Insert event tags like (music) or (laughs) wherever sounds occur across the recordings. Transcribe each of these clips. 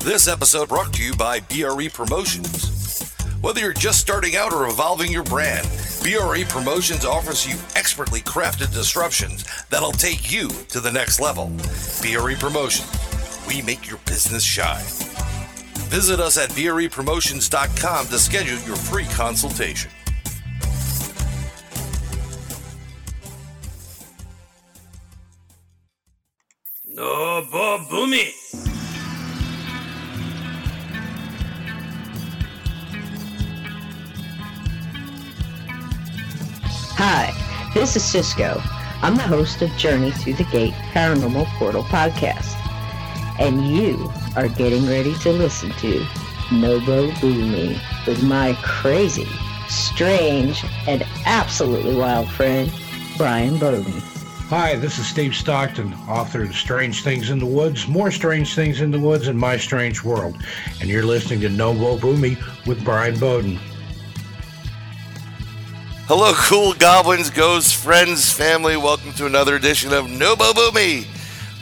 This episode brought to you by BRE Promotions. Whether you're just starting out or evolving your brand, BRE Promotions offers you expertly crafted disruptions that'll take you to the next level. BRE Promotions, we make your business shine. Visit us at BREPromotions.com to schedule your free consultation. No Boomy. Hi, this is Cisco. I'm the host of Journey Through the Gate Paranormal Portal podcast. And you are getting ready to listen to Nobo Boomy with my crazy, strange, and absolutely wild friend, Brian Bowden. Hi, this is Steve Stockton, author of Strange Things in the Woods, More Strange Things in the Woods, and My Strange World. And you're listening to Nobo Boomy with Brian Bowden. Hello, cool goblins, ghosts, friends, family. Welcome to another edition of Nobo Me,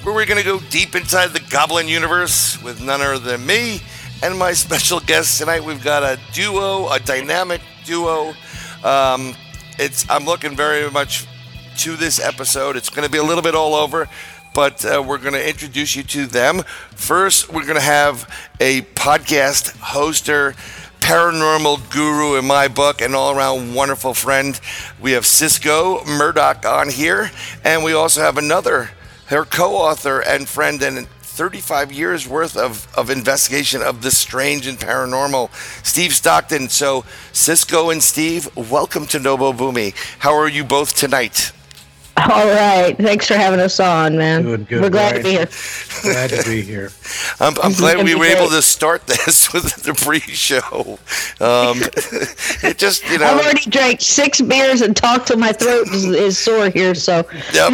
where we're going to go deep inside the goblin universe with none other than me and my special guest tonight. We've got a duo, a dynamic duo. Um, it's I'm looking very much to this episode. It's going to be a little bit all over, but uh, we're going to introduce you to them. First, we're going to have a podcast hoster, paranormal guru in my book, and all around wonderful friend. We have Cisco Murdoch on here, and we also have another, her co author and friend, and 35 years worth of, of investigation of the strange and paranormal, Steve Stockton. So, Cisco and Steve, welcome to Nobo Boomy. How are you both tonight? (laughs) All right. Thanks for having us on, man. Good, good, We're glad Brian. to be here. (laughs) Glad to be here. I'm, I'm glad we be were able to start (laughs) this with the pre-show. Um, it just, you know, I've already drank six beers and talked till my throat is, is sore here. So, yep,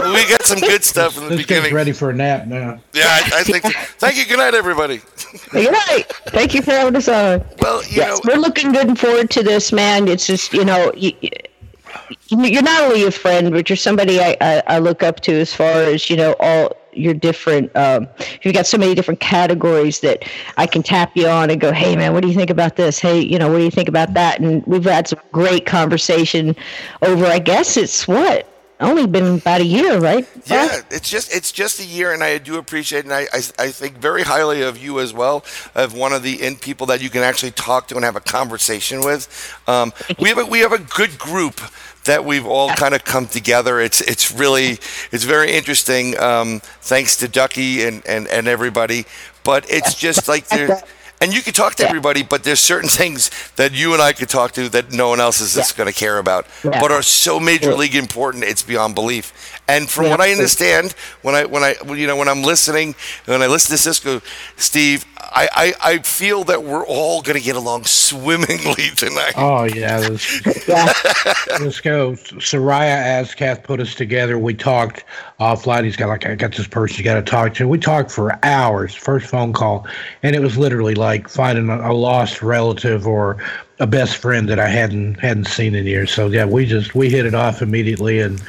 we got some good stuff in the This beginning. ready for a nap now. Yeah, I, I think. Thank you. Good night, everybody. good night. Thank you for having us on. Well, you Yes, know, we're looking good and forward to this, man. It's just you know, you, you're not only a friend, but you're somebody I, I, I look up to as far as you know all your different. Um, you've got so many different categories that I can tap you on and go, hey man, what do you think about this? Hey, you know, what do you think about that? And we've had some great conversation over. I guess it's what only been about a year, right? yeah, it's just it's just a year, and I do appreciate, and I, I I think very highly of you as well, of one of the in people that you can actually talk to and have a conversation with. Um, we have a we have a good group that we've all kind of come together. It's it's really it's very interesting. Um, thanks to Ducky and and and everybody, but it's just like there. And you can talk to everybody, but there's certain things that you and I could talk to that no one else is just going to care about, Yeah. but are so major league important. It's beyond belief. And from what I understand, when I when I when, you know when I'm listening, when I listen to Cisco, Steve, I I, I feel that we're all going to get along swimmingly (laughs) tonight. Oh, yeah. Let's, Yeah. let's go. Soraya Azkath put us together. We talked offline. He's got, like, I got this person you got to talk to. We talked for hours, first phone call. And it was literally like finding a, a lost relative or a best friend that I hadn't hadn't seen in years. So yeah, we just we hit it off immediately and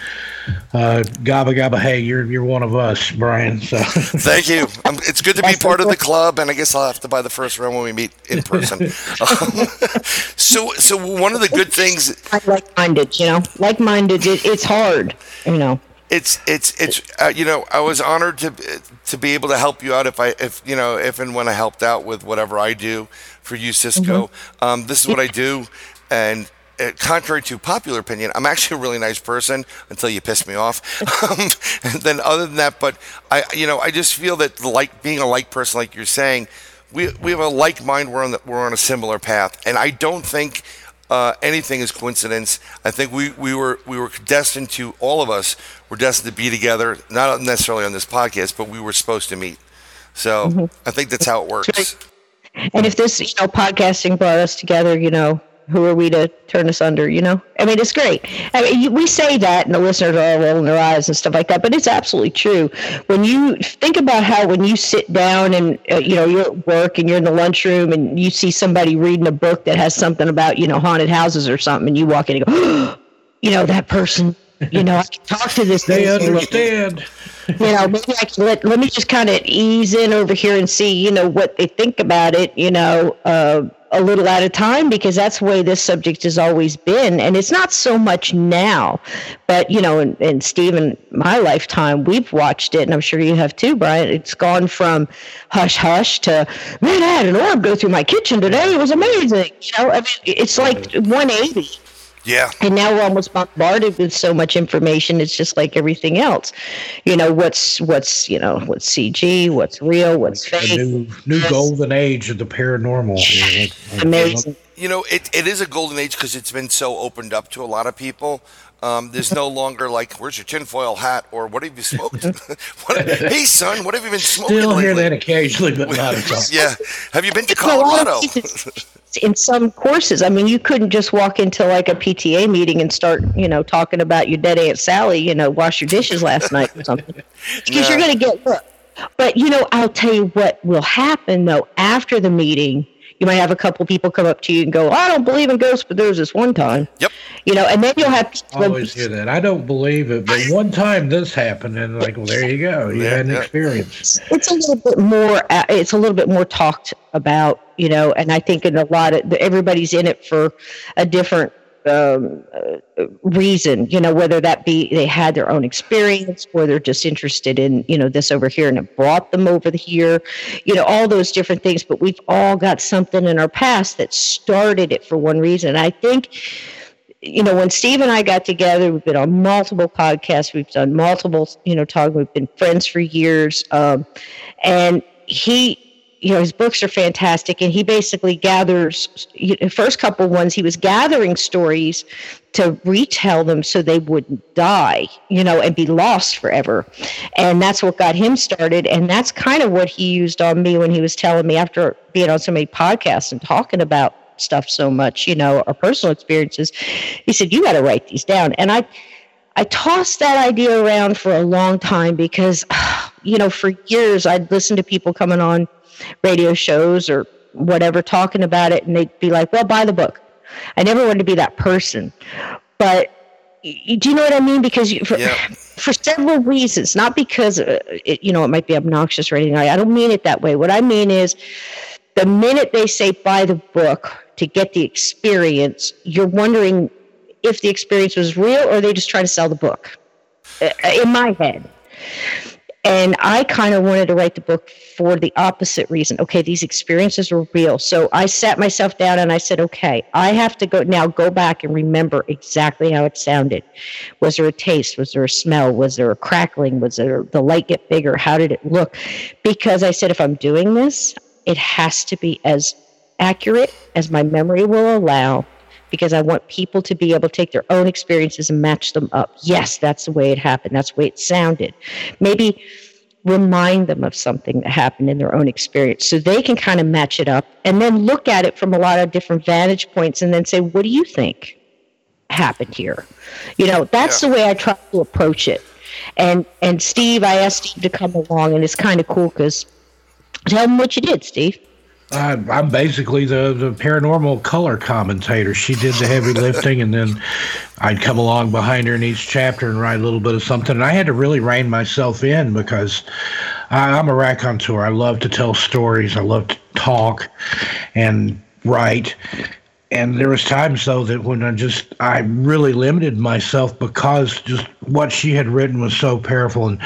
uh gabba gabba hey you're you're one of us brian so (laughs) Thank you. Um, it's good to be part of the club, and I guess I'll have to buy the first round when we meet in (laughs) person. Um, (laughs) so, so one of the good things like-minded, you know, like-minded. It, it's hard, you know. it's it's it's uh, you know I was honored to to be able to help you out if I if you know if and when I helped out with whatever I do for you Cisco. Um, this is what I do, and. Uh, contrary to popular opinion, I'm actually a really nice person until you piss me off. (laughs) Um, and then, other than that, but I, you know, I just feel that like being a like person, like you're saying, we we have a like mind. We're on the, we're on a similar path, and I don't think uh, anything is coincidence. I think we, we were we were destined to all of us were destined to be together, not necessarily on this podcast, but we were supposed to meet. So I think that's how it works. And if this, you know, podcasting brought us together, you know, who are we to turn us under? You know, I mean, it's great. I mean, you, we say that, and the listeners are all rolling their eyes and stuff like that, but it's absolutely true. When you think about how when you sit down and uh, you know you're at work and you're in the lunchroom and you see somebody reading a book that has something about you know haunted houses or something, and you walk in and go, (gasps) you know, that person. You know, I can talk to this. (laughs) they understand you know, maybe I can let let me just kind of ease in over here and see, you know, what they think about it, you know, uh, a little at a time because that's the way this subject has always been, and it's not so much now, but you know, in, in Steve and my lifetime, we've watched it, and I'm sure you have too, Brian. It's gone from hush hush to man, I had an orb go through my kitchen today. It was amazing. You know, I mean, it's like 180 Yeah. and now we're almost bombarded with so much information it's just like everything else you know what's what's you know what's cg what's real what's The fake new new Yes. golden age of the paranormal. you know, like- amazing You know, it, it is a golden age because it's been so opened up to a lot of people. Um, there's no (laughs) longer like, where's your tinfoil hat? Or what have you smoked? (laughs) (laughs) what, hey, son, what have you been smoking Still hear lately? that occasionally, but not as often. Yeah. Have you been to In a lot of Colorado? In some courses. I mean you couldn't just walk into like a pta meeting and start you know talking about your dead aunt sally you know wash your dishes last night or something. (laughs) Because you're going to get look but you know i'll tell you what will happen though after the meeting you might have a couple people come up to you and go i don't believe in ghosts but there was this one time Yep. you know and then you'll have I people always hear that. I don't believe it, but one time this happened, and like, well, there you go. You Yeah, had an yeah. experience. it's a little bit more uh, it's a little bit more talked about you know and i think in a lot of everybody's in it for a different um, uh, reason you know whether that be they had their own experience or they're just interested in you know this over here and it brought them over here you know all those different things but we've all got something in our past that started it for one reason i think you know, when Steve and I got together, we've been on multiple podcasts, we've done multiple, you know, talk, we've been friends for years. Um, and he, you know, his books are fantastic. And he basically gathers, know, first couple ones, he was gathering stories to retell them so they wouldn't die, you know, and be lost forever. And that's what got him started. And that's kind of what he used on me when he was telling me after being on so many podcasts and talking about stuff so much, you know, our personal experiences. He said, You got to write these down. And I, I tossed that idea around for a long time because, (sighs) you know, for years I'd listen to people coming on radio shows or whatever talking about it, and they'd be like, Well, buy the book. I never wanted to be that person. But do you know what I mean? Because you, for, Yeah. (laughs) for several reasons, not because, uh, it, you know, it might be obnoxious or anything. I, I don't mean it that way. What I mean is, the minute they say buy the book to get the experience, you're wondering if the experience was real or they just trying to sell the book. uh, In my head. And I kind of wanted to write the book for the opposite reason. Okay, these experiences were real. So I sat myself down and I said, okay, I have to go now go back and remember exactly how it sounded. Was there a taste? Was there a smell? Was there a crackling? Was there the light get bigger? How did it look? Because I said, if I'm doing this, it has to be as accurate as my memory will allow because I want people to be able to take their own experiences and match them up. Yes, that's the way it happened. That's the way it sounded. Maybe remind them of something that happened in their own experience so they can kind of match it up and then look at it from a lot of different vantage points and then say, what do you think happened here? You know, that's Yeah. the way I try to approach it. And and Steve, I asked Steve to come along, and it's kind of cool because tell them what you did, Steve. I, I'm basically the, the paranormal color commentator. She did the heavy lifting, and then I'd come along behind her in each chapter and write a little bit of something. And I had to really rein myself in because I, I'm a raconteur. I love to tell stories. I love to talk and write. And there was times though that when I just I really limited myself because just what she had written was so powerful and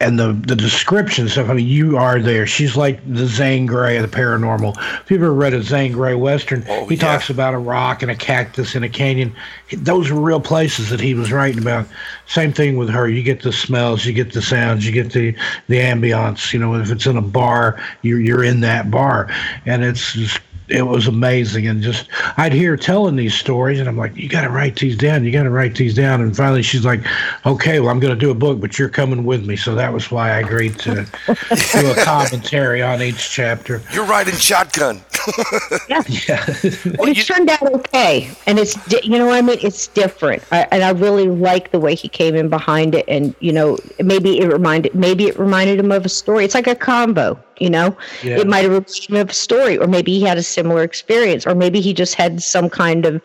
and the the description stuff. I mean, you are there. She's like the Zane Grey of the paranormal. If you've ever read a Zane Grey western, Oh, he yeah. talks about a rock and a cactus and a canyon. Those were real places that he was writing about. Same thing with her. You get the smells, you get the sounds, you get the the ambiance. You know, if it's in a bar, you're you're in that bar, and it's just it was amazing and just i'd hear telling these stories and i'm like you got to write these down you got to write these down and finally she's like okay well i'm going to do a book but you're coming with me so that was why i agreed to do a (laughs) commentary on each chapter You're riding shotgun. (laughs) yeah But it you- turned out okay, and it's di- you know what I mean. It's different, I, and I really like the way he came in behind it, and you know maybe it reminded maybe it reminded him of a story. It's like a combo, you know. Yeah. It might have reminded him of a story, or maybe he had a similar experience, or maybe he just had some kind of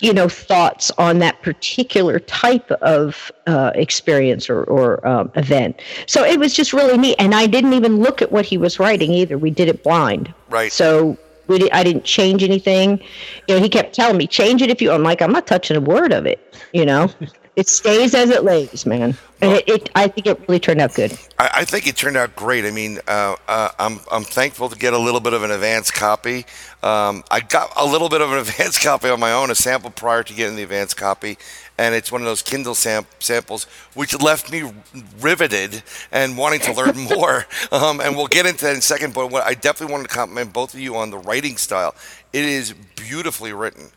you know thoughts on that particular type of uh, experience or, or um, event. So it was just really neat and i didn't even look at what he was writing either. We did it blind. Right. so we did, i didn't change anything. You know he kept telling me change it if you i'm like i'm not touching a word of it you know (laughs) it stays as it lays man and it, it i think it really turned out good I, I think it turned out great. I mean, uh, uh, I'm I'm thankful to get a little bit of an advance copy. Um, I got a little bit of an (laughs) advance copy on my own, a sample prior to getting the advance copy, and it's one of those Kindle sam- samples which left me riveted and wanting to learn (laughs) more. Um, and we'll get into that in a second. But what I definitely wanted to compliment both of you on the writing style. It is beautifully written,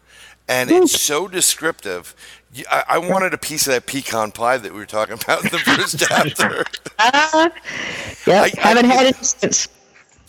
and it's so descriptive. Y- I, I wanted a piece of that pecan pie that we were talking about in the first (laughs) chapter. uh, yeah I- I- haven't had it since.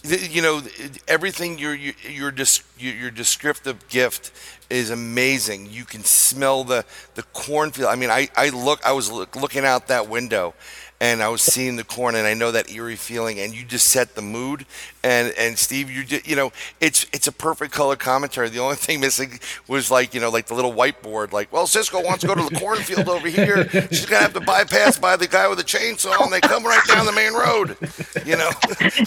you know everything your your your, your your descriptive gift is amazing. You can smell the the cornfield. I mean i i look i was look, looking out that window and i was seeing the corn and i know that eerie feeling and you just set the mood and and steve you did you know it's it's a perfect color commentary the only thing missing was like you know like the little whiteboard like well cisco wants to go to the cornfield over here she's gonna have to bypass by the guy with the chainsaw and they come right down the main road you know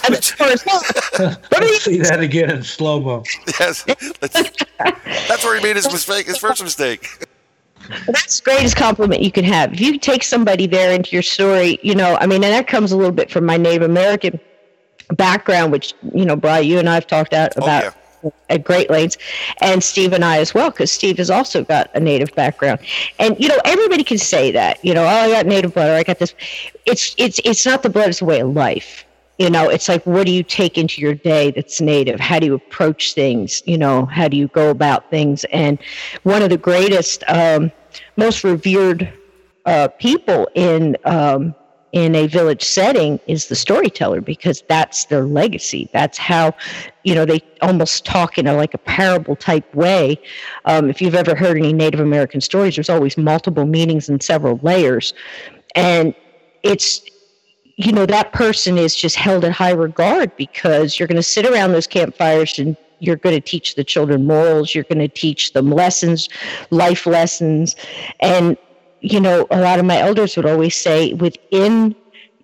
And of course, what you See that again in slow mo. Yes, that's, that's where he made his mistake, his first mistake. That's the greatest compliment you can have. If you take somebody there into your story, you know, I mean, and that comes a little bit from my Native American background, which, you know, Brian, you and I have talked out oh, about at Great Lakes, and Steve and I as well, because Steve has also got a Native background. And, you know, everybody can say that, you know, oh, I got Native blood or I got this. It's, it's, it's not the blood, it's the way of life. You know, it's like, what do you take into your day that's native? How do you approach things? You know, how do you go about things? And one of the greatest, um, most revered uh, people in um, in a village setting is the storyteller because that's their legacy. That's how, you know, they almost talk in a like a parable type way. Um, if you've ever heard any Native American stories, there's always multiple meanings and several layers, and it's you know that person is just held in high regard because you're going to sit around those campfires and you're going to teach the children morals you're going to teach them lessons life lessons. And you know a lot of my elders would always say within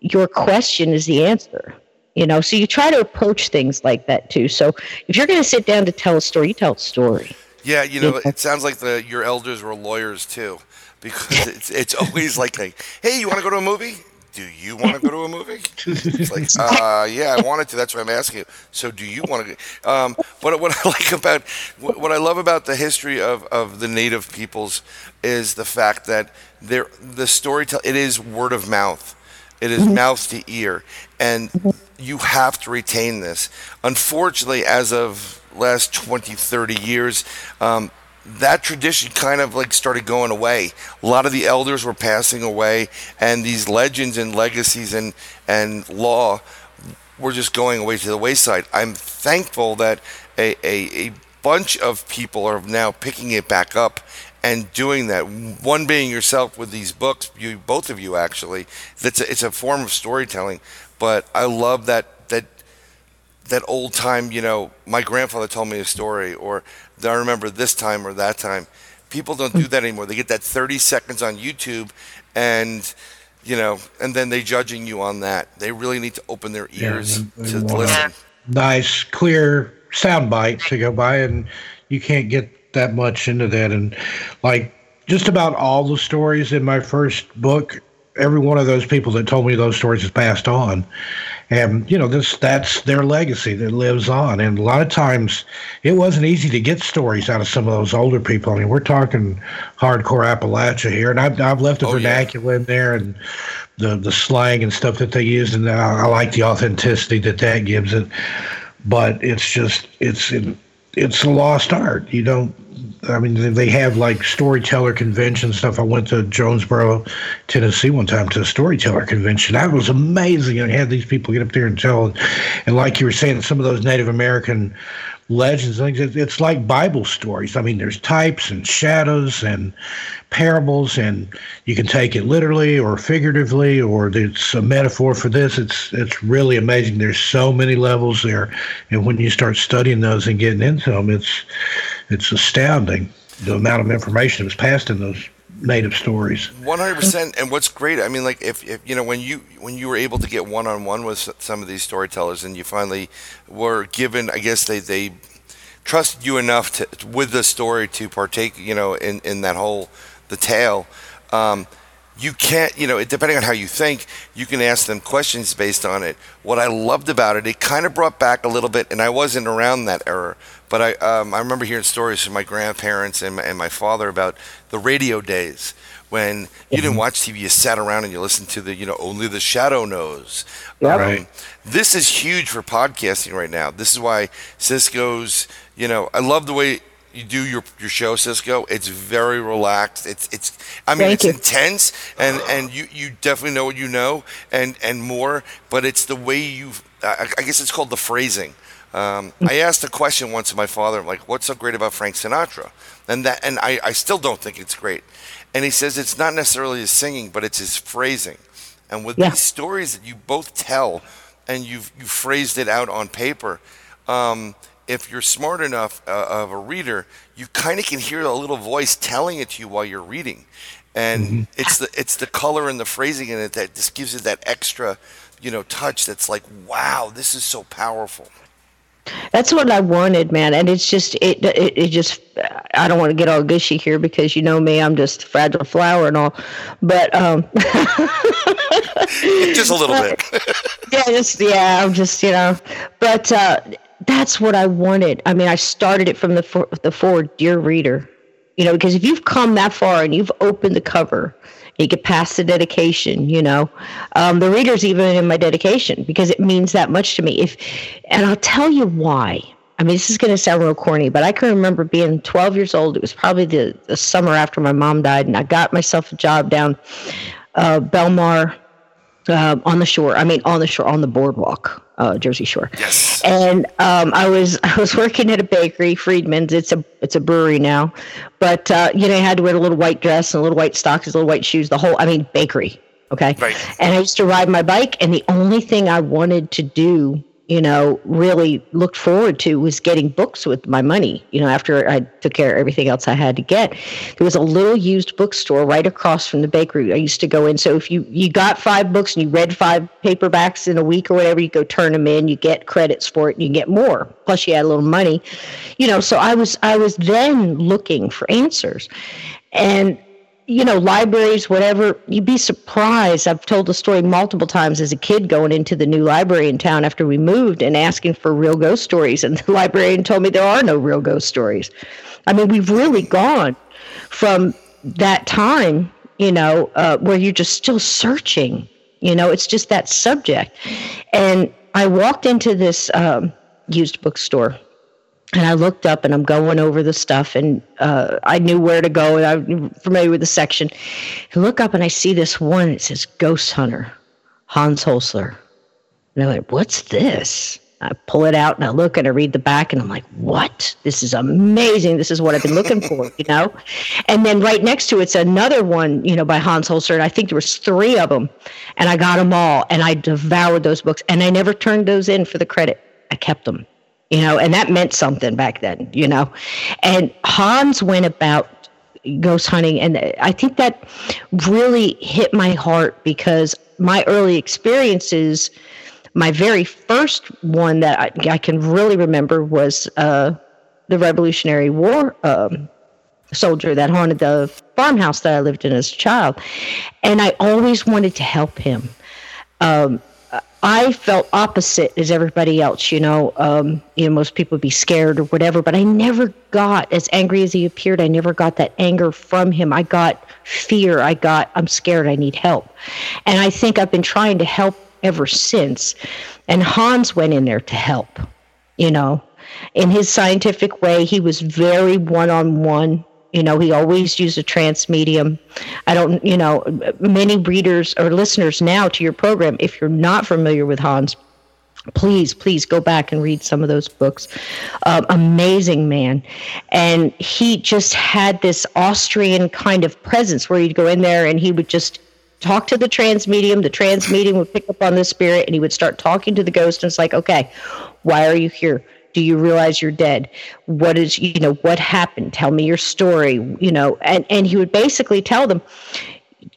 your question is the answer you know? So you try to approach things like that too. So if you're going to sit down to tell a story you tell a story. Yeah, you know, it sounds like the your elders were lawyers too, (laughs) because it's it's always like, like hey, you want to go to a movie? Do you want to go to a movie? It's like, (laughs) uh, yeah, I wanted to. That's why I'm asking you. So, do you want to? Go? Um, what what I (laughs) like about what what I love about the history of, of the native peoples is the fact that they're the storytelling. It is word of mouth. It is mouth to ear, and you have to retain this. Unfortunately, as of last 20, 30 years, um, that tradition kind of like started going away. A lot of the elders were passing away, and these legends and legacies and and law were just going away to the wayside. I'm thankful that a, a, a bunch of people are now picking it back up and doing that. One being yourself with these books, you both of you actually. That's a, it's a form of storytelling, but I love that that that old time. You know, my grandfather told me a story, or I remember this time or that time. People don't do that anymore. They get that 30 seconds on YouTube, and you know, and then they judging you on that. They really need to open their Yeah, ears and- to listen. nice, clear sound bite to go by, and you can't get that much into that. And like just about all the stories in my first book, every one of those people that told me those stories has passed on. And you know, this that's their legacy that lives on. And a lot of times it wasn't easy to get stories out of some of those older people. I mean, we're talking hardcore Appalachia here, and I've I've left the Oh, yeah. vernacular in there and the the slang and stuff that they use, and I, I like the authenticity that that gives it. But it's just it's it's a lost art. You don't. I mean, they have like storyteller convention stuff. I went to Jonesborough, Tennessee one time to a storyteller convention. That was amazing. And had these people get up there and tell, and like you were saying, some of those Native American legends, things. it- It's like Bible stories. I mean, there's types and shadows and parables, and you can take it literally or figuratively, or it's a metaphor for this. It's it's really amazing. There's so many levels there, and when you start studying those and getting into them, it's it's astounding. the amount of information that was passed in those native stories. One hundred percent. And what's great, I mean, like if, if you know when you when you were able to get one on one with some of these storytellers, and you finally were given, I guess they they trusted you enough to with the story to partake, you know, in in that whole the tale. Um, you can't, you know, depending on how you think, you can ask them questions based on it. What I loved about it, it kind of brought back a little bit, and I wasn't around that era, but I, um, I remember hearing stories from my grandparents and my, and my father about the radio days when you didn't mm-hmm. watch TV, you sat around and you listened to the, you know, only the shadow knows. Yep. Um, right. This is huge for podcasting right now. This is why Cisco's, you know, I love the way you do your your show, Cisco. It's very relaxed. It's it's I mean Thank it's you. intense and and you you definitely know what you know and and more. But it's the way you I, I guess it's called the phrasing. Um, I asked a question once to my father, I'm like, "What's so great about Frank Sinatra?" And that and I I still don't think it's great. And he says it's not necessarily his singing, but it's his phrasing. And with yeah. these stories that you both tell, and you've you phrased it out on paper. Um, if you're smart enough uh, of a reader, you kind of can hear a little voice telling it to you while you're reading, and mm-hmm. it's the it's the color and the phrasing in it that just gives it that extra, you know, touch. That's like, wow, this is so powerful. That's what I wanted, man, and it's just it, it it just I don't want to get all gushy here because you know me, I'm just fragile flower and all, but um, (laughs) just a little bit. yeah, just yeah, I'm just you know, but uh, that's what I wanted. I mean, I started it from the for, the forward, dear reader. You know, because if you've come that far and you've opened the cover, you get past the dedication. You know, um, the reader's even in my dedication because it means that much to me. If, and I'll tell you why. I mean, this is going to sound real corny, but I can remember being 12 years old. It was probably the, the summer after my mom died, and I got myself a job down uh, Belmar uh, on the shore. I mean, on the shore, on the boardwalk uh, Jersey Shore. Yes. And um, I was (laughs) I was working at a bakery, Friedman's. It's a it's a brewery now, but uh, you know, I had to wear a little white dress and a little white stockings, a little white shoes. The whole I mean, bakery. Okay. Right. And I used to ride my bike, and the only thing I wanted to do you know, really looked forward to was getting books with my money. You know, after I took care of everything else I had to get, there was a little used bookstore right across from the bakery. I used to go in. So if you you got five books and you read five paperbacks in a week or whatever, you go turn them in. You get credits for it, and you get more. Plus, you had a little money. You know, so I was I was then looking for answers, and you know, libraries, whatever, you'd be surprised. I've told the story multiple times as a kid going into the new library in town after we moved and asking for real ghost stories. And (laughs) the librarian told me there are no real ghost stories. I mean, we've really gone from that time, you know, uh, where you're just still searching. You know, it's just that subject. And I walked into this um, used bookstore and I looked up and I'm going over the stuff and uh, I knew where to go and I'm familiar with the section. I look up and I see this one. It says Ghost Hunter, Hans Holzer. And I'm like, what's this? I pull it out and I look and I read the back and I'm like, what? This is amazing. This is what I've been looking for, (laughs) you know? And then right next to it's another one, you know, by Hans Holzer. And I think there was three of them and I got them all and I devoured those books and I never turned those in for the credit. I kept them you know, and that meant something back then, you know. And Hans went about ghost hunting, and I think that really hit my heart because my early experiences, my very first one that I, I can really remember was uh, the Revolutionary War um, soldier that haunted the farmhouse that I lived in as a child, and I always wanted to help him. Um, I felt opposite as everybody else. You know, um, you know, most people would be scared or whatever, but I never got as angry as he appeared. I never got that anger from him. I got fear. I got, I'm scared. I need help, and I think I've been trying to help ever since. And Hans went in there to help. You know, in his scientific way, he was very one-on-one you know, he always used a trance medium. I don't, you know, many readers or listeners now to your program, if you're not familiar with Hans, please, please go back and read some of those books. Uh, amazing man. And he just had this Austrian kind of presence where you'd go in there and he would just talk to the trance medium. The trance medium would pick up on the spirit and he would start talking to the ghost. And it's like, okay, why are you here? Do you realize you're dead? What is you know what happened? Tell me your story you know and and he would basically tell them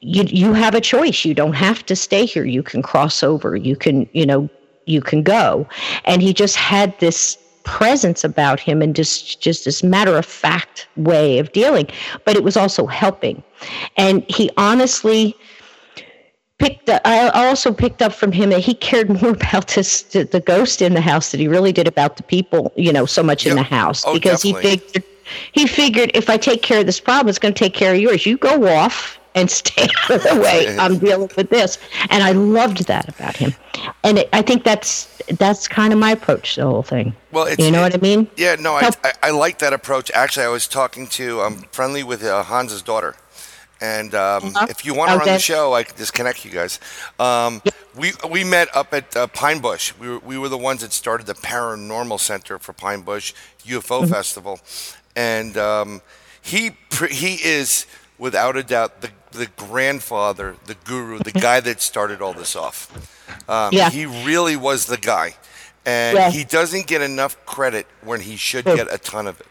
you you have a choice. You don't have to stay here. You can cross over. You can you know you can go. And he just had this presence about him and just just this matter of fact way of dealing but it was also helping. And he honestly picked up, I also picked up from him that he cared (laughs) more about this the ghost in the house than he really did about the people, you know, so much yep. in the house oh, because definitely. he figured he figured if I take care of this problem, it's going to take care of yours. You go off and (laughs) stay out of the way. (laughs) I'm dealing with this, and I loved that about him. And it, I think that's that's kind of my approach to the whole thing. Well, you know it, what I mean? Yeah, no, I, I, I like that approach. Actually, I was talking to I'm friendly with uh, Hans's daughter and um, uh-huh. if you want to on the show, I can just connect you guys. Um, we we met up at uh, Pine Bush. We were, we were the ones that started the Paranormal Center for Pine Bush UFO mm-hmm. Festival, and um, he he is without a doubt the the grandfather, the guru, the guy that started all this off. Um, yeah. He really was the guy, and yes. he doesn't get enough credit when he should get a ton of it.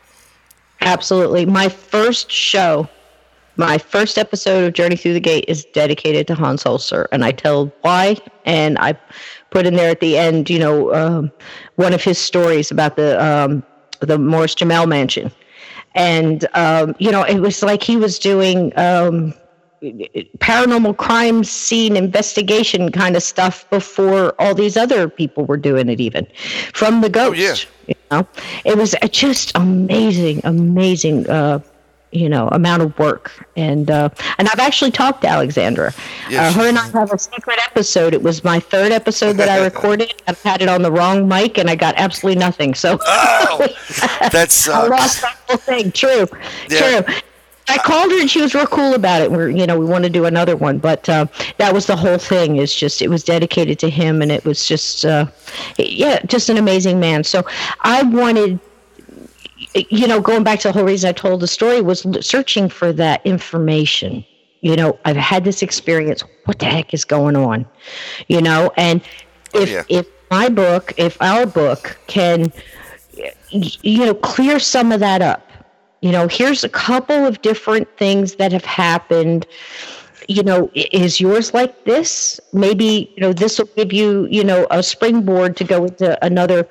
Absolutely, my first show my first episode of Journey Through the Gate is dedicated to Hans Holzer, and I tell why, and I put in there at the end, you know, um, one of his stories about the um, the Morris Jumel mansion, and um, you know, it was like he was doing um, paranormal crime scene investigation kind of stuff before all these other people were doing it, even from the ghost. Oh, yeah. You know, it was just amazing, amazing. Uh, you know amount of work and uh, and I've actually talked to Alexandra. Yes. Uh, her and I have a secret episode. It was my third episode that I (laughs) recorded. I've had it on the wrong mic and I got absolutely nothing. So oh, (laughs) that's I lost that whole thing. True, yeah. true. I called her and she was real cool about it. We're, you know, we want to do another one, but uh, that was the whole thing. Is just it was dedicated to him, and it was just, uh, yeah, just an amazing man. So I wanted you know, going back to the whole reason I told the story was searching for that information. You know, I've had this experience. What the heck is going on? You know, and oh, if yeah. if my book, if our book can, you know, clear some of that up. You know, here's a couple of different things that have happened you know, is yours like this? Maybe, you know, this will give you, you know, a springboard to go into another,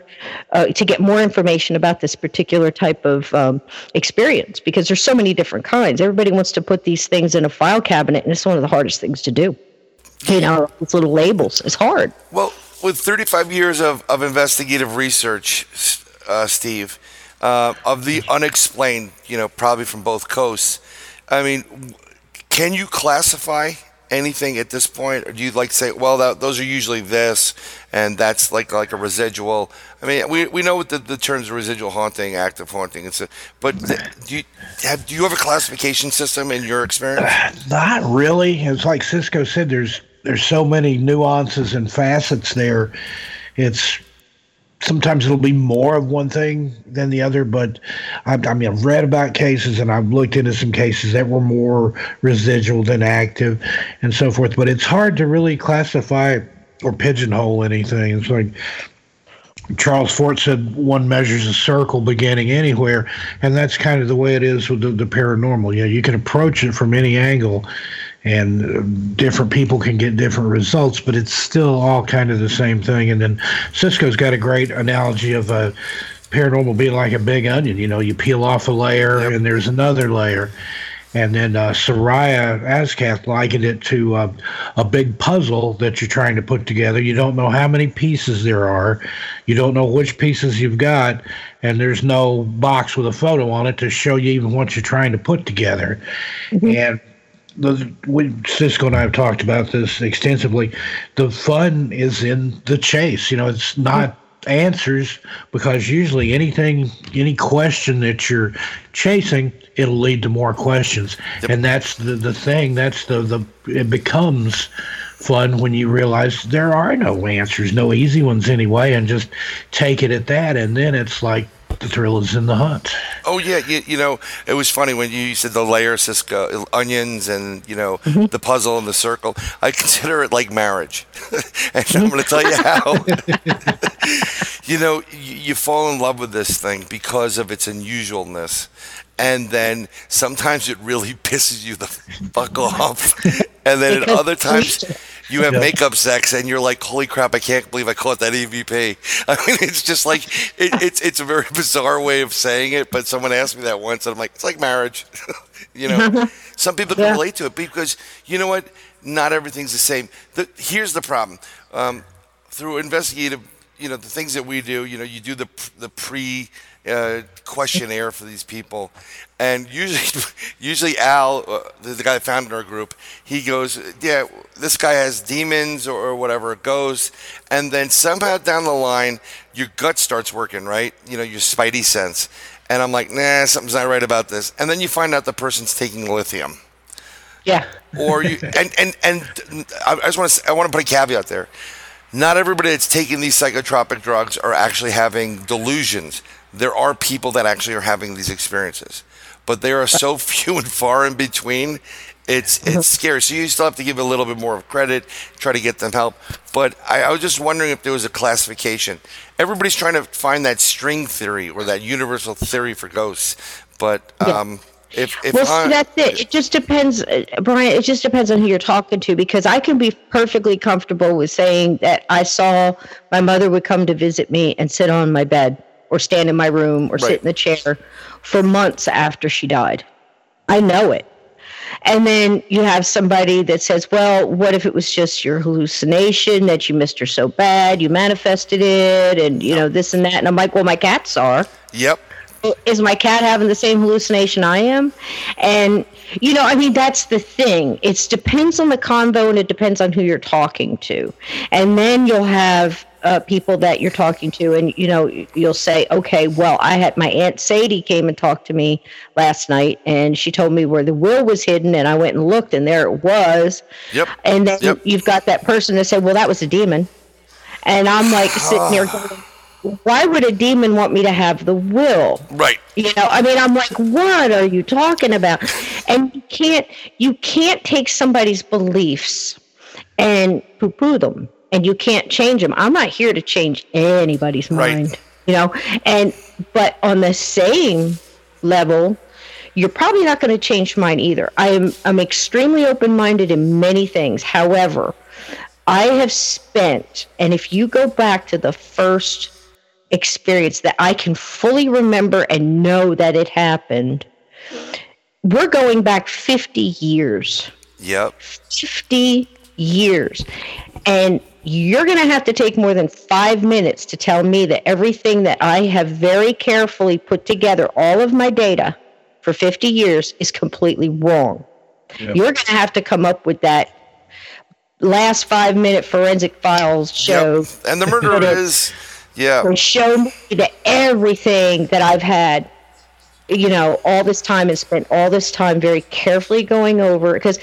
uh, to get more information about this particular type of um, experience because there's so many different kinds. Everybody wants to put these things in a file cabinet, and it's one of the hardest things to do. You know, these little labels. It's hard. Well, with 35 years of, of investigative research, uh, Steve, uh, of the unexplained, you know, probably from both coasts, I mean, can you classify anything at this point, or do you like to say, well, that, those are usually this, and that's like like a residual? I mean, we, we know what the, the terms residual haunting, active haunting, it's a, but do you have do you have a classification system in your experience? Uh, not really. It's like Cisco said. There's there's so many nuances and facets there. It's sometimes it'll be more of one thing than the other. But I, I, mean, I've read about cases and I've looked into some cases that were more residual than active and so forth. But it's hard to really classify or pigeonhole anything. It's like Charles Fort said one measures a circle beginning anywhere, and that's kind of the way it is with the, the paranormal. You know, you can approach it from any angle and different people can get different results, but it's still all kind of the same thing. And then Cisco's got a great analogy of a paranormal being like a big onion. You know, you peel off a layer yep. and there's another layer. And then uh, Soraya Azkath likened it to uh, a big puzzle that you're trying to put together. You don't know how many pieces there are. You don't know which pieces you've got. And there's no box with a photo on it to show you even what you're trying to put together. Mm-hmm. And the we, Cisco and I have talked about this extensively. The fun is in the chase. You know, it's not answers because usually anything, any question that you're chasing, it'll lead to more questions, and that's the the thing. That's the the it becomes fun when you realize there are no answers, no easy ones anyway, and just take it at that. And then it's like the thrill is in the hunt. Oh yeah, you, you know it was funny when you said the layer Cisco onions and you know mm-hmm. the puzzle and the circle. I (laughs) consider it like marriage, (laughs) and I'm going to tell you how. (laughs) you know, you, you fall in love with this thing because of its unusualness. And then sometimes it really pisses you the fuck off. And then at other times you have Yeah. makeup sex and you're like, holy crap, I can't believe I caught that EVP. (laughs) I mean, it's just like, it, it's, it's a very (laughs) bizarre way of saying it. But someone asked me that once and I'm like, it's like marriage. (laughs) you know, some people can Yeah. relate to it because you know what? Not everything's the same. The, here's the problem. Um, through investigative, you know, the things that we do, you know, you do the the pre uh, questionnaire for these people, and usually, (laughs) usually Al, uh, the, the guy that founded our group, he goes, yeah, this guy has demons or, or whatever it goes, and then somehow down the line, your gut starts working, right? You know, your spidey sense, and I'm like, nah, something's not right about this, and then you find out the person's taking lithium Yeah. or you (laughs) and and and I I just want to I want to put a caveat there. Not everybody that's taking these psychotropic drugs are actually having delusions. There are people that actually are having these experiences, but there are so (laughs) few and far in between. It's it's scary. So you still have to give a little bit more of credit, try to get them help. But I, I was just wondering if there was a classification. Everybody's trying to find that string theory or that universal theory for ghosts, but Yeah. um, if if Well, I- see, that's it. It just depends, uh, Brian. It just depends on who you're talking to because I can be perfectly comfortable with saying that I saw my mother would come to visit me and sit on my bed or stand in my room or Right. sit in the chair for months after she died. I know it. And then you have somebody that says, well, what if it was just your hallucination that you missed her so bad, you manifested it, and, you know, this and that. And I'm like, well, my cats are yep, is my cat having the same hallucination I am? And you know, I mean, that's the thing. It depends on the convo, and it depends on who you're talking to. And then you'll have uh, people that you're talking to, and you know, you'll say, okay, well, I had my aunt Sadie came and talked to me last night, and she told me where the will was hidden, and I went and looked, and there it was. Yep. And then Yep. you've got that person that said, well, that was a demon. And I'm like sitting there (sighs) going, why would a demon want me to have the will? right. You know, I mean, I'm like, what are you talking about? And you can't, you can't take somebody's beliefs and poo-poo them, and you can't change them. I'm not here to change anybody's Right. mind, you know. And but on the same level, you're probably not going to change mine either. I am, I'm extremely open-minded in many things. However, I have spent, and if you go back to the first experience that I can fully remember and know that it happened, we're going back 50 years. Yep. 50 years. And you're going to have to take more than five minutes to tell me that everything that I have very carefully put together, all of my data for 50 years, is completely wrong. You're going to have to come up with that last five minute forensic files show Yep. And the murder But (laughs) it- is, yeah, show me that everything that I've had, you know, all this time and spent all this time very carefully going over because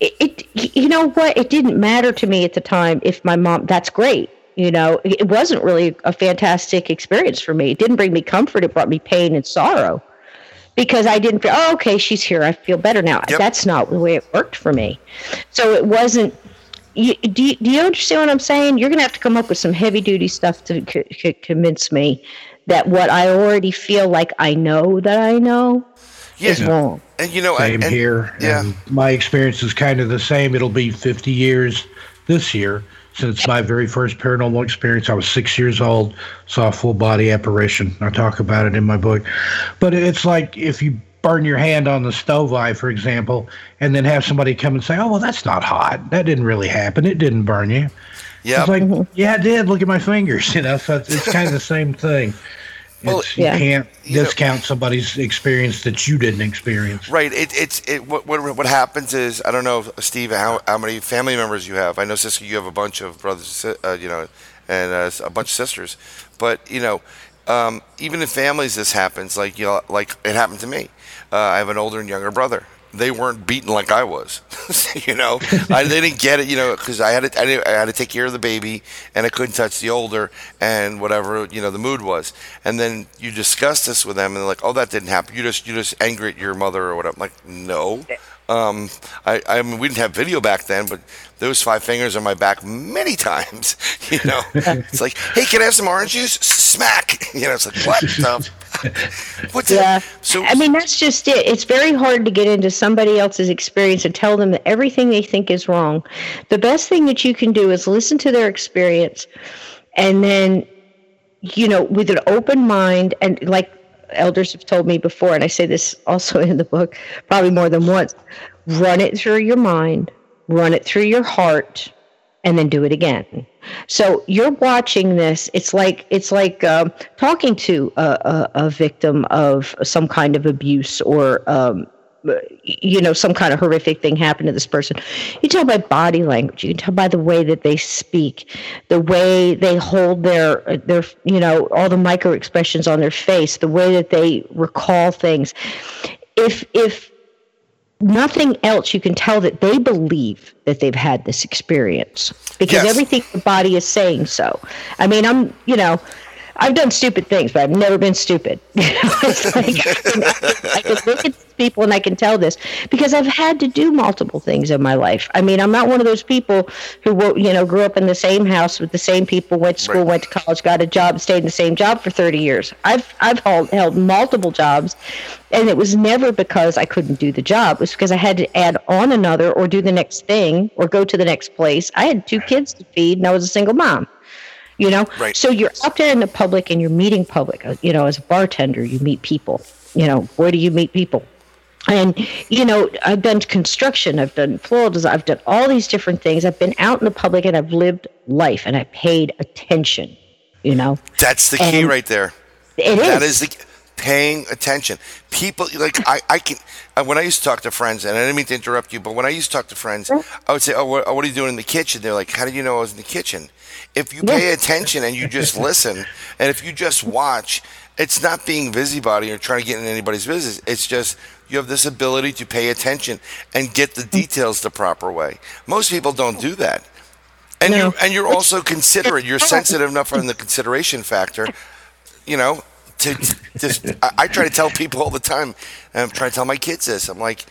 it, it, you know what, it didn't matter to me at the time if my mom. That's great. You know, it wasn't really a fantastic experience for me. It didn't bring me comfort. It brought me pain and sorrow because I didn't feel, oh, okay, she's here. I feel better now. Yep. That's not the way it worked for me. So it wasn't. You, do, you, do you understand what I'm saying? You're going to have to come up with some heavy duty stuff to c- c- convince me that what I already feel like I know that I know is wrong. and you know, I- Same and- here. Yeah, And my experience is kind of the same. It'll be 50 years this year since my very first paranormal experience. I was six years old, saw a full body apparition. I talk about it in my book. But it's like if you burn your hand on the stove eye, for example, and then have somebody come and say, oh, well, that's not hot. That didn't really happen. It didn't burn you. Yeah. It's like, yeah, it did. Look at my fingers. You know, so it's, it's kind of the same thing. (laughs) Well, It's, you Yeah. can't you know- discount somebody's experience that you didn't experience. Right. It, it's it. What, what what happens is I don't know, Steve, how how many family members you have. I know, Cisco, you have a bunch of brothers, and si- uh, you know, and uh, a bunch of sisters. But you know, um, even in families, this happens. Like you know, like it happened to me. Uh, I have an older and younger brother. They weren't beaten like I was. (laughs) you know, I, they didn't get it. You know, because I had to I, I had to take care of the baby, and I couldn't touch the older, and whatever you know the mood was. And then you discuss this with them, and they're like, "Oh, that didn't happen. You just you just angry at your mother or whatever." I'm like, no, Um, I, I mean, we didn't have video back then, but those five fingers on my back many (laughs) times. You know, it's like, hey, can I have some orange juice? Smack. (laughs) You know, it's like what the. (laughs) What's Yeah. So I mean, that's just it. It's very hard to get into somebody else's experience and tell them that everything they think is wrong. The best thing that you can do is listen to their experience and then, you know, with an open mind and like elders have told me before, and I say this also in the book probably more than once run it through your mind, run it through your heart, and then do it again. So you're watching this. It's like it's like um, talking to a, a, a victim of some kind of abuse or um, you know some kind of horrific thing happened to this person. You tell by body language. You can tell by the way that they speak, the way they hold their their you know all the micro expressions on their face, the way that they recall things. If if nothing else, you can tell that they believe that they've had this experience because Yes. everything the body is saying so. I mean, I'm, you know, I've done stupid things, but I've never been stupid. (laughs) it's like I can, I can look at these people and I can tell this because I've had to do multiple things in my life. I mean, I'm not one of those people who, you know, grew up in the same house with the same people, went to school, Right. went to college, got a job, stayed in the same job for 30 years. I've I've held, held multiple jobs, and it was never because I couldn't do the job. It was because I had to add on another or do the next thing or go to the next place. I had two kids to feed, and I was a single mom. You know, Right. so you're out there in the public and you're meeting public. Uh, You know, as a bartender, you meet people. You know, where do you meet people? And you know, I've done construction, I've done floral design, I've done all these different things. I've been out in the public and I've lived life and I paid attention. You know, that's the key right there. it is. That is the paying attention. People like I, I can uh, when I used to talk to friends, and I didn't mean to interrupt you, but when I used to talk to friends, I would say, "Oh, what, what are you doing in the kitchen?" They're like, "How did you know I was in the kitchen?" If you pay attention and you just (laughs) listen, and if you just watch, it's not being busybody or trying to get in anybody's business. It's just you have this ability to pay attention and get the details the proper way. Most people don't do that. And No. you and you're also considerate. You're sensitive enough on the consideration factor. You know, to, to just I, I try to tell people all the time. And I'm trying to tell my kids this. I'm like,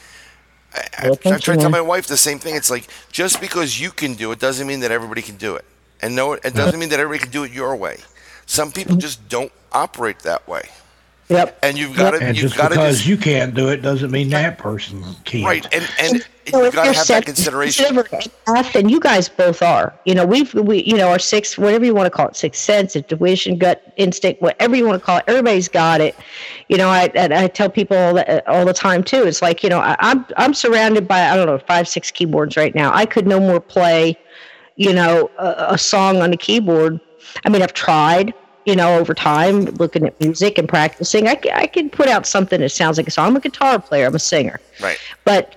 I, I, I try to tell my wife the same thing. It's like just because you can do it doesn't mean that everybody can do it, and no, it doesn't mean that everybody can do it your way. Some people just don't operate that way, yep. and you've got to And you've just got to because just you can't do it doesn't mean that person can't. right, and and So you've if got to you're have sen- that consideration. sensitive enough, and you guys both are. You know, we've we you know our six whatever you want to call it, sixth sense, intuition, gut instinct, whatever you want to call it. Everybody's got it. You know, I and I tell people all the, all the time too. It's like you know, I, I'm I'm surrounded by I don't know five six keyboards right now. I could no more play, you know, a, a song on a keyboard. I mean, I've tried. You know, over time, looking at music and practicing, I, I can put out something that sounds like a song. I'm a guitar player. I'm a singer Right. but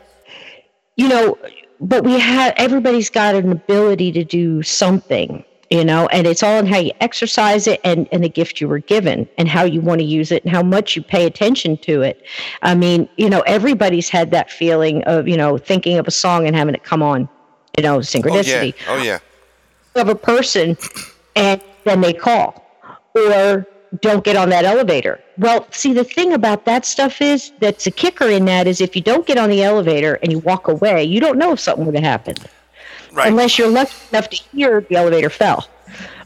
you know but we have everybody's got an ability to do something you know and it's all in how you exercise it and and the gift you were given and how you want to use it and how much you pay attention to it i mean you know everybody's had that feeling of you know thinking of a song and having it come on you know Oh yeah. synchronicity Oh yeah. of a person and then they call or don't get on that elevator. Well, see, the thing about that stuff is that's a kicker in that is if you don't get on the elevator and you walk away, you don't know if something would have happened Right. unless you're lucky enough to hear the elevator fell.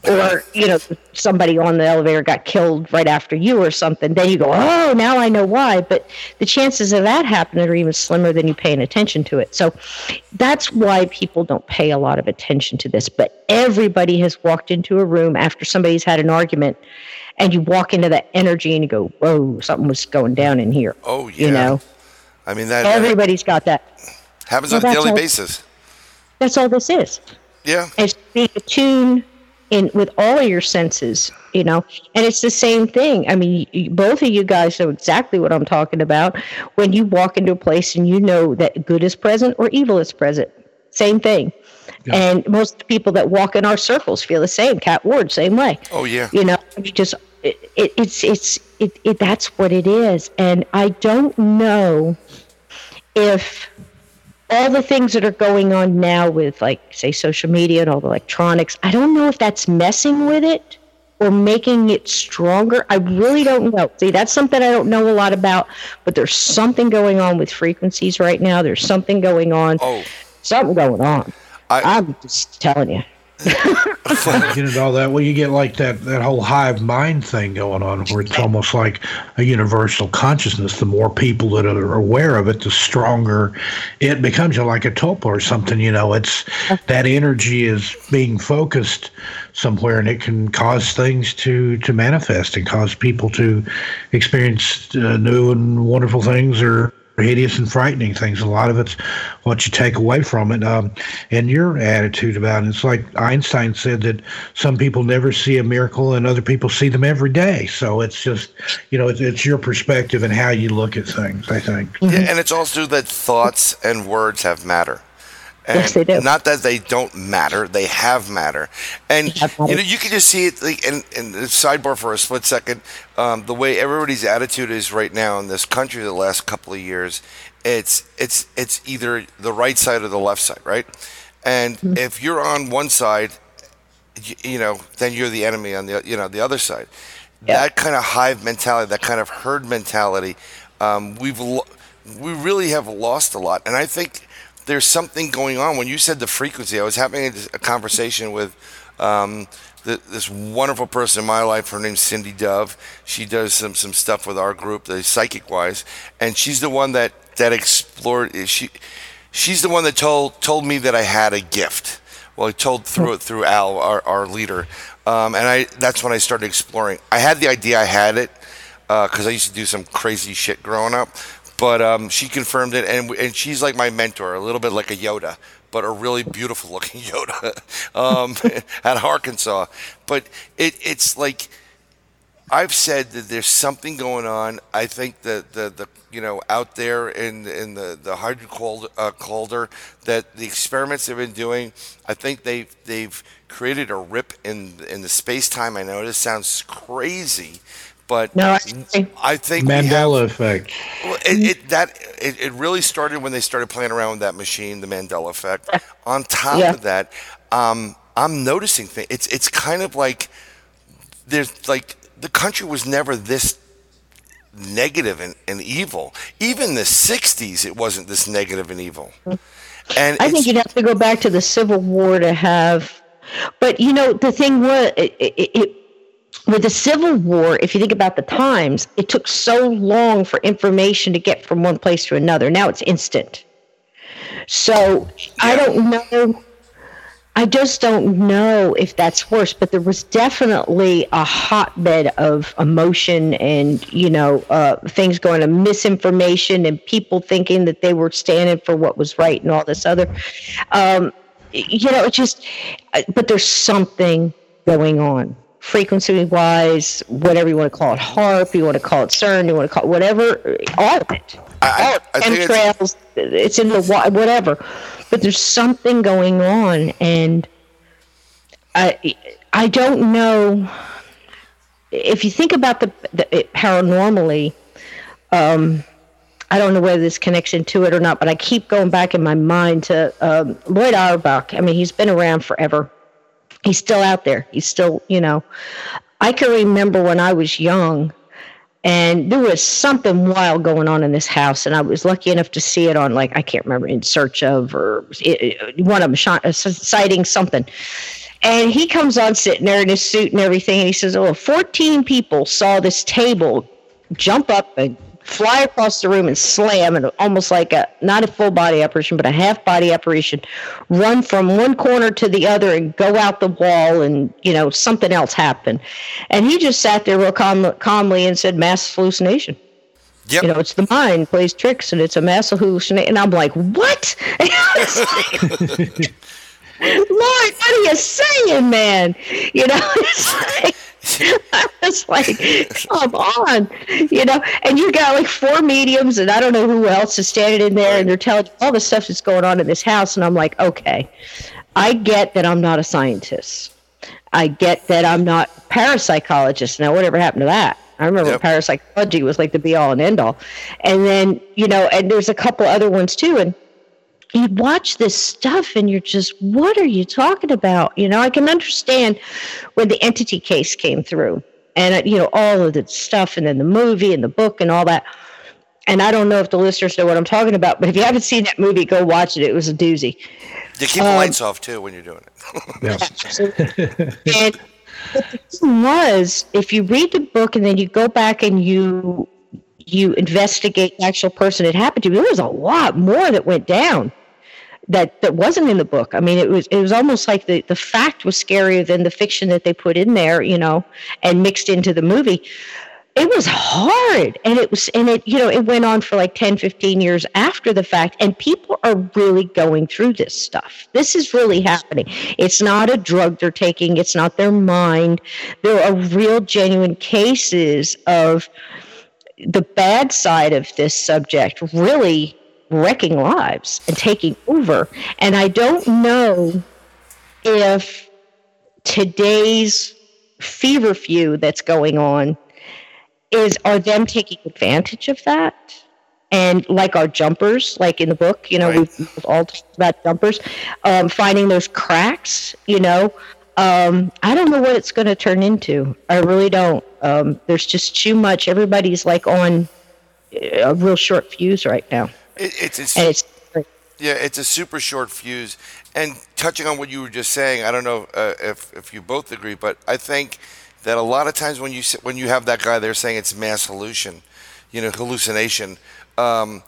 Or, you know, somebody on the elevator got killed right after you or something. Then you go, oh, now I know why. But the chances of that happening are even slimmer than you paying attention to it. So that's why people don't pay a lot of attention to this. But everybody has walked into a room after somebody's had an argument and you walk into that energy and you go, whoa, something was going down in here. Oh yeah. You know, I mean that, everybody's got that. happens well, on a daily all- basis. That's all this is. Yeah. It's being attuned in with all of your senses, you know. And it's the same thing. I mean, you, both of you guys know exactly what I'm talking about. When you walk into a place and you know that good is present or evil is present, same thing. And most people that walk in our circles feel the same. Cat Ward, same way. Oh yeah. You know, you just it, it, it's it's it, it that's what it is. And I don't know if all the things that are going on now with like say social media and all the electronics, I don't know if that's messing with it or making it stronger. I really don't know. See, that's something I don't know a lot about, but there's something going on with frequencies right now. There's something going on. Oh. Something going on. I- I'm just telling you. Get into all that. Well, you get like that that whole hive mind thing going on, where it's almost like a universal consciousness. The more people that are aware of it, the stronger it becomes. You know, like a tulpa or something. You know, it's that energy is being focused somewhere, and it can cause things to to manifest and cause people to experience uh, new and wonderful things or hideous and frightening things. A lot of it's what you take away from it, um, and your attitude about it. It's like Einstein said that some people never see a miracle, and other people see them every day. So it's just, you know, it's, it's your perspective and how you look at things. I think. Yeah, and it's also that thoughts and words have matter. And Yes, they do. Not that they don't matter; they have matter. And have matter. you know, you can just see it. Like, and, and sidebar for a split second, um, the way everybody's attitude is right now in this country, the last couple of years, it's it's it's either the right side or the left side, right? And Mm-hmm. if you're on one side, you, you know, then you're the enemy on the you know the other side. Yeah. That kind of hive mentality, that kind of herd mentality, um, we've lo- we really have lost a lot. And I think there's something going on. When you said the frequency, I was having a, conversation with um, th- this wonderful person in my life. Her name's Cindy Dove. She does some some stuff with our group, the Psychic Wise, and she's the one that that explored. She she's the one that told told me that I had a gift. Well, I told through it through Al, our, our leader, um, and I that's when I started exploring. I had the idea I had it because I used to do some crazy shit growing up, but um, she confirmed it, and and she's like my mentor, a little bit like a Yoda, but a really beautiful looking (laughs) Yoda um, (laughs) at Arkansas. But it it's like I've said that there's something going on. I think that the, the you know out there in in the the hydrocold uh, colder that the experiments they've been doing. I think they they've created a rip in in the space time. I know this sounds crazy, but No, I. I think we have- Mandela effect. well, it, it that it, it really started when they started playing around with that machine, the Mandela effect. On top Yeah. of that, um, I'm noticing things. It's it's kind of like there's like the country was never this negative and, and evil. Even the '60s, it wasn't this negative and evil. And I think you'd have to go back to the Civil War to have. But you know, the thing was, it, it, it, with the Civil War, if you think about the times, it took so long for information to get from one place to another. Now it's instant. So I don't know. I just don't know if that's worse, but there was definitely a hotbed of emotion and, you know, uh, things going to misinformation and people thinking that they were standing for what was right and all this other. Um, you know, it just, uh, but there's something going on. Frequency wise, whatever you want to call it, HAARP, you want to call it CERN, you want to call it whatever, all of it. I- I- all I think it's- it's in the whatever but there's something going on and i i don't know if you think about the, the it, paranormally um I don't know whether this connection to it or not, but I keep going back in my mind to um, Lloyd Auerbach. I mean, he's been around forever. He's still out there. He's still, you know. I can remember when I was young, and there was something wild going on in this house and i was lucky enough to see it on like i can't remember in search of or it, one of them shot, uh, citing something and he comes on sitting there in his suit and everything and he says oh 14 people saw this table jump up and fly across the room and slam and almost like a not a full body apparition but a half body apparition run from one corner to the other and go out the wall and you know something else happened. And he just sat there real calm, calmly and said mass hallucination. Yep. you know it's the mind plays tricks and it's a mass hallucination. And i'm like what (laughs) (laughs) And I was like, Lord, what are you saying, man? You know, (laughs) it's like, I was like, come on, you know, and you got like four mediums, and I don't know who else is standing in there, and they're telling you all the stuff that's going on in this house, and I'm like, okay, I get that I'm not a scientist. I get that I'm not parapsychologist. Now, whatever happened to that? I remember Yep. parapsychology was like the be all and end all, and then you know, and there's a couple other ones too, and you watch this stuff and you're just, what are you talking about? You know, I can understand when the entity case came through and, uh, you know, all of the stuff and then the movie and the book and all that. And I don't know if the listeners know what I'm talking about, but if you haven't seen that movie, go watch it. It was a doozy. You keep the um, lights off too when you're doing it. (laughs) yeah. (laughs) and the thing was, if you read the book and then you go back and you you investigate the actual person it happened to, there was a lot more that went down that that wasn't in the book. I mean, it was it was almost like the the fact was scarier than the fiction that they put in there, you know, and mixed into the movie. It was hard and it was and it you know, it went on for like 10 15 years after the fact and people are really going through this stuff. This is really happening. It's not a drug they're taking, it's not their mind. There are real genuine cases of the bad side of this subject really wrecking lives and taking over. And I don't know if today's feverfew that's going on is are them taking advantage of that and like our jumpers like in the book you know right. we've, all talked about jumpers um, finding those cracks you know um, I don't know what it's going to turn into. I really don't. Um, there's just too much. Everybody's like on a real short fuse right now. It, it's, it's, it's yeah, it's a super short fuse. And touching on what you were just saying, I don't know uh, if if you both agree, but I think that a lot of times when you when you have that guy there saying it's mass hallucination, you know, hallucination, um,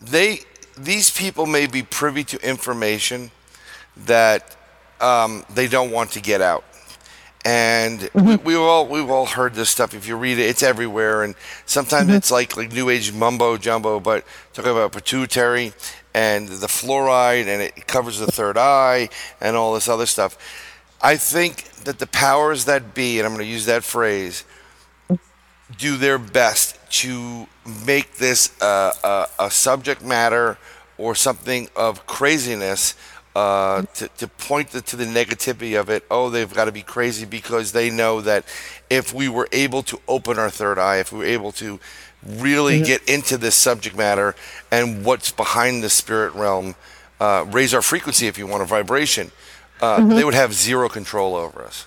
they these people may be privy to information that um, they don't want to get out. And mm-hmm. we, we've all we've all heard this stuff. If you read it, it's everywhere. And sometimes mm-hmm. it's like like new age mumbo jumbo. But talking about pituitary and the fluoride, and it covers the third eye, and all this other stuff. I think that the powers that be, and I'm going to use that phrase, do their best to make this uh, a, a subject matter or something of craziness uh, to, to point the, to the negativity of it. Oh, they've got to be crazy because they know that if we were able to open our third eye, if we were able to really mm-hmm. get into this subject matter and what's behind the spirit realm, uh, raise our frequency if you want a vibration, uh, mm-hmm. they would have zero control over us.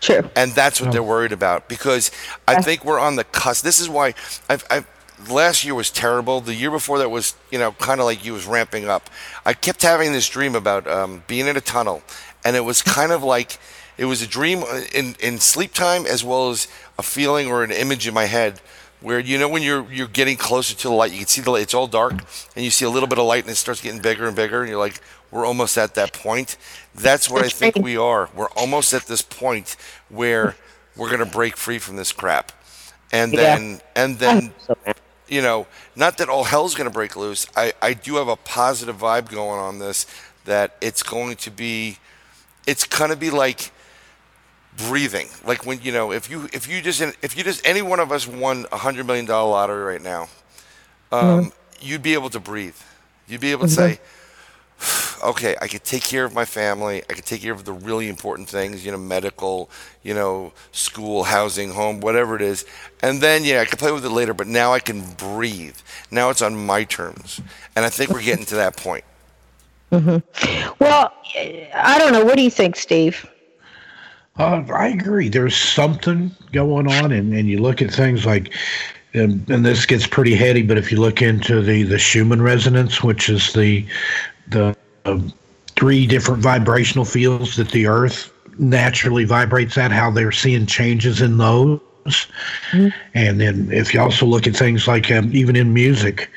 True. And that's what they're worried about because I think we're on the cusp. This is why I've, I've last year was terrible. The year before that was, you know, kind of like you was ramping up. I kept having this dream about um, being in a tunnel, and it was kind of like it was a dream in in sleep time as well as a feeling or an image in my head where you know when you're you're getting closer to the light, you can see the light. It's all dark, and you see a little bit of light, and it starts getting bigger and bigger, and you're like, we're almost at that point. That's what I think we are. We're almost at this point where we're gonna break free from this crap and then yeah. and then you know, not that all hell's going to break loose. I, I do have a positive vibe going on this that it's going to be, it's going to be like breathing. Like when, you know, if you, if you just, if you just, any one of us won a hundred million dollar lottery right now, um, mm-hmm. you'd be able to breathe. You'd be able to mm-hmm. say, (sighs) okay, I could take care of my family. I could take care of the really important things, you know, medical, you know, school, housing, home, whatever it is. And then, yeah, I could play with it later, but now I can breathe. Now it's on my terms. And I think we're getting to that point. Mm-hmm. Well, I don't know. What do you think, Steve? Uh, I agree. There's something going on, and, and you look at things like, and, and this gets pretty heady, but if you look into the, the Schumann resonance, which is the the uh, three different vibrational fields that the Earth naturally vibrates at, how they're seeing changes in those. Mm-hmm. And then if you also look at things like um, even in music,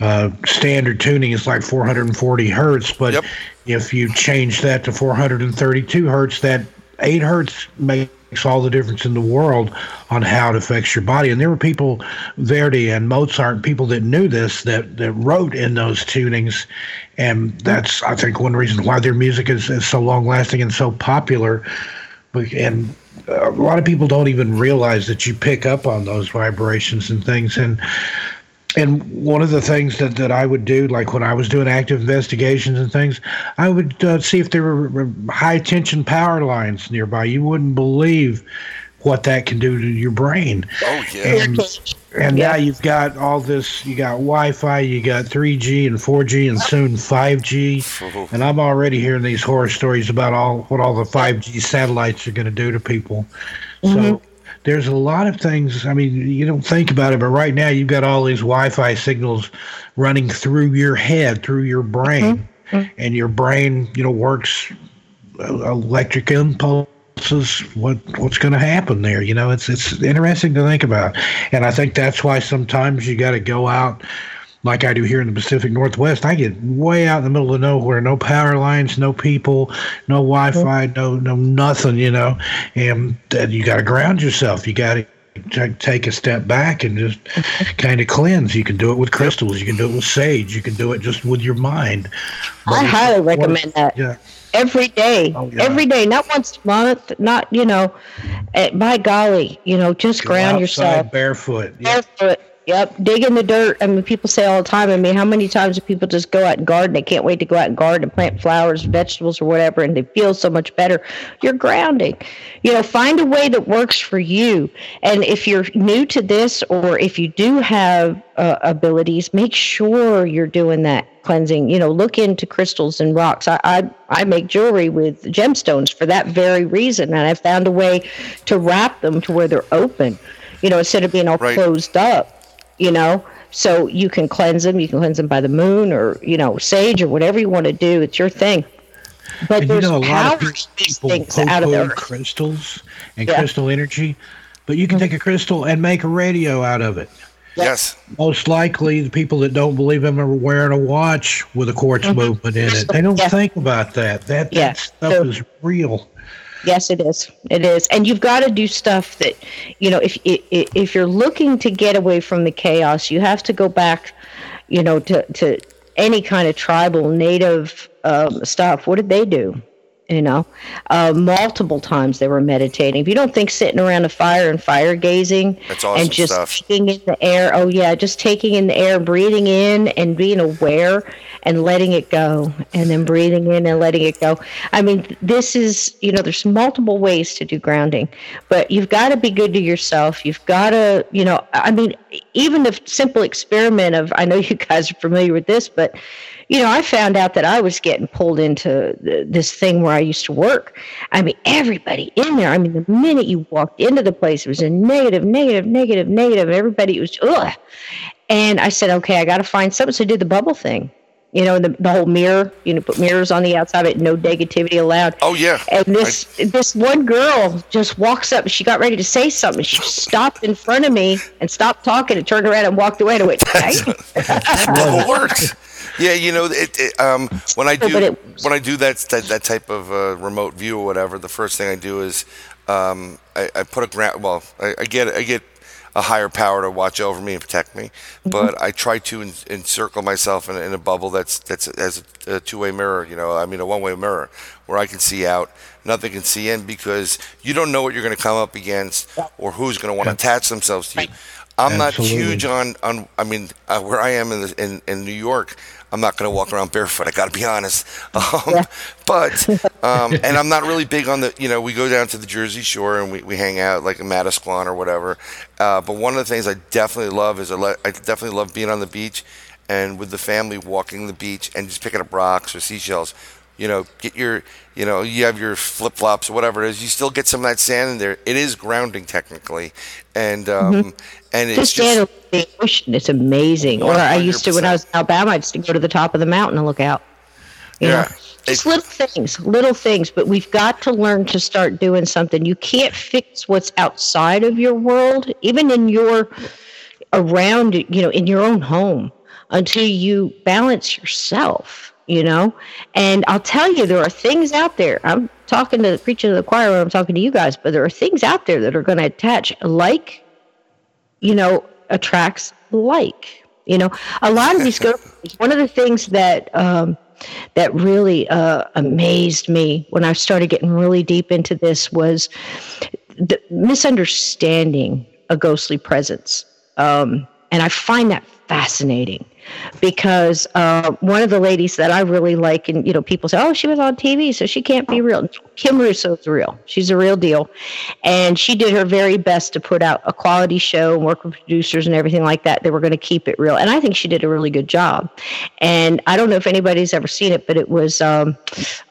uh, standard tuning is like 440 hertz, but yep. if you change that to 432 hertz, that 8 hertz makes all the difference in the world on how it affects your body. And there were people, Verdi and Mozart, people that knew this that, that wrote in those tunings. And that's, I think, one reason why their music is, is so long lasting and so popular. And uh, a lot of people don't even realize that you pick up on those vibrations and things. And and one of the things that, that I would do, like when I was doing active investigations and things, I would uh, see if there were high tension power lines nearby. You wouldn't believe what that can do to your brain. Oh yeah. And, and Yeah. now you've got all this. You got Wi-Fi, you got 3G and 4G, and soon 5G. (laughs) And I'm already hearing these horror stories about all what all the 5G satellites are going to do to people. So there's a lot of things. I mean, you don't think about it, but right now you've got all these Wi-Fi signals running through your head, through your brain, and your brain, you know, works uh, electric impulses. What what's going to happen there? You know, it's it's interesting to think about, and I think that's why sometimes you got to go out. Like I do here in the Pacific Northwest, I get way out in the middle of nowhere, no power lines, no people, no Wi-Fi, no no nothing, you know, and then you got to ground yourself. You got to take a step back and just (laughs) kind of cleanse. You can do it with crystals. You can do it with sage. You can do it just with your mind. But I highly recommend that. Yeah. every day, Oh, yeah. every day, not once a month, not you know, eh, by golly, you know, just Go ground outside yourself. barefoot. Yeah. Barefoot. Yep, dig in the dirt. I mean, people say all the time. I mean, how many times do people just go out and garden? They can't wait to go out and garden and plant flowers, vegetables, or whatever, and they feel so much better. You're grounding. You know, find a way that works for you. And if you're new to this, or if you do have uh, abilities, make sure you're doing that cleansing. You know, look into crystals and rocks. I, I I make jewelry with gemstones for that very reason, and I found a way to wrap them to where they're open. You know, instead of being all Right. closed up you know so you can cleanse them you can cleanse them by the moon or you know sage or whatever you want to do it's your thing but And you there's know, a lot power of in these people things out of the crystals and Yeah. crystal energy, but you can mm-hmm. take a crystal and make a radio out of it. Yes. Most likely, the people that don't believe them are wearing a watch with a quartz mm-hmm. movement in it. They don't Yeah. think about that. That, Yeah. stuff So- is real. Yes it is. It is. And you've got to do stuff that you know if if you're looking to get away from the chaos you have to go back you know to to any kind of tribal native um, stuff. What did they do? You know? Uh, multiple times they were meditating. If you don't think sitting around a fire and fire gazing awesome and just stuff. taking in the air oh yeah just taking in the air breathing in and being aware and letting it go and then breathing in and letting it go i mean this is you know there's multiple ways to do grounding but you've got to be good to yourself you've got to you know i mean even the simple experiment of i know you guys are familiar with this but you know, I found out that I was getting pulled into th- this thing where I used to work. I mean, everybody in there. I mean, the minute you walked into the place, it was a negative, negative, negative, negative. Everybody was ugh. And I said, okay, I got to find something. So I did the bubble thing. You know, the, the whole mirror. You know, put mirrors on the outside of it. No negativity allowed. Oh yeah. And this this one girl just walks up. She got ready to say something. She stopped in front of me and stopped talking and turned around and walked away. And I went, "Hey." (laughs) that works. Yeah, you know, it, it, um, when I do it- when I do that that, that type of uh, remote view or whatever, the first thing I do is um, I, I put a ground. Well, I, I get I get a higher power to watch over me and protect me, but I try to en- encircle myself in, in a bubble that's that's as a, a two way mirror. You know, I mean a one way mirror where I can see out, nothing can see in because you don't know what you're going to come up against or who's going to want to attach themselves to you. I'm not huge on on. I mean, uh, where I am in, the, in in New York, I'm not going to walk around barefoot. I got to be honest. (laughs) Um, But (laughs) um, and I'm not really big on the. You know, we go down to the Jersey Shore and we, we hang out like in Manasquan or whatever. Uh, but one of the things I definitely love is I, le- I definitely love being on the beach and with the family walking the beach and just picking up rocks or seashells. You know, get your, you know, you have your flip flops or whatever it is. You still get some of that sand in there. It is grounding technically, and um, and it's just just stand over the ocean. It's amazing. Or I used to when I was in Alabama. I used to go to the top of the mountain and look out. You Yeah. know, just little things, little things. But we've got to learn to start doing something. You can't fix what's outside of your world, even in your around. You know, in your own home, until you balance yourself. You know, and I'll tell you, there are things out there. I'm talking to preaching to the choir when I'm talking to you guys, but there are things out there that are going to attach like you know, attracts like. You know, a lot of these go. (laughs) One of the things that um, that really uh, amazed me when I started getting really deep into this was the misunderstanding a ghostly presence, um, and I find that fascinating. Because uh, one of the ladies that I really like, and you know, people say, "Oh, she was on TV, so she can't be real." Kim Russo is real; she's a real deal, and she did her very best to put out a quality show and work with producers and everything like that. They were going to keep it real, and I think she did a really good job. And I don't know if anybody's ever seen it, but it was, um,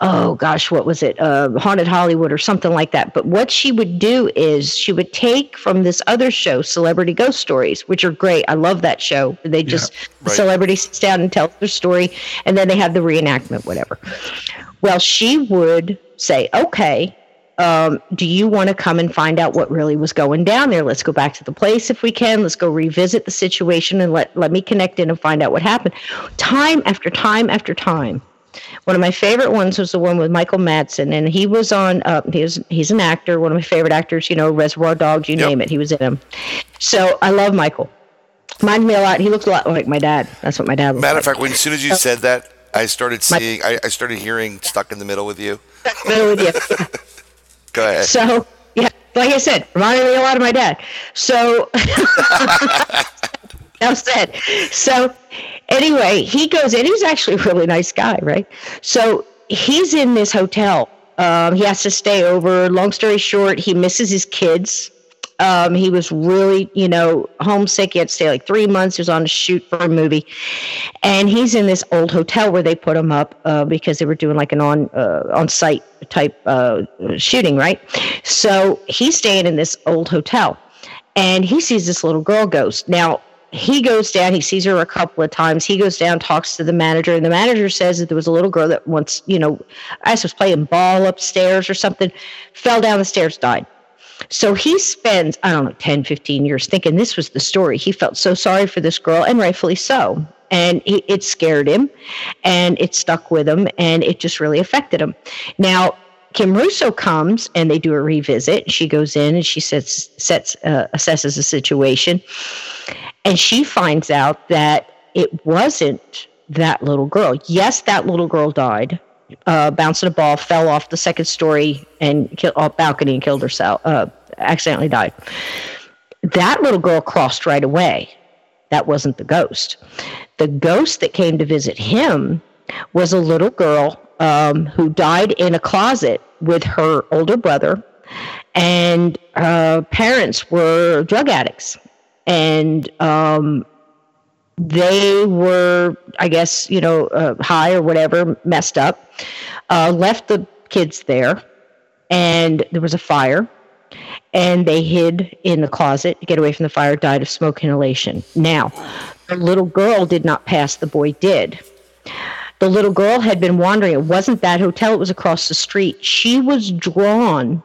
oh gosh, what was it? Uh, Haunted Hollywood or something like that. But what she would do is she would take from this other show, Celebrity Ghost Stories, which are great. I love that show. They just yeah, right. Celebrity sits down and tells their story, and then they have the reenactment, whatever. Well, she would say, okay, um, do you want to come and find out what really was going down there? Let's go back to the place if we can. Let's go revisit the situation and let, let me connect in and find out what happened. Time after time after time. One of my favorite ones was the one with Michael Madsen, and he was on. Uh, he was he's an actor, one of my favorite actors. You know, Reservoir Dogs, you yep. name it, he was in him. So I love Michael. Reminds me a lot. He looked a lot like my dad. That's what my dad. Matter of fact, when as soon as you said that, I started seeing. I, I started hearing "Stuck in the Middle with You." Stuck in the Middle with You. (laughs) Go ahead. So yeah, like I said, reminded me a lot of my dad. So (laughs) now said. So anyway, he goes in. He's actually a really nice guy, right? So he's in this hotel. Um, he has to stay over. Long story short, he misses his kids um, he was really, you know, homesick. He had to stay like three months. He was on a shoot for a movie, and he's in this old hotel where they put him up uh, because they were doing like an on uh, on site type uh, shooting, right? So he's staying in this old hotel, and he sees this little girl ghost. Now he goes down he sees her a couple of times he goes down talks to the manager and the manager says that there was a little girl that once you know i was playing ball upstairs or something fell down the stairs died so he spends, I don't know, 10, 15 years thinking this was the story. He felt so sorry for this girl, and rightfully so. And it, it scared him, and it stuck with him, and it just really affected him. Now, Kim Russo comes and they do a revisit. She goes in and she sets, sets uh, assesses the situation, and she finds out that it wasn't that little girl. Yes, that little girl died, uh, bouncing a ball, fell off the second story and kill, off balcony and killed herself. Uh, accidentally died. That little girl crossed right away. That wasn't the ghost. The ghost that came to visit him was a little girl um, who died in a closet with her older brother, and her parents were drug addicts. And um, they were, I guess, you know, uh, high or whatever, messed up, uh, left the kids there, and there was a fire, and they hid in the closet to get away from the fire, died of smoke inhalation. Now, the little girl did not pass, the boy did. The little girl had been wandering. It wasn't that hotel, it was across the street. She was drawn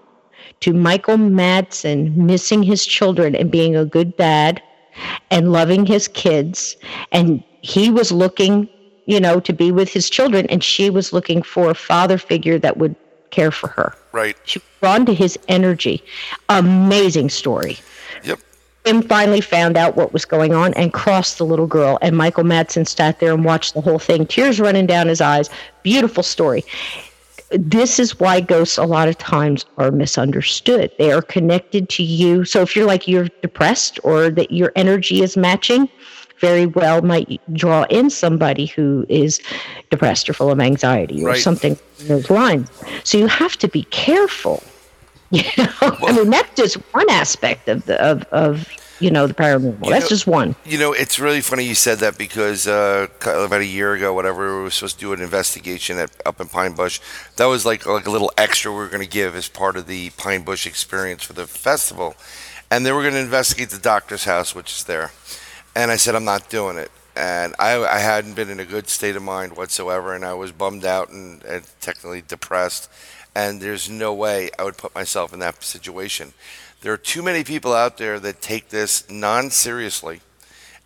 to Michael Madsen missing his children and being a good dad and loving his kids. And he was looking, you know, to be with his children, and she was looking for a father figure that would care for her. Right. She drawn to his energy. Amazing story. Yep. Kim finally found out what was going on and crossed the little girl. And Michael Madsen sat there and watched the whole thing, tears running down his eyes. Beautiful story this is why ghosts a lot of times are misunderstood. They are connected to you. So if you're like you're depressed or that your energy is matching, very well might draw in somebody who is depressed or full of anxiety or right. something in those lines. So you have to be careful. (laughs) You know, well, I mean that's just one aspect of the of of you know the paranormal. That's know, just one. You know, it's really funny you said that because uh, about a year ago, whatever, we were supposed to do an investigation at, up in Pine Bush. That was like like a little extra we were going to give as part of the Pine Bush experience for the festival, and they were going to investigate the doctor's house, which is there. And I said, I'm not doing it. And I, I hadn't been in a good state of mind whatsoever, and I was bummed out and, and technically depressed. And there's no way I would put myself in that situation. There are too many people out there that take this non seriously.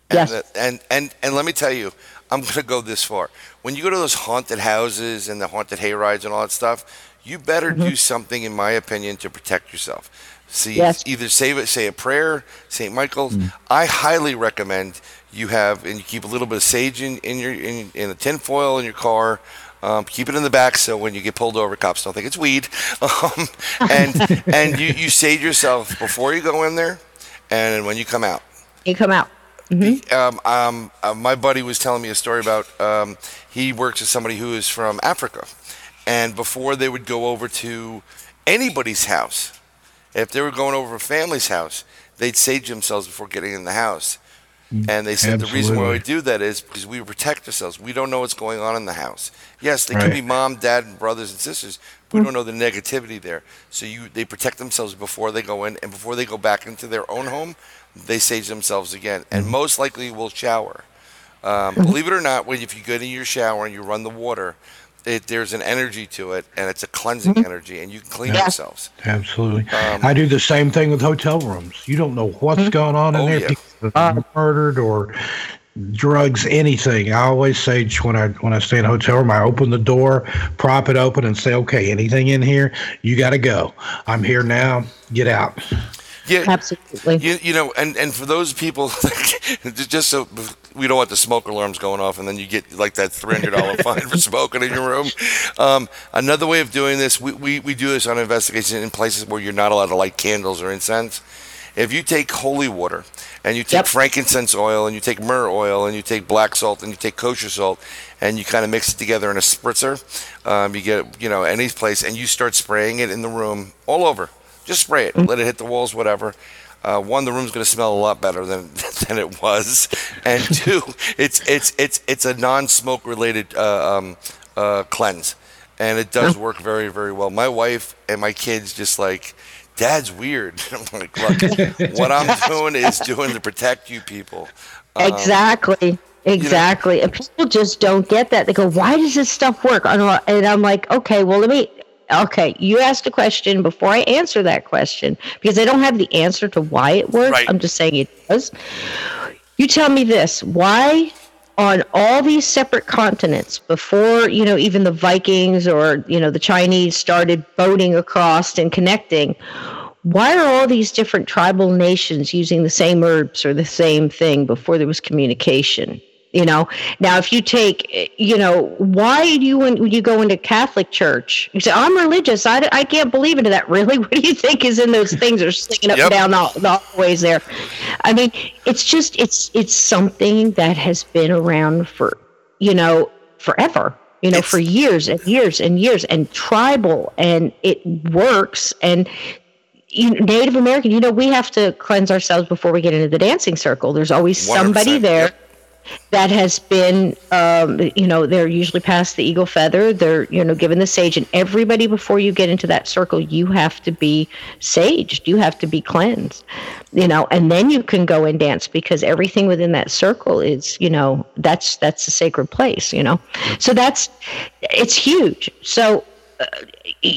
And, yes. and, and, and let me tell you, I'm going to go this far. When you go to those haunted houses and the haunted hayrides and all that stuff, you better mm-hmm. do something, in my opinion, to protect yourself. See, yes. either say say a prayer, St. Michael's. Mm. I highly recommend you have and you keep a little bit of sage in, in your in, in a tinfoil in your car um, keep it in the back so when you get pulled over, cops don't think it's weed. (laughs) Um, and and you, you say to yourself before you go in there and when you come out. You come out. The, um, um, uh, my buddy was telling me a story about um, he works with somebody who is from Africa, and before they would go over to anybody's house, if they were going over a family's house, they'd sage themselves before getting in the house. Mm-hmm. And they said the reason why we do that is because we protect ourselves. We don't know what's going on in the house. Yes, they could be mom, dad, and brothers and sisters. We hmm. don't know the negativity there. So you they protect themselves before they go in, and before they go back into their own home, they sage themselves again, and mm-hmm. most likely will shower. Um, believe it or not, when if you go into your shower and you run the water, it, there's an energy to it, and it's a cleansing mm-hmm. energy, and you can clean Yeah. yourselves. Absolutely. Um, I do the same thing with hotel rooms. You don't know what's mm-hmm. going on in Oh, there. yeah. People have been uh-huh. murdered or drugs, anything. I always say when I when I stay in a hotel room, I open the door, prop it open, and say, "Okay, anything in here, you got to go. I'm here now. Get out." Yeah, Absolutely. You, you know, and, and for those people, (laughs) just so we don't want the smoke alarms going off, and then you get like that three hundred dollar (laughs) fine for smoking in your room. Um, another way of doing this, we, we, we do this on investigation in places where you're not allowed to light candles or incense. If you take holy water and you take Yep. frankincense oil and you take myrrh oil and you take black salt and you take kosher salt and you kind of mix it together in a spritzer, um, you get you know any place and you start spraying it in the room all over. Just spray it, let it hit the walls, whatever. Uh, one, the room's going to smell a lot better than (laughs) than it was, and (laughs) two, it's it's it's it's a non-smoke related uh, um, uh, cleanse, and it does work very very well. My wife and my kids just like, Dad's weird. (laughs) I'm like, look, what I'm doing is doing to protect you people. Um, Exactly. Exactly. and people just don't get that. They go, why does this stuff work? And I'm like, okay, well, let me. Okay, you asked a question before I answer that question because I don't have the answer to why it works. Right. I'm just saying it does. You tell me this why on all these separate continents before you know even the vikings or you know the chinese started boating across and connecting why are all these different tribal nations using the same herbs or the same thing before there was communication you know? Now if you take you know why do you when, you go into catholic church? You say i'm religious. I, I can't believe into that. (laughs) Really? What do you think is in those things are sticking up Yep. and down the, the hallways there? I mean it's just it's it's something that has been around for you know forever you know It's- for years and years and years and tribal and it works and Native American, you know, we have to cleanse ourselves before we get into the dancing circle. There's always somebody there yep. That has been, um, you know, they're usually past the eagle feather. They're, you know, given the sage. And everybody before you get into that circle, you have to be saged. You have to be cleansed, you know, and then you can go and dance because everything within that circle is, you know, that's that's a sacred place, you know. So that's it's huge. So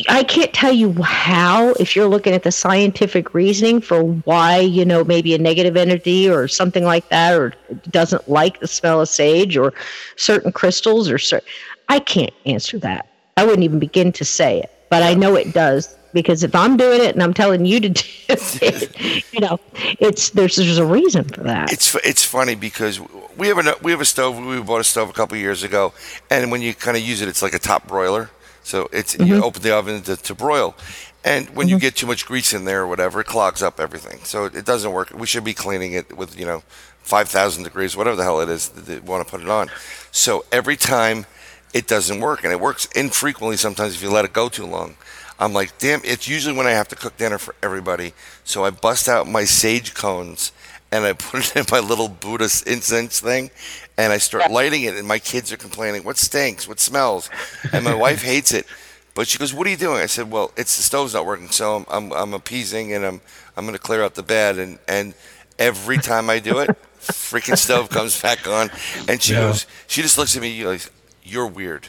I can't tell you how, if you're looking at the scientific reasoning for why, you know, maybe a negative entity or something like that, or doesn't like the smell of sage or certain crystals or certain. I can't answer that. I wouldn't even begin to say it, but I know it does because if I'm doing it and I'm telling you to do (laughs) it, you know, it's there's there's a reason for that. It's it's funny because we have a we have a stove. We bought a stove a couple years ago, and when you kind of use it, it's like a top broiler. So it's you mm-hmm. open the oven to, to broil, and when you mm-hmm. get too much grease in there or whatever, it clogs up everything. So it doesn't work. We should be cleaning it with you know five thousand degrees, whatever the hell it is that they want to put it on. So every time it doesn't work, and it works infrequently sometimes if you let it go too long. I'm like, damn, it's usually when I have to cook dinner for everybody. So I bust out my sage cones and I (laughs) put it in my little Buddhist incense thing and I start lighting it and my kids are complaining, what stinks, what smells? And my wife (laughs) hates it. But she goes, "What are you doing?" I said, "Well, it's the stove's not working, so I'm I'm, I'm appeasing and I'm I'm going to clear out the bed." And and every time I do it, freaking stove comes back on, and she Yeah. goes, she just looks at me like, "You're weird."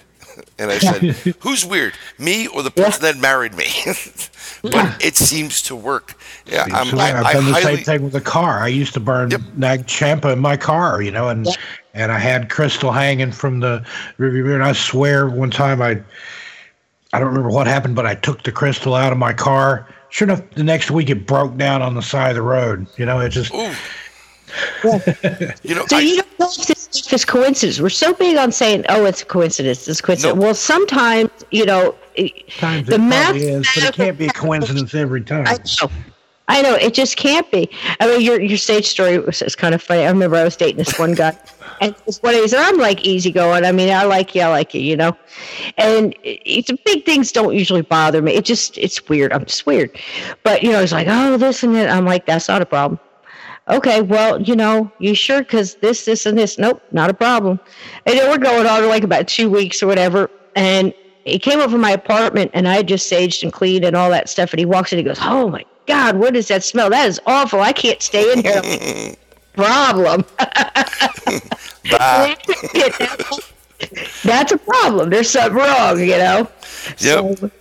And I said, (laughs) "Who's weird, me or the person that married me?" (laughs) but it seems to work. Yeah, I'm, So I, I've I done the highly, same thing with the car. I used to burn Yep. Nag Champa in my car, you know, and and I had crystal hanging from the rearview mirror. And I swear, one time I, I don't remember what happened, but I took the crystal out of my car. Sure enough, the next week it broke down on the side of the road. You know, it just Ooh. (laughs) you know, So I, you don't know if this stuff is coincidence. We're so big on saying, "Oh, it's a coincidence. It's a coincidence." No. Well, sometimes you know, it- the it math. is, but it can't be a coincidence every time. I know. I know it just can't be. I mean, your your stage story was, was kind of funny. I remember I was dating this one guy, (laughs) and this one he said, "I'm like easygoing. I mean, I like you, I like you, you know." And it, it's big things don't usually bother me. It just it's weird. I'm just weird, but you know, he's like, "Oh, this and that." I'm like, "That's not a problem." Okay, well, you know, you sure? Because this, this, and this. Nope, not a problem. And then we're going on like about two weeks or whatever, and he came over my apartment, and I had just saged and cleaned and all that stuff. And he walks in, he goes, "Oh my God, what is that smell? That is awful. I can't stay in here. problem. (laughs) (laughs) That's a problem. There's something wrong, you know? Yep. So,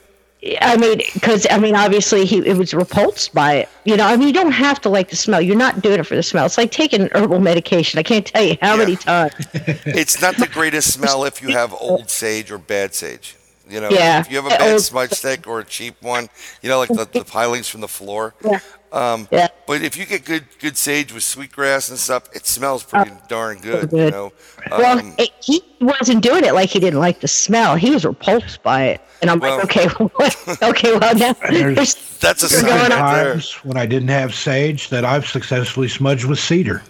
I mean, because I mean, obviously he it was repulsed by it. You know, I mean, you don't have to like the smell. You're not doing it for the smell. It's like taking an herbal medication. I can't tell you how Yeah. many times. (laughs) It's not the greatest smell if you have old sage or bad sage. You know, Yeah. if you have a bad smudge stick or a cheap one, you know, like the, the pilings from the floor. Yeah. Um, Yeah. But if you get good good sage with sweetgrass and stuff, it smells pretty darn good. You Oh, good. know. Well, Um, it, he wasn't doing it like he didn't like the smell. He was repulsed by it, and I'm Well- like, okay, well, (laughs) what? okay, well now There's- there's that's a You're sign going right there. times when I didn't have sage that I've successfully smudged with cedar.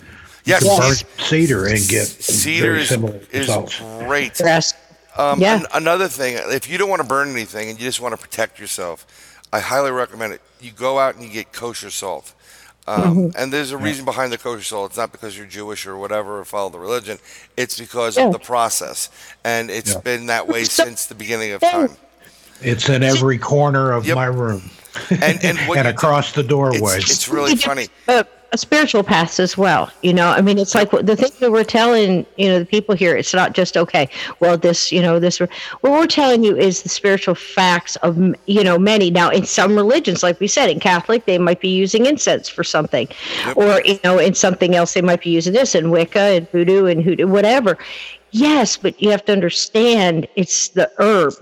Yes, Burn cedar and get cedar very is, similar is results. great. stress. Um, Yeah. an- another thing, if you don't want to burn anything and you just want to protect yourself, I highly recommend it. You go out and you get kosher salt. Um, Mm-hmm. And there's a reason behind the kosher salt. It's not because you're Jewish or whatever or follow the religion. It's because Yeah. of the process, and it's Yeah. been that way So- since the beginning of time. It's in every corner of Yep. my room And and (laughs) and you- across the doorway. it's, it's really funny. A, spiritual path as well. You know, I mean, it's like the thing that we're telling, you know, the people here, it's not just, okay, well, this, you know, this, what we're telling you is the spiritual facts of, you know, many. Now, in some religions, like we said, in Catholic, they might be using incense for something, or, you know, in something else, they might be using this, in Wicca and Voodoo and Hoodoo, whatever. Yes, but you have to understand it's the herb.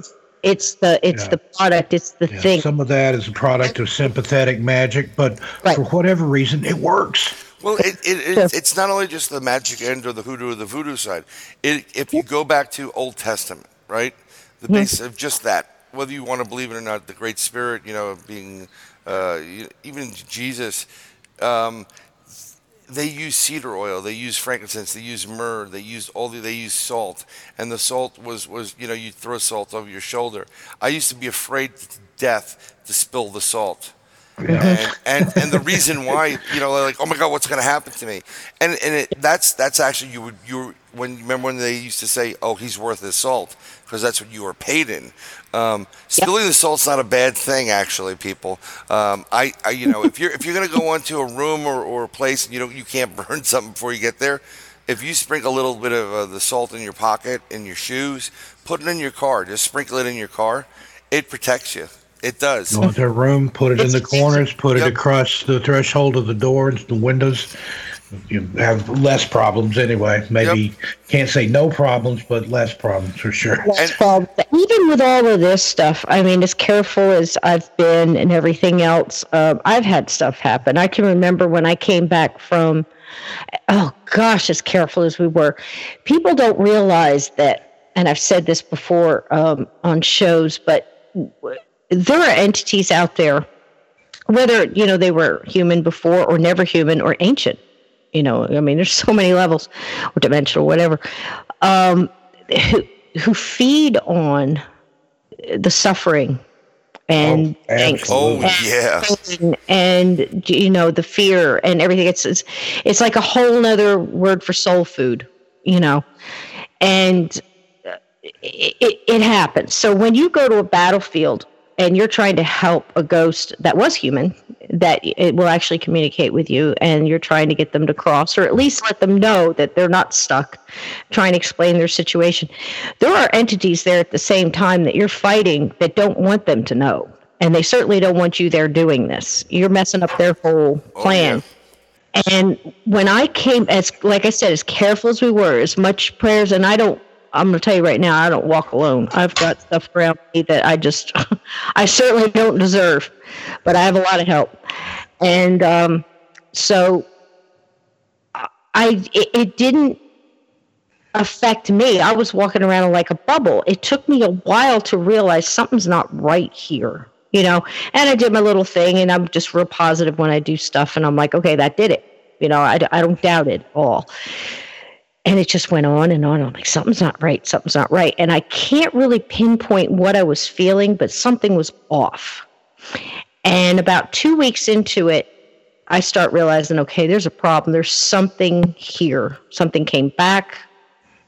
It's the it's Yeah. the product. It's the Yeah, thing. Some of that is a product of sympathetic magic, but Right. for whatever reason, it works. Well, it, it, it, it's not only just the magic end or the hoodoo or the voodoo side. It, if you go back to Old Testament, right, the base of just that, whether you want to believe it or not, the Great Spirit, you know, being uh, even Jesus, um, they use cedar oil, they use frankincense, they use myrrh, they use all the, they use salt, and the salt was was you know you throw salt over your shoulder. I used to be afraid to death to spill the salt and, (laughs) and and the reason why you know like oh my god what's going to happen to me? And and it, that's that's actually you would you when remember when they used to say oh he's worth his salt? Because that's what you were paid in. Um, spilling the salt's not a bad thing actually people. Um, I, I you know if you're if you're going to go into a room or, or a place and you don't you can't (laughs) burn something before you get there if you sprinkle a little bit of uh, the salt in your pocket in your shoes put it in your car. Just sprinkle it in your car. It protects you it does Go into a room, put it in the corners, put it across the threshold of the doors, the windows. You have less problems anyway. Maybe can't say no problems, but less problems for sure. That's And- problem. Even with all of this stuff, I mean, as careful as I've been and everything else, um, I've had stuff happen. I can remember when I came back from, oh gosh, as careful as we were, people don't realize that, and I've said this before um, on shows, but w- there are entities out there, whether you know they were human before or never human or ancient. You know, I mean, there's (laughs) so many levels, or dimensional, whatever. Um, who who feed on the suffering and Oh, angst oh absolutely. yeah and, and you know the fear and everything it's, it's it's like a whole nother word for soul food you know and uh, it, it, it happens so when you go to a battlefield and you're trying to help a ghost that was human that it will actually communicate with you and you're trying to get them to cross or at least let them know that they're not stuck trying to explain their situation. There are entities there at the same time that you're fighting that don't want them to know and they certainly don't want you there doing this. You're messing up their whole oh, plan. And when I came, as like I said, as careful as we were, as much prayers, and I don't. I'm going to tell you right now, I don't walk alone. I've got stuff around me that I just, (laughs) I certainly don't deserve, but I have a lot of help, and um, so I, it, it didn't affect me. I was walking around like a bubble. It took me a while to realize something's not right here. you know. And I did my little thing, and I'm just real positive when I do stuff, and I'm like, okay, that did it. You know, I, I don't doubt it all. And it just went on and on. I'm like, something's not right. Something's not right. And I can't really pinpoint what I was feeling, but something was off. And about two weeks into it, I start realizing, okay, there's a problem. There's something here. Something came back.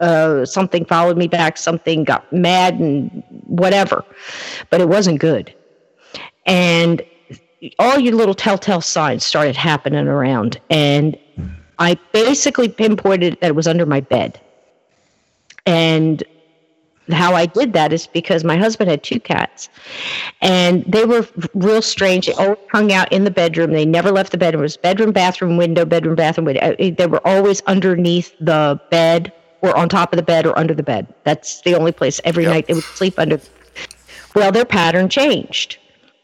Uh, something followed me back. Something got mad and whatever. But it wasn't good. And all your little telltale signs started happening around. And I basically pinpointed that it was under my bed. And how I did that is because my husband had two cats, and they were real strange. They always hung out in the bedroom. They never left the bedroom. It was bedroom, bathroom, window, bedroom, bathroom, window. Uh, they were always underneath the bed, or on top of the bed, or under the bed. That's the only place every yep. night they would sleep under. Well, their pattern changed,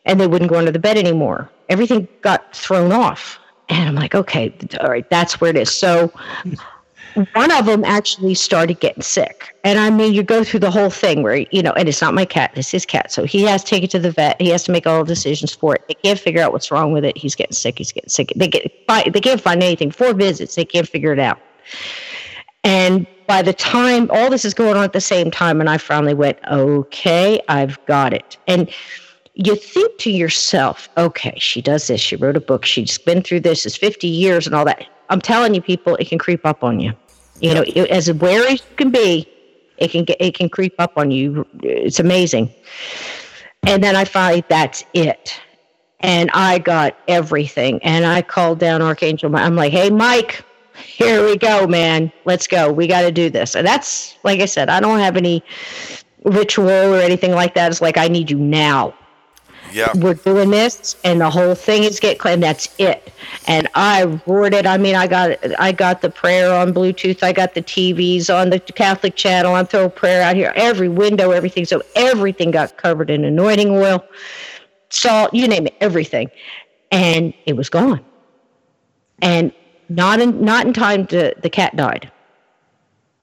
and they wouldn't go under the bed anymore. Everything got thrown off, and I'm like, okay, all right, that's where it is. So one of them actually started getting sick. And I mean, you go through the whole thing where, you know, and it's not my cat, it's his cat. So he has to take it to the vet. He has to make all the decisions for it. They can't figure out what's wrong with it. He's getting sick. He's getting sick. They, get, they can't find anything. Four visits, they can't figure it out. And by the time all this is going on at the same time, and I finally went, okay, I've got it. And you think to yourself, okay, she does this. She wrote a book. She's been through this. It's 50 years and all that. I'm telling you, people, it can creep up on you. You know, as aware as you can be, it can get it can creep up on you. It's amazing. And then I find that's it. And I got everything. And I called down Archangel. I'm like, hey, Mike, here we go, man. Let's go. We got to do this. And that's, like I said, I don't have any ritual or anything like that. It's like, I need you now. Yeah. We're doing this, and the whole thing is get clean. That's it. And I roared it. I mean, I got I got the prayer on Bluetooth. I got the TVs on the Catholic channel. I'm throwing prayer out here. Every window, everything. So everything got covered in anointing oil, salt, you name it, everything. And it was gone. And not in not in time to the cat died.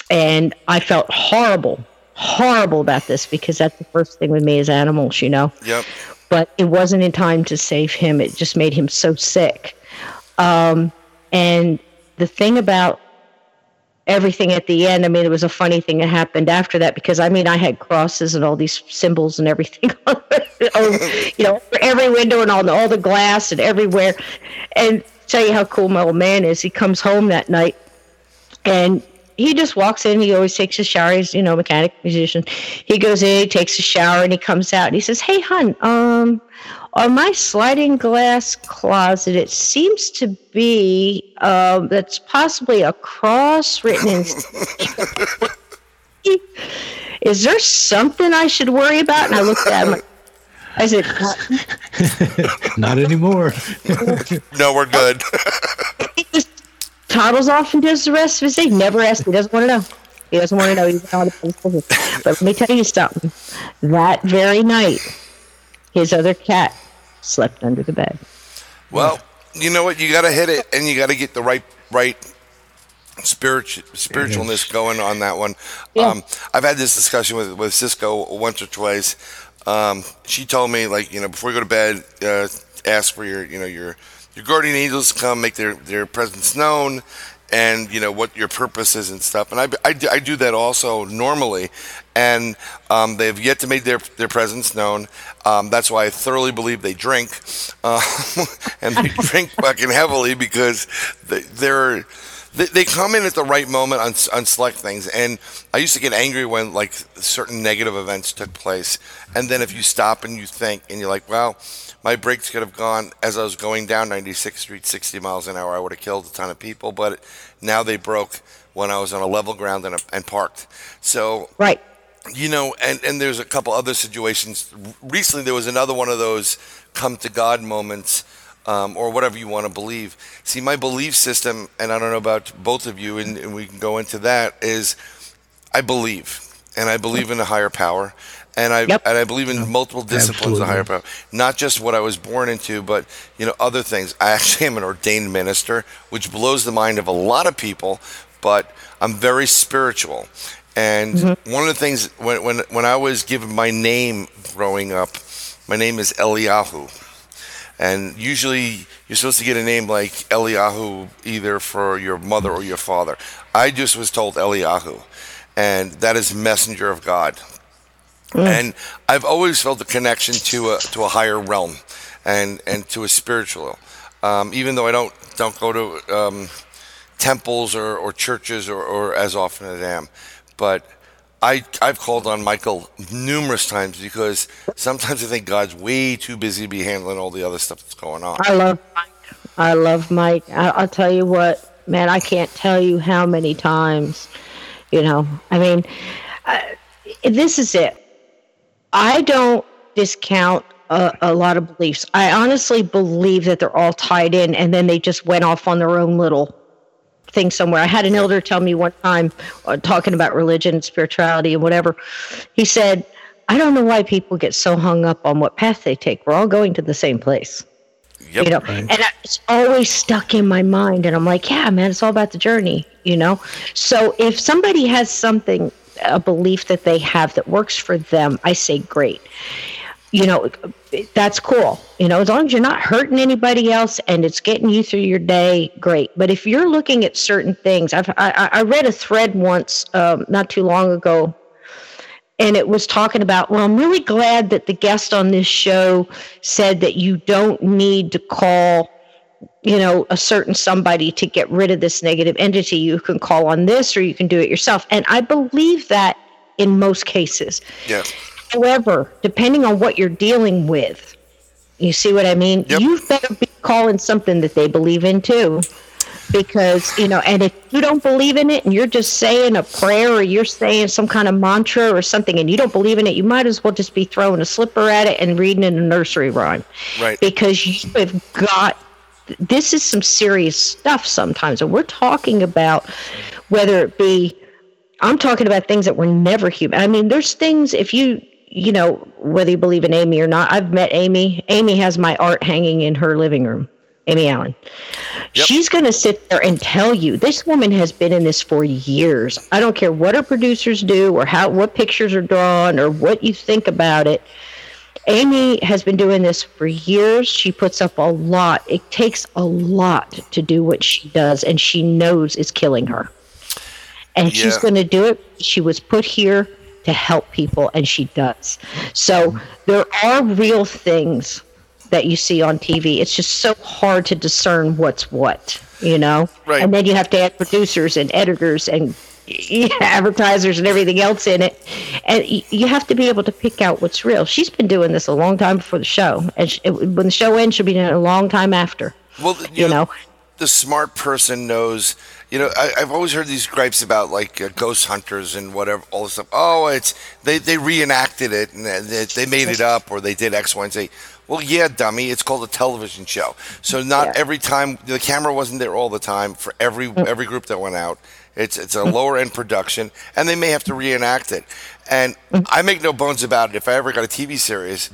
And I felt horrible horrible about this because that's the first thing with me is animals, you know. Yep but it wasn't in time to save him. It just made him so sick. Um, and the thing about everything at the end, I mean, it was a funny thing that happened after that because I mean, I had crosses and all these symbols and everything, (laughs) you know, every window and all, all the glass and everywhere. And tell you how cool my old man is. He comes home that night and he just walks in. He always takes a shower. He's, you know, mechanic, musician. He goes in, he takes a shower, and he comes out and he says, Hey, hun, um, on my sliding glass closet, it seems to be um, that's possibly a cross written in. (laughs) Is there something I should worry about? And I looked at him. I said, Not, (laughs) Not anymore. no, we're good (laughs) toddles off and does the rest of his day. Never asks. He doesn't want to know. He doesn't want to know. He's not But let me tell you something. That very night, his other cat slept under the bed. Well, you know what? You got to hit it, and you got to get the right right spiritual spiritualness going on that one. Yeah. Um, I've had this discussion with with Cisco once or twice. Um, she told me like you know before you go to bed, uh, ask for your you know your your guardian angels come make their, their presence known and you know what your purpose is and stuff. And I, I, I do that also normally. And um, they've yet to make their, their presence known. Um, that's why i thoroughly believe they drink. Uh, (laughs) and they (laughs) drink fucking heavily because they, they're they, they come in at the right moment on, on select things. And i used to get angry when like certain negative events took place. And then if you stop and you think and you're like well my brakes could have gone as I was going down 96th Street 60 miles an hour. I would have killed a ton of people, but now they broke when I was on a level ground and, and parked. So right, you know, and and there's a couple other situations. Recently, there was another one of those come to God moments. Um, or whatever you want to believe. See, my belief system, and I don't know about both of you, and, and we can go into that, is I believe, and I believe in a higher power and I yep. and I believe in multiple disciplines Absolutely. of higher power, not just what I was born into, but you know other things. I actually am an ordained minister, which blows the mind of a lot of people, but I'm very spiritual. And mm-hmm. one of the things when when when I was given my name growing up, My name is Eliyahu. And usually you're supposed to get a name like Eliyahu either for your mother or your father. I just was told Eliyahu, and that is messenger of God. Mm. And I've always felt a connection to a to a higher realm, and and to a spiritual. Um, even though I don't don't go to um, temples or, or churches or, or as often as I am, but I I've called on Michael numerous times because sometimes I think God's way too busy to be handling all the other stuff that's going on. I love Mike. I love Mike. I, will tell you what, man. I can't tell you how many times. You know, I mean, uh, this is it. I don't discount a, a, lot of beliefs. I honestly believe that they're all tied in, and then they just went off on their own little thing somewhere. I had an elder tell me one time, uh, talking about religion and spirituality and whatever. He said, "I don't know why people get so hung up on what path they take. We're all going to the same place." Yep, you know, right. and it's always stuck in my mind, and I'm like, "Yeah, man, it's all about the journey." You know, so if somebody has something, a belief that they have that works for them, I say, "Great." you know, that's cool. You know, as long as you're not hurting anybody else and it's getting you through your day, great. But if you're looking at certain things, I've, I, I read a thread once, um, not too long ago, and it was talking about, well, I'm really glad that the guest on this show said that you don't need to call, you know, a certain somebody to get rid of this negative entity. You can call on this or you can do it yourself. And I believe that in most cases. Yeah. However, depending on what you're dealing with, you see what I mean? Yep. You better be calling something that they believe in too. Because, you know, and if you don't believe in it and you're just saying a prayer or you're saying some kind of mantra or something and you don't believe in it, you might as well just be throwing a slipper at it and reading in a nursery rhyme. Right. Because you have got this is some serious stuff sometimes. And we're talking about whether it be I'm talking about things that were never human. I mean, there's things if you you know, whether you believe in Amy or not, I've met Amy. Amy has my art hanging in her living room. Amy Allan. Yep. She's going to sit there and tell you this woman has been in this for years. I don't care what her producers do or how what pictures are drawn or what you think about it. Amy has been doing this for years. She puts up a lot. It takes a lot to do what she does, and she knows it's killing her. And yeah. she's going to do it. She was put here to help people, and she does. So there are real things that you see on TV. It's just so hard to discern what's what, you know? Right. And then you have to add producers and editors and (laughs) advertisers and everything else in it. And you have to be able to pick out what's real. She's been doing this a long time before the show. And she, when the show ends, she'll be doing it a long time after. Well, you, you know, know, the smart person knows you know, I, have always heard these gripes about like uh, ghost hunters and whatever, all this stuff. Oh, it's they they reenacted it and they, they made it up or they did X, Y, and Z. Well, yeah, dummy. It's called a television show, so not yeah. every time the camera wasn't there all the time for every mm. every group that went out. It's it's a (laughs) lower end production, and they may have to reenact it. And. I make no bones about it. If I ever got a TV series,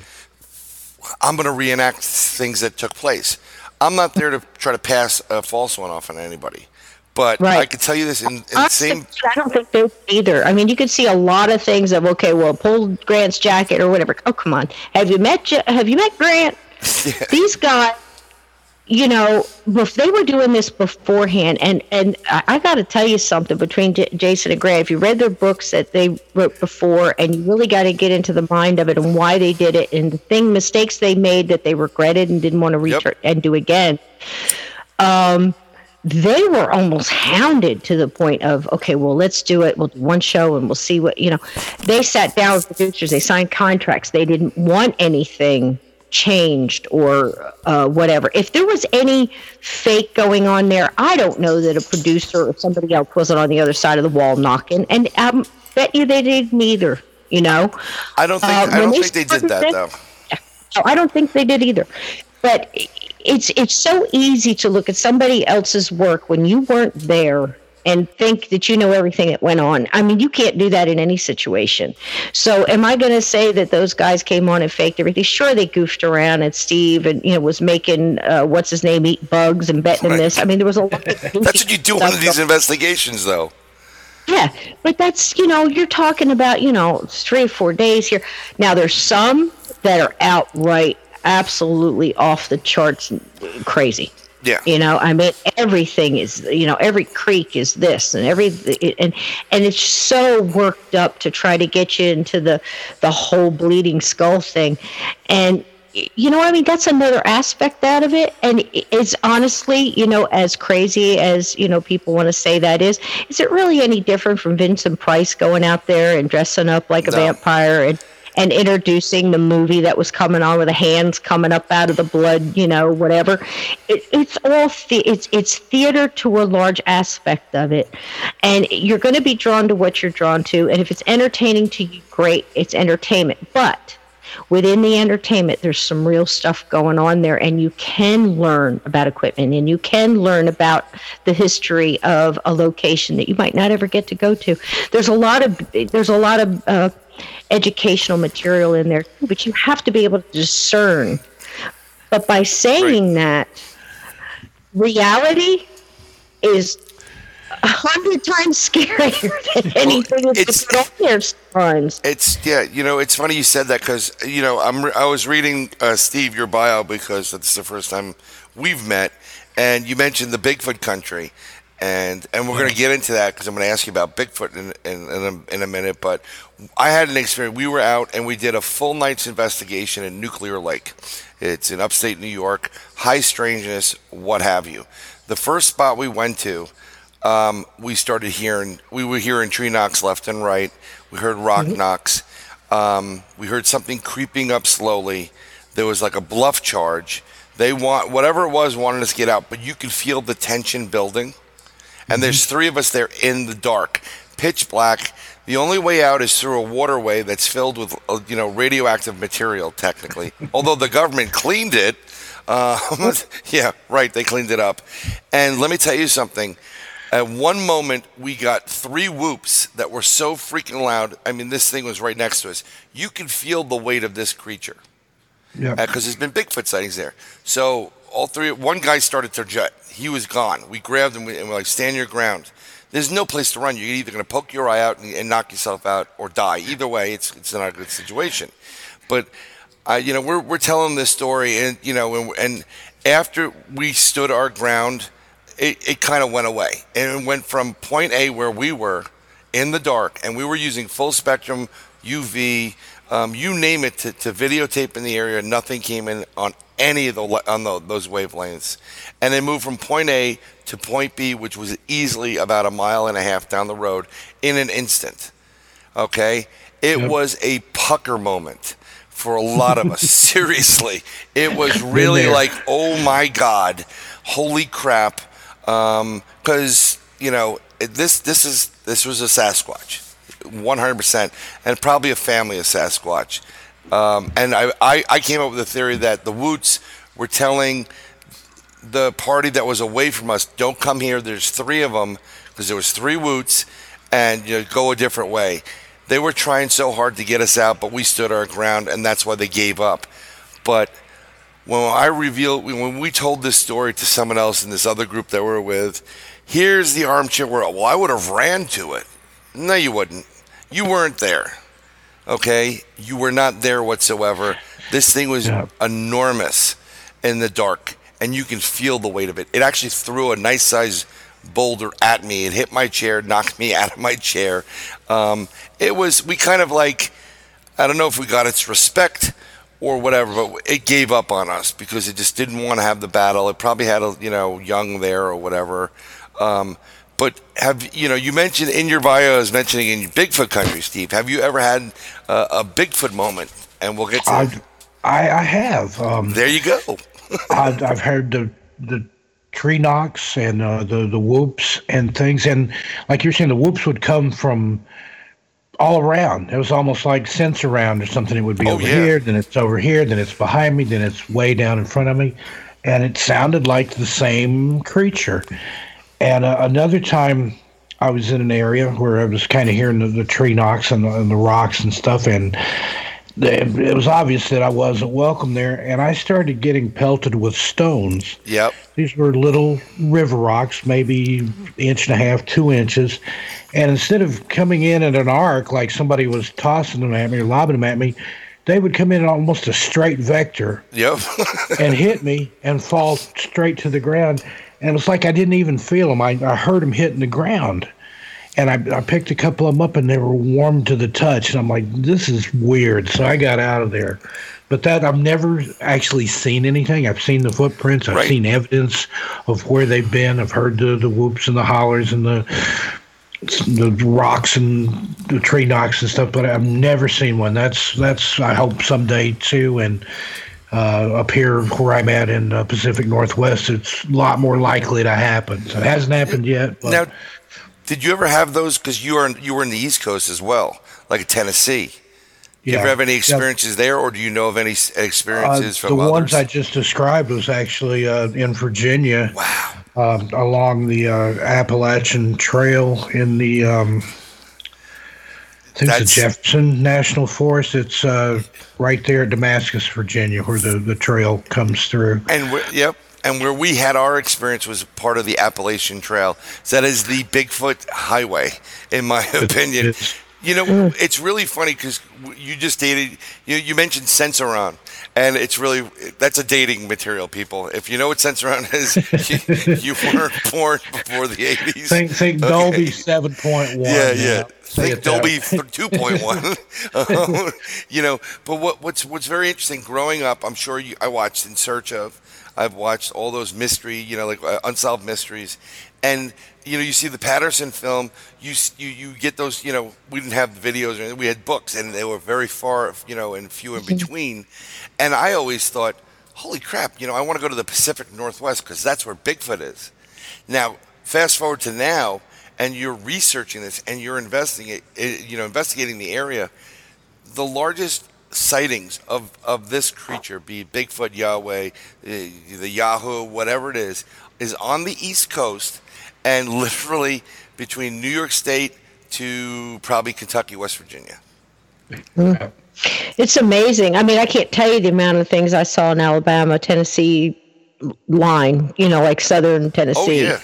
I'm going to reenact things that took place. I'm not there to try to pass a false one off on anybody. But right. I can tell you this in, in the same. I don't think they either. I mean, you could see a lot of things of okay, well, pull Grant's jacket or whatever. Oh, come on, have you met Have you met Grant? (laughs) yeah. These guys, you know, if they were doing this beforehand, and and I, I got to tell you something between J- Jason and Gray. If you read their books that they wrote before, and you really got to get into the mind of it and why they did it, and the thing mistakes they made that they regretted and didn't want to return yep. and do again. Um they were almost hounded to the point of okay well let's do it we'll do one show and we'll see what you know they sat down with producers they signed contracts they didn't want anything changed or uh, whatever. If there was any fake going on there i don't know that a producer or somebody else wasn't on the other side of the wall knocking. And i um, bet you they didn't either you know? I don't think uh, i don't they think they did that though. I don't think they did either. But it's it's so easy to look at somebody else's work when you weren't there and think that you know everything that went on. I mean, you can't do that in any situation. So, am I going to say that those guys came on and faked everything? Sure, they goofed around, and Steve and you know was making uh, what's his name eat bugs and betting right. this. I mean, there was a lot. (laughs) that's what you do on these investigations, though. Yeah, but that's you know you're talking about you know three or four days here. Now there's some that are outright, absolutely off the charts, crazy. Yeah. You know, I mean, everything is, you know, every creak is this, and every, and and it's so worked up to try to get you into the the whole bleeding skull thing, and you know, I mean, that's another aspect out of it, and it's honestly, you know, as crazy as you know people want to say that is, is it really any different from Vincent Price going out there and dressing up like a No. vampire and and introducing the movie that was coming on with the hands coming up out of the blood, you know, whatever. It, it's all the, it's it's theater to a large aspect of it, and you're going to be drawn to what you're drawn to, and if it's entertaining to you, great, it's entertainment. But within the entertainment, there's some real stuff going on there, and you can learn about equipment, and you can learn about the history of a location that you might not ever get to go to. There's a lot of there's a lot of uh, educational material in there, too, but you have to be able to discern. But by saying that, reality is a hundred times scarier (laughs) than anything that's it's- put on there sometimes. It's yeah, you know, it's funny you said that because you know I'm I was reading uh, Steve your bio because that's the first time we've met, and you mentioned the Bigfoot country, and and we're going to get into that because I'm going to ask you about Bigfoot in in, in, a, in a minute. But I had an experience. We were out and we did a full night's investigation in Nuclear Lake. It's in upstate New York, high strangeness, what have you. The first spot we went to um, we started hearing we were hearing tree knocks left and right. We heard rock knocks. Um, we heard something creeping up slowly. There was like a bluff charge. They want whatever it was wanted us to get out, but you could feel the tension building. And there's three of us there in the dark, pitch black. The only way out is through a waterway that's filled with uh, you know radioactive material. Technically, (laughs) although the government cleaned it. Uh, (laughs) yeah, right. They cleaned it up. And let me tell you something. At one moment, we got three whoops that were so freaking loud. I mean, this thing was right next to us. You could feel the weight of this creature Yeah. because there's been Bigfoot sightings there. So all three, one guy started to jet. He was gone. We grabbed him and we're like, stand your ground. There's no place to run. You're either going to poke your eye out and, and knock yourself out or die. Either way, it's it's not a good situation. But uh, you know, we're we're telling this story, and you know, and, and after we stood our ground, it, it kind of went away, and it went from point A where we were in the dark, and we were using full spectrum UV, um, you name it, to, to videotape in the area. Nothing came in on any of the on the, those wavelengths, and then moved from point A to point B, which was easily about a mile and a half down the road in an instant. Okay, it Yep. was a pucker moment for a lot of us. (laughs) Seriously, it was really like, oh my god, holy crap! Because you know this this is this was a Sasquatch, 100 percent, and probably a family of Sasquatch. Um, and I, I I came up with a theory that the Woots were telling the party that was away from us, don't come here. There's three of them because there was three Woots, and you know, go a different way. They were trying so hard to get us out, but we stood our ground, and that's why they gave up. But when I revealed, when we told this story to someone else in this other group that we're with, here's the armchair world. Well, I would have ran to it. No, you wouldn't. You weren't there. Okay, you were not there whatsoever. This thing was Yeah. enormous in the dark, and you can feel the weight of it. It actually threw a nice size boulder at me. It hit my chair, knocked me (laughs) out of my chair. Um, it was we kind of like I don't know if we got its respect or whatever, but it gave up on us because it just didn't want to have the battle. It probably had a you know young there or whatever. Um, but have you know you mentioned in your bio as mentioning in Bigfoot country, Steve? Have you ever had uh, a Bigfoot moment? And we'll get to I, I, I have. Um, there. You go. I've, I've heard the the tree knocks and uh, the the whoops and things, and like you're saying, the whoops would come from all around. It was almost like Sensurround or something. It would be Oh, over yeah. here, then it's over here, then it's behind me, then it's way down in front of me, and it sounded like the same creature. And uh, another time, I was in an area where I was kind of hearing the, the tree knocks and the, and the rocks and stuff, and it was obvious that I wasn't welcome there. And I started getting pelted with stones. Yep. These were little river rocks, maybe inch and a half, two inches. And instead of coming in at an arc like somebody was tossing them at me or lobbing them at me, they would come in almost a straight vector Yep. (laughs) and hit me and fall straight to the ground. And it was like I didn't even feel them. I, I heard them hitting the ground. And I, I picked a couple of them up and they were warm to the touch. And I'm like, this is weird. So I got out of there. But that I've never actually seen anything. I've seen the footprints. I've Right. seen evidence of where they've been. I've heard the, the whoops and the hollers and the the rocks and the tree knocks and stuff, but I've never seen one. That's that's I hope someday too. And uh, up here where I'm at in the Pacific Northwest, it's a lot more likely to happen. So it hasn't happened yet. But now, did you ever have those? Because you are you were in the East Coast as well, like Tennessee. Do you ever have any Yeah. experiences there, or do you know of any s- Uh, experiences the from ones I just described was actually uh, in Virginia. wow. um, along the uh, Appalachian Trail in the um, I think it's That's- the Jefferson National Forest. It's uh, right there at Damascus, Virginia, where the, the trail comes through. And yep, and where we had our experience was part of the Appalachian Trail. So that is the Bigfoot Highway, in my (laughs) opinion. You know, it's really funny because you just dated. You you mentioned Sensurround, and it's really that's a dating material. People, if you know what Sensurround is, (laughs) you, you weren't born before the eighties. Think think Dolby seven point one. (laughs) Yeah, yeah. Think Dolby two point one. You know, but what, what's what's very interesting growing up, I'm sure you, I watched In Search of. I've watched all those mystery, you know, like uh, unsolved mysteries, and you know, you see the Patterson film. You you you get those. You know, we didn't have videos. Or we had books, and they were very far, you know, and few in (laughs) between. And I always thought, holy crap, you know, I want to go to the Pacific Northwest because that's where Bigfoot is. Now, fast forward to now, and you're researching this and you're investing it, it- you know, investigating the area. The largest sightings of, of this creature, be it Bigfoot, Yowie, eh, the Yahoo, whatever it is, is on the East Coast and (laughs) literally between New York State to probably Kentucky, West Virginia. It's amazing. I mean, I can't tell you the amount of things I saw in Alabama, Tennessee line, you know, like southern Tennessee. Oh, yeah.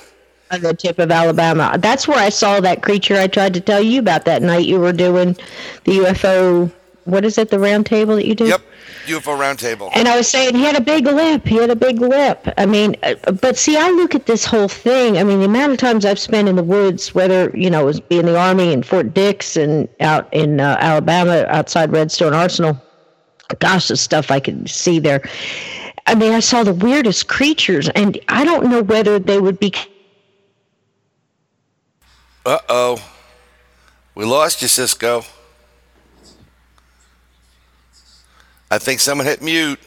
On the tip of Alabama. That's where I saw that creature I tried to tell you about that night you were doing the UFO. What is it, the round table that you do? Yep. UFO Roundtable. And I was saying he had a big lip. He had a big lip. I mean, uh, but see, I look at this whole thing. I mean, the amount of times I've spent in the woods, whether you know, it was being the army in Fort Dix and out in uh, Alabama, outside Redstone Arsenal. Gosh, the stuff I could see there. I mean, I saw the weirdest creatures, and I don't know whether they would be. Uh oh. We lost you, Cisco. I think someone hit mute.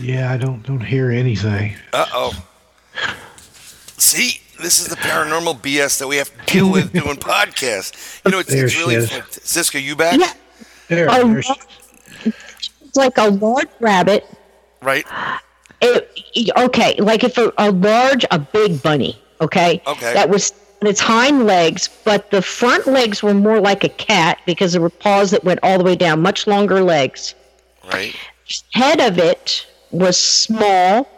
Yeah, I don't don't hear anything. Uh oh. See, this is the paranormal BS that we have to deal with doing podcasts. You know, it's, it's really is. Cisco, you back? Yeah, There, there she- it's like a large rabbit. Right? It, okay, like if a, a large, a big bunny, okay? Okay. That was on its hind legs, but the front legs were more like a cat because there were paws that went all the way down, much longer legs. Right? Head of it was small,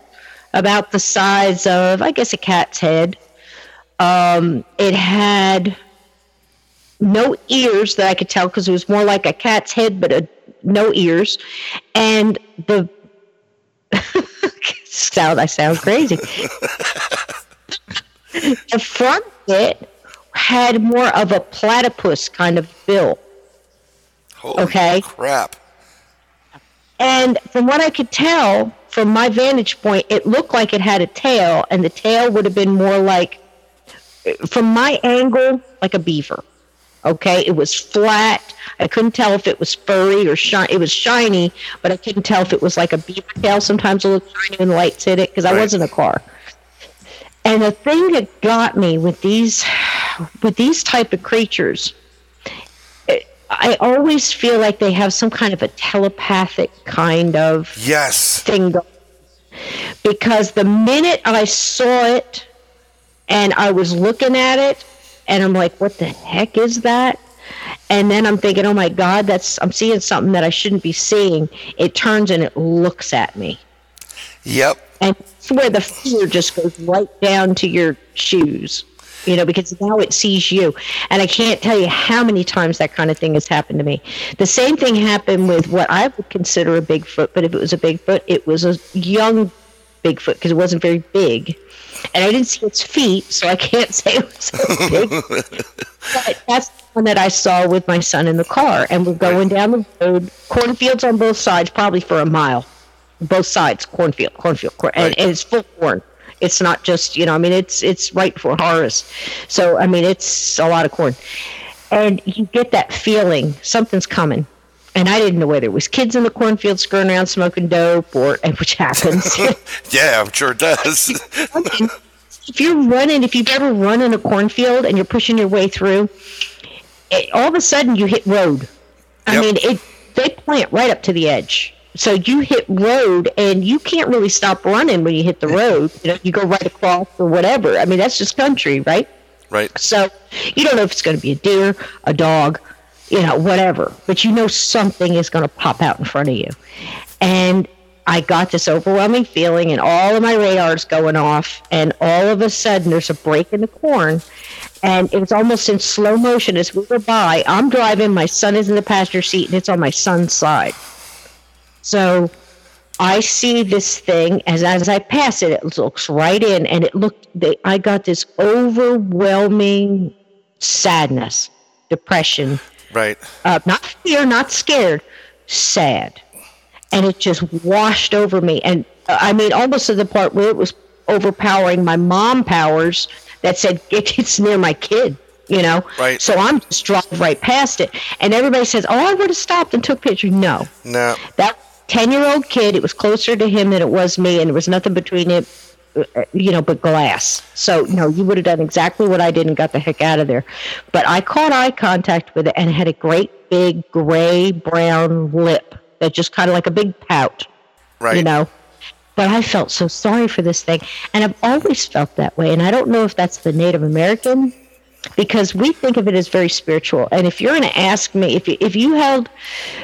about the size of, I guess, a cat's head. Um, it had no ears that I could tell because it was more like a cat's head, but a, no ears. And the (laughs) sound I sound crazy. (laughs) the front bit had more of a platypus kind of bill. Holy Okay. crap. And from what I could tell, from my vantage point, it looked like it had a tail, and the tail would have been more like, from my angle, like a beaver. Okay, it was flat. I couldn't tell if it was furry or shiny. It was shiny, but I couldn't tell if it was like a beaver tail. Sometimes it looked shiny when the lights hit it because I Right. wasn't a car. And the thing that got me with these, with these type of creatures, I always feel like they have some kind of a telepathic kind of Yes. thing going. Because the minute I saw it and I was looking at it and I'm like, what the heck is that? And then I'm thinking, oh my God, that's I'm seeing something that I shouldn't be seeing. It turns and it looks at me. Yep. And that's where the fear just goes right down to your shoes. You know, because now it sees you. And I can't tell you how many times that kind of thing has happened to me. The same thing happened with what I would consider a Bigfoot, but if it was a Bigfoot, it was a young Bigfoot because it wasn't very big. And I didn't see its feet, so I can't (laughs) say it was so big. but that's the one that I saw with my son in the car. And we're going down the road, cornfields on both sides, probably for a mile. Both sides, cornfield, cornfield, corn, and, and it's full corn. It's not just, you know, I mean, it's it's right before harvest. So, I mean, it's a lot of corn. And you get that feeling something's coming. And I didn't know whether it was kids in the cornfield screwing around smoking dope or, (laughs) which happens. (laughs) Yeah, I'm sure it does. (laughs) if you're running, if you've ever run in a cornfield and you're pushing your way through, it, all of a sudden you hit road. I Yep. mean, it they plant right up to the edge. So you hit road and you can't really stop running when you hit the road. You know, you go right across or whatever. I mean, that's just country, right? right. So you don't know if it's going to be a deer, a dog, you know, whatever, but you know something is going to pop out in front of you. And I got this overwhelming feeling, and all of my radars going off, and all of a sudden there's a break in the corn. And it was almost in slow motion as we were by. I'm driving, my son is in the passenger seat, and it's on my son's side. So I see this thing as as I pass it, it looks right in, and it looked. They, I got this overwhelming sadness, depression, Right. uh, not fear, not scared, sad, and it just washed over me. And uh, I mean, almost to the part where it was overpowering my mom powers that said it, it's near my kid. You know, Right. So I'm just driving right past it, and everybody says, "Oh, I would have stopped and took pictures." No, No. that 10 year old kid, it was closer to him than it was me, and there was nothing between it, uh, you know, but glass. So, no, you would have done exactly what I did and got the heck out of there. But I caught eye contact with it and it had a great big gray brown lip that just kind of like a big pout, Right. you know. But I felt so sorry for this thing. And I've always felt that way. And I don't know if that's the Native American because we think of it as very spiritual. And if you're going to ask me, if you, if you held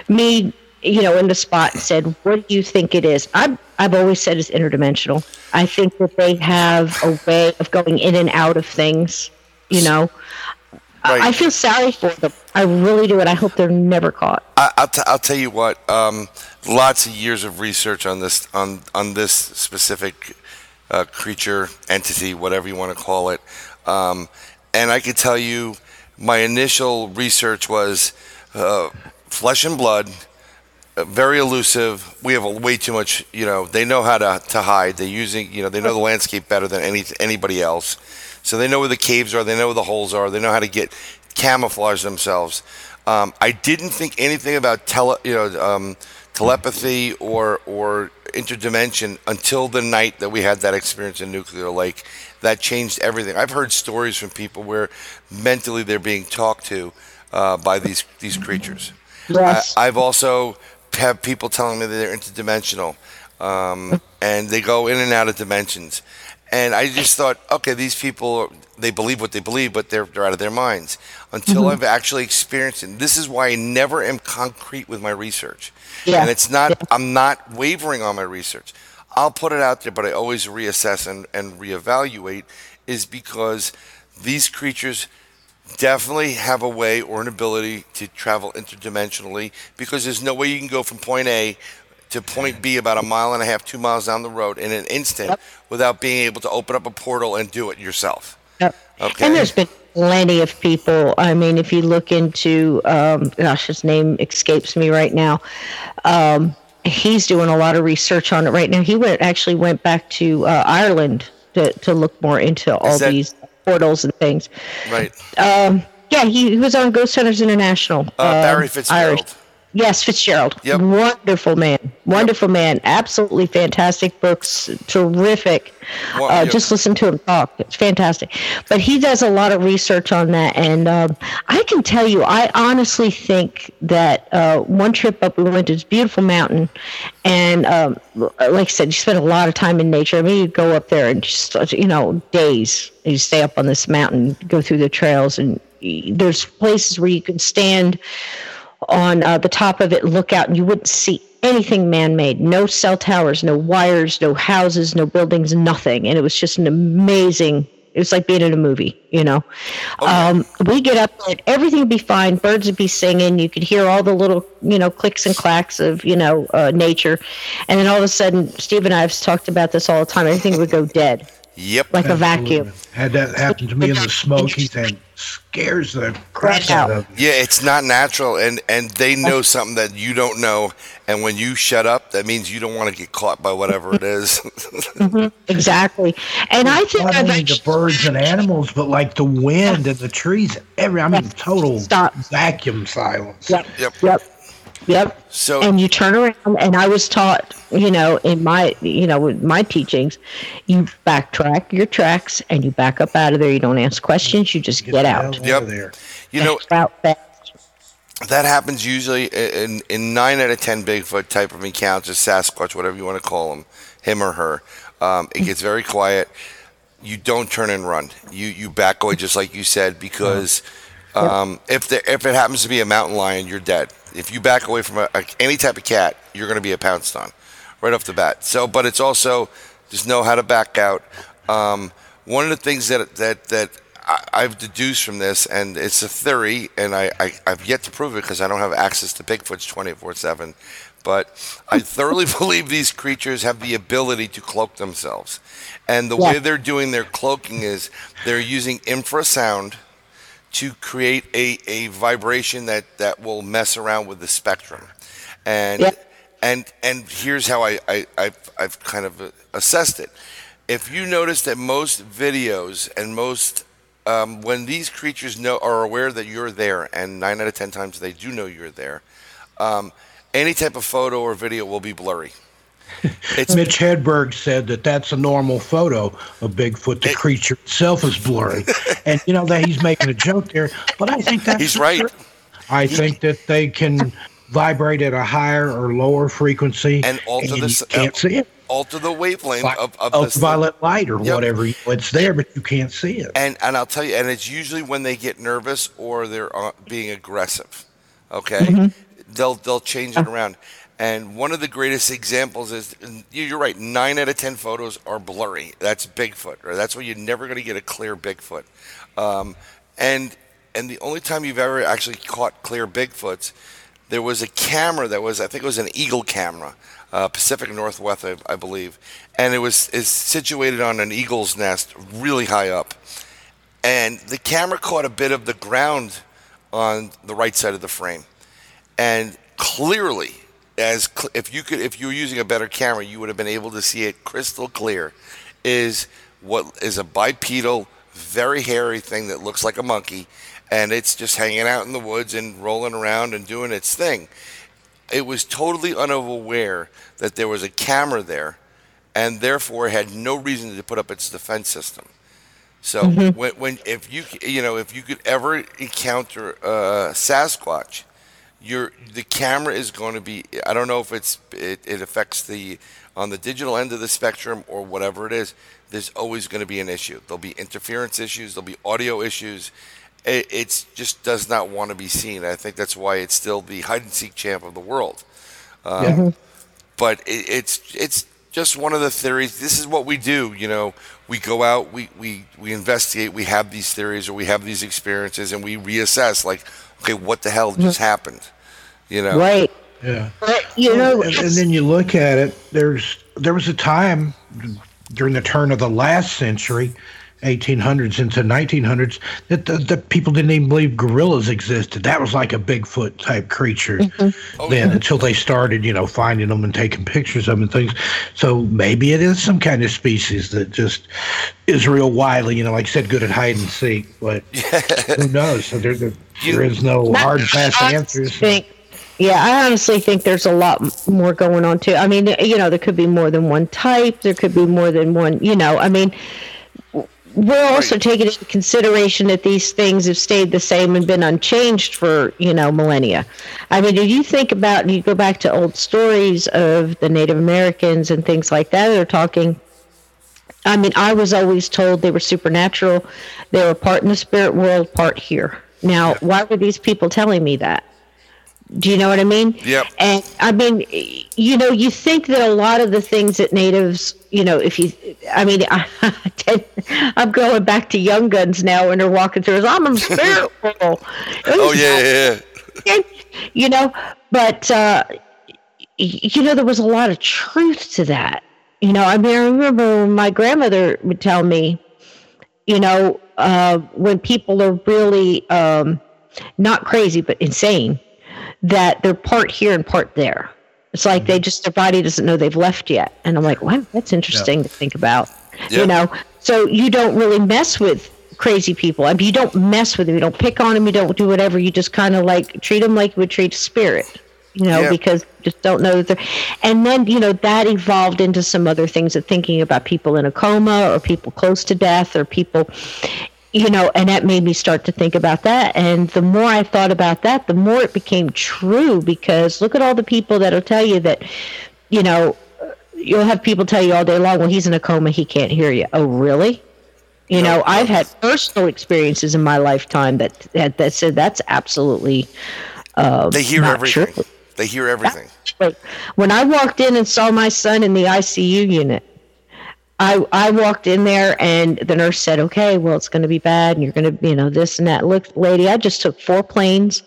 me, you know, in the spot and said, "What do you think it is?" I've I've always said it's interdimensional. I think that they have a way of going in and out of things. You know, I, I feel sorry for them. I really do, and I hope they're never caught. I, I'll, t- I'll tell you what. Um, lots of years of research on this on on this specific uh, creature, entity, whatever you want to call it. Um, and I could tell you, my initial research was uh, flesh and blood, very elusive. We have a, way too much. You know, they know how to, to hide. They using you know they know the landscape better than any anybody else. So they know where the caves are. They know where the holes are. They know how to get camouflage themselves. Um, I didn't think anything about tele, you know, um, telepathy or or interdimension until the night that we had that experience in Nuclear Lake. That changed everything. I've heard stories from people where mentally they're being talked to uh, by these these creatures. Yes. I, I've also have people telling me that they're interdimensional, um, and they go in and out of dimensions. And I just thought, okay, these people they believe what they believe, but they're they're out of their minds. Until I've actually experienced it. and This is why I never am concrete with my research. Yeah. And it's not I'm not wavering on my research. I'll put it out there, but I always reassess and, and reevaluate is because these creatures definitely have a way or an ability to travel interdimensionally because there's no way you can go from point A to point B about a mile and a half, two miles down the road in an instant Yep. without being able to open up a portal and do it yourself. Yep. Okay. And there's been plenty of people. I mean, if you look into, um, gosh, his name escapes me right now. Um, he's doing a lot of research on it right now. He went actually went back to uh, Ireland to, to look more into all that- these portals and things. Right. Um, yeah, he, he was on Ghost Hunters International. Uh, Barry um, Fitzgerald. Irish. Yes, Fitzgerald. Yep. Wonderful man. Wonderful man. Absolutely fantastic books. Terrific. Well, uh, yeah. Just listen to him talk. It's fantastic. But he does a lot of research on that. And um, I can tell you, I honestly think that uh, one trip up, we went to this beautiful mountain. And um, like I said, you spend a lot of time in nature. I mean, you go up there and just, you know, days. You stay up on this mountain, go through the trails, and there's places where you can stand on uh, the top of it and look out, and you wouldn't see anything man-made. No cell towers, no wires, no houses, no buildings, nothing. And it was just an amazing It was like being in a movie, you know. Um, we get up and everything would be fine. Birds would be singing. You could hear all the little, you know, clicks and clacks of, you know, uh, nature. And then all of a sudden, Steve and I have talked about this all the time. Everything would go dead, Yep. like a vacuum. Had that happen to me in the Smokies thing. scares the crap out of me. Yeah, it's not natural, and and they know something that you don't know. And when you shut up, that means you don't want to get caught by whatever it is. (laughs) Mm-hmm. Exactly. And I think Not I've only the birds and animals, but like the wind and the trees. Every, I mean, total Stop. vacuum silence. yep, Yep. yep, yep. so and you turn around and i was taught you know in my you know with my teachings you backtrack your tracks and you back up out of there you don't ask questions you just get, the out hell Yep. there. you know Next route fast. that happens usually in in nine out of ten Bigfoot type of encounters, Sasquatch, whatever you want to call him, him or her. Um, it gets very quiet. You don't turn and run. You you back away just like you said because um, if the, if it happens to be a mountain lion, you're dead. If you back away from a, a, any type of cat, you're going to be a pounced on right off the bat. So, but it's also just know how to back out. Um, one of the things that that that I, I've deduced from this, and it's a theory, and I, I I've yet to prove it because I don't have access to Bigfoot's 24/7. But I thoroughly (laughs) believe these creatures have the ability to cloak themselves, and the way they're doing their cloaking is they're using infrasound to create a, a vibration that, that will mess around with the spectrum. And Yeah. and and here's how I, I, I've, I've kind of uh, assessed it. If you notice that most videos and most um, when these creatures know are aware that you're there, and nine out of ten times they do know you're there, um, any type of photo or video will be blurry. It's Mitch Hedberg said that that's a normal photo of Bigfoot. The It- creature itself is blurry, and you know that he's making a joke there. But I think that's He's the right. I think that they can vibrate at a higher or lower frequency, And alter the you can't see it. alter the wavelength Like of, of the ultraviolet light or Yep. whatever. It's there, but you can't see it. And and I'll tell you, and it's usually when they get nervous or they're uh, being aggressive. Okay, Mm-hmm. they'll they'll change it around. And one of the greatest examples is you're right. Nine out of ten photos are blurry. That's Bigfoot, or that's why you're never going to get a clear Bigfoot. Um, and and the only time you've ever actually caught clear Bigfoots, there was a camera that was I think it was an Eagle camera, uh, Pacific Northwest, I, I believe, and it was is situated on an eagle's nest, really high up and the camera caught a bit of the ground on the right side of the frame and clearly as cl- if you could if you were using a better camera you would have been able to see it crystal clear is what is a bipedal very hairy thing that looks like a monkey and it's just hanging out in the woods and rolling around and doing its thing. It was totally unaware that there was a camera there and therefore had no reason to put up its defense system. So mm-hmm. when, when if you you know if you could ever encounter a Sasquatch, your the camera is going to be I don't know if it's it, it affects the on the digital end of the spectrum or whatever it is. There's always going to be an issue. There'll be interference issues. There'll be audio issues. It it's just does not want to be seen. I think that's why it's still the hide and seek champ of the world um, yeah. Mm-hmm. but it, it's it's just one of the theories. This is what we do. You know, we go out, we we we investigate, we have these theories or we have these experiences, and we reassess. Like, okay, what the hell just mm-hmm. happened? You know, right yeah. but you know and, and then you look at it. There's there was a time during the turn of the last century, 1800s into 1900s, that the, the people didn't even believe gorillas existed. That was like a Bigfoot type creature mm-hmm. oh, then, until they started, you know, finding them and taking pictures of them and things. So maybe it is some kind of species that just is real wily. You know, like I said, good at hide and seek. But (laughs) who knows? So there, there, there is no hard and fast answers. think, yeah, I honestly think there's a lot more going on too. I mean, you know, there could be more than one type. There could be more than one. You know, I mean, we're also taking into consideration that these things have stayed the same and been unchanged for you know millennia. I mean, if you think about and you go back to old stories of the Native Americans and things like that, they're talking I mean, I was always told they were supernatural. They were part in the spirit world, part here. Now, why were these people telling me that? Do you know what I mean? Yep. And I mean, you know, you think that a lot of the things that natives, you know, if you, I mean, (laughs) I, am going back to Young Guns now, and they're walking through. I'm (laughs) spiritual. oh yeah, yeah, yeah. You know, but uh, you know, there was a lot of truth to that. You know, I mean, I remember my grandmother would tell me, you know, uh, when people are really um, not crazy but insane that they're part here and part there. It's like mm-hmm. they just their body doesn't know they've left yet. And I'm like, wow, that's interesting yeah. to think about. Yeah. You know, so you don't really mess with crazy people. I mean, you don't mess with them. You don't pick on them. You don't do whatever. You just kind of like treat them like you would treat a spirit. You know, yeah. because just don't know that they're. And then you know that evolved into some other things of thinking about people in a coma or people close to death or people you know, and that made me start to think about that. And the more I thought about that, the more it became true because look at all the people that'll tell you that, you know, you'll have people tell you all day long, well, he's in a coma, he can't hear you. Oh, really? You know, I've had personal experiences in my lifetime that that, that said that's absolutely. Uh, they hear everything. True. They hear everything. When I walked in and saw my son in the ICU unit, I I walked in there and the nurse said, "Okay, well it's going to be bad and you're going to, you know, this and that." Look, lady, I just took four planes,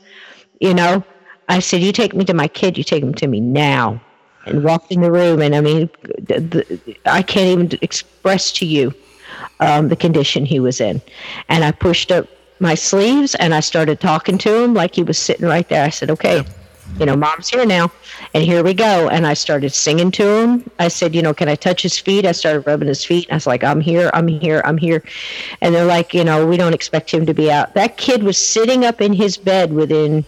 you know. I said, "You take me to my kid, you take him to me now." And walked in the room and I mean, the, the, I can't even express to you um, the condition he was in. And I pushed up my sleeves and I started talking to him like he was sitting right there. I said, "Okay, you know, mom's here now. And here we go. And I started singing to him. I said, you know, can I touch his feet? I started rubbing his feet. I was like, I'm here, I'm here, I'm here. And they're like, you know, we don't expect him to be out. That kid was sitting up in his bed within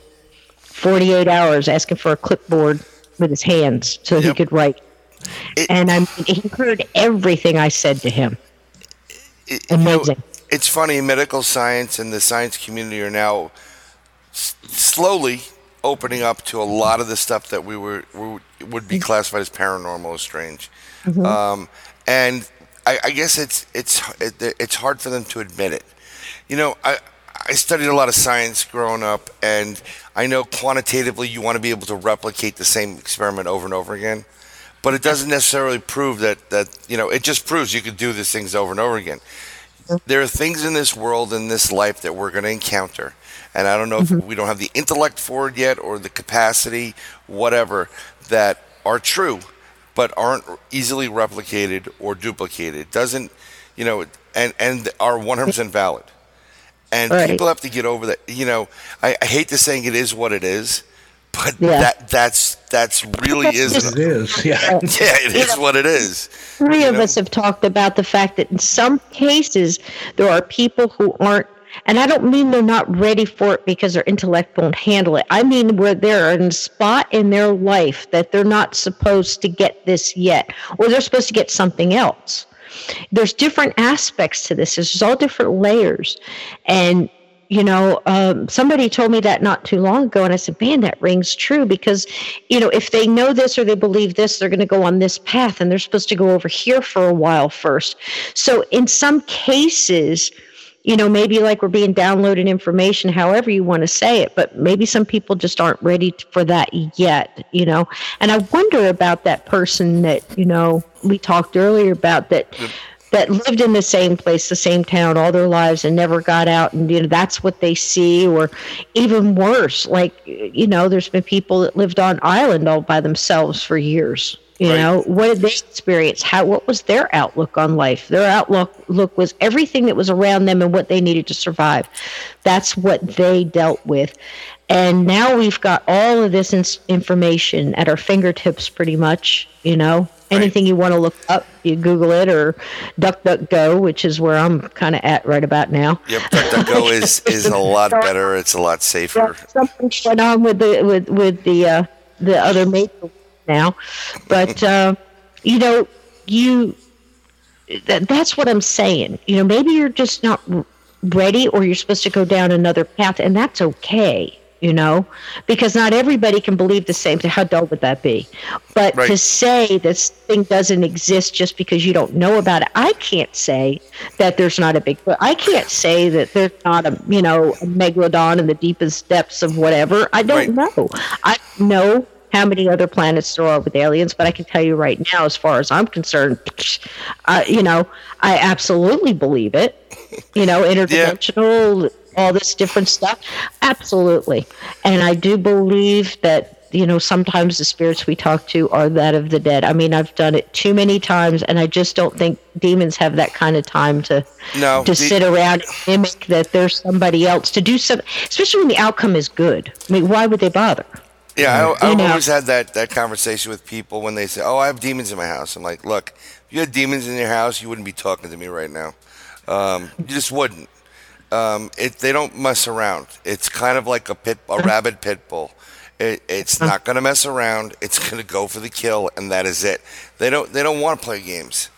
48 hours asking for a clipboard with his hands so yep. he could write. It, and I mean, he heard everything I said to him. It, Amazing. Know, it's funny, medical science and the science community are now s- slowly opening up to a lot of the stuff that we were, we would be classified as paranormal or strange. Mm-hmm. Um, and I, I, guess it's it's it, it's hard for them to admit it. You know, I I studied a lot of science growing up, and I know quantitatively you want to be able to replicate the same experiment over and over again, but it doesn't necessarily prove that that you know it just proves you could do these things over and over again. Mm-hmm. There are things in this world in this life that we're going to encounter and I don't know mm-hmm. if we don't have the intellect for it yet or the capacity, whatever, that are true, but aren't easily replicated or duplicated. Doesn't, you know, and, and are 100% valid. And right. people have to get over that. You know, I, I, hate to saying it is what it is, but yeah. that that's that's really is it is yeah (laughs) yeah it is what it is three of know? us have talked about the fact that in some cases there are people who aren't and I don't mean they're not ready for it because their intellect won't handle it. I mean where they're in a spot in their life that they're not supposed to get this yet, or they're supposed to get something else. There's different aspects to this. There's all different layers. And you know, um, somebody told me that not too long ago, and I said, man, that rings true because, you know, if they know this or they believe this, they're going to go on this path and they're supposed to go over here for a while first. So, in some cases, you know, maybe like we're being downloaded information, however you want to say it, but maybe some people just aren't ready for that yet, you know. And I wonder about that person that, you know, we talked earlier about that that lived in the same place, the same town all their lives and never got out and you know that's what they see or even worse, like you know, there's been people that lived on island all by themselves for years you right. know, what did they experience? How what was their outlook on life? Their outlook look was everything that was around them and what they needed to survive. That's what they dealt with. And now we've got all of this in- information at our fingertips pretty much, you know. Anything right. you want to look up, you Google it or DuckDuckGo, which is where I'm kind of at right about now. Yep, DuckDuckGo (laughs) is, is a lot better. It's a lot safer. Yeah, something going on with the with with the uh, the other major now. But, (laughs) uh, you know, you, that, that's what I'm saying. You know, maybe you're just not ready or you're supposed to go down another path, and that's okay. you know, because not everybody can believe the same thing. How dull would that be? But Right. to say this thing doesn't exist just because you don't know about it, I can't say that there's not a Bigfoot. I can't say that there's not a, you know, a megalodon in the deepest depths of whatever. I don't know. I know how many other planets there are with aliens, but I can tell you right now, as far as I'm concerned, uh, you know, I absolutely believe it. You know, (laughs) interdimensional, all this different stuff. Absolutely. And I do believe that, you know, sometimes the spirits we talk to are that of the dead. I mean, I've done it too many times, and I just don't think demons have that kind of time to No, to the- sit around and mimic that there's somebody else to do something, especially when the outcome is good. I mean, why would they bother? Yeah, I, I've know. always had that, that conversation with people when they say, "Oh, I have demons in my house." I'm like, "Look, if you had demons in your house, you wouldn't be talking to me right now. Um, you just wouldn't. Um, it, they don't mess around. It's kind of like a pit, a rabid pit bull. It, it's not going to mess around. It's going to go for the kill, and that is it. They don't they don't want to play games.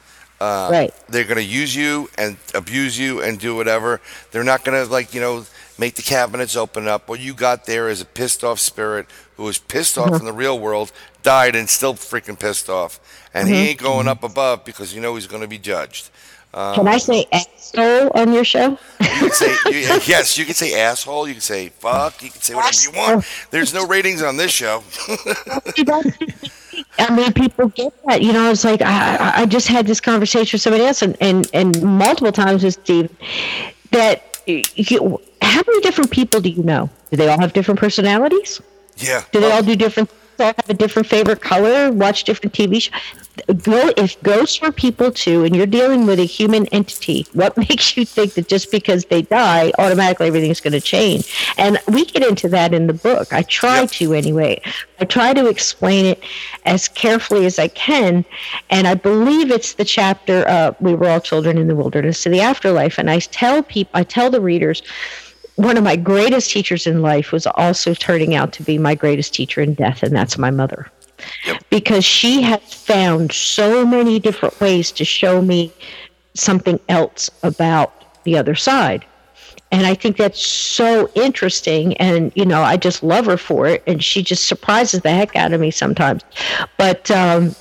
Uh, Right. They're going to use you and abuse you and do whatever. They're not going to like you know make the cabinets open up. What you got there is a pissed off spirit who was pissed off in the real world, died and still freaking pissed off, and he mm-hmm. ain't going up above because you know he's going to be judged. Um, can I say asshole on your show? You can say you, (laughs) yes, you can say asshole, you can say fuck, you can say whatever you want. There's no ratings on this show. (laughs) I mean, people get that. You know, I was like, I, I- I just had this conversation with somebody else, and, and, and multiple times with Steve, that you, how many different people do you know? Do they all have different personalities? Yeah. Do they all do different? All have a different favorite color? Watch different TV shows? Go if ghosts were people too, and you're dealing with a human entity. What (laughs) makes you think that just because they die, automatically everything's going to change? And we get into that in the book. I try Yep. to anyway. I try to explain it as carefully as I can, and I believe it's the chapter uh, "We Were All Children in the Wilderness to the Afterlife." And I tell people, I tell the readers one of my greatest teachers in life was also turning out to be my greatest teacher in death, and that's my mother. Because she has found so many different ways to show me something else about the other side. And I think that's so interesting. And, you know, I just love her for it. And she just surprises the heck out of me sometimes. But, um,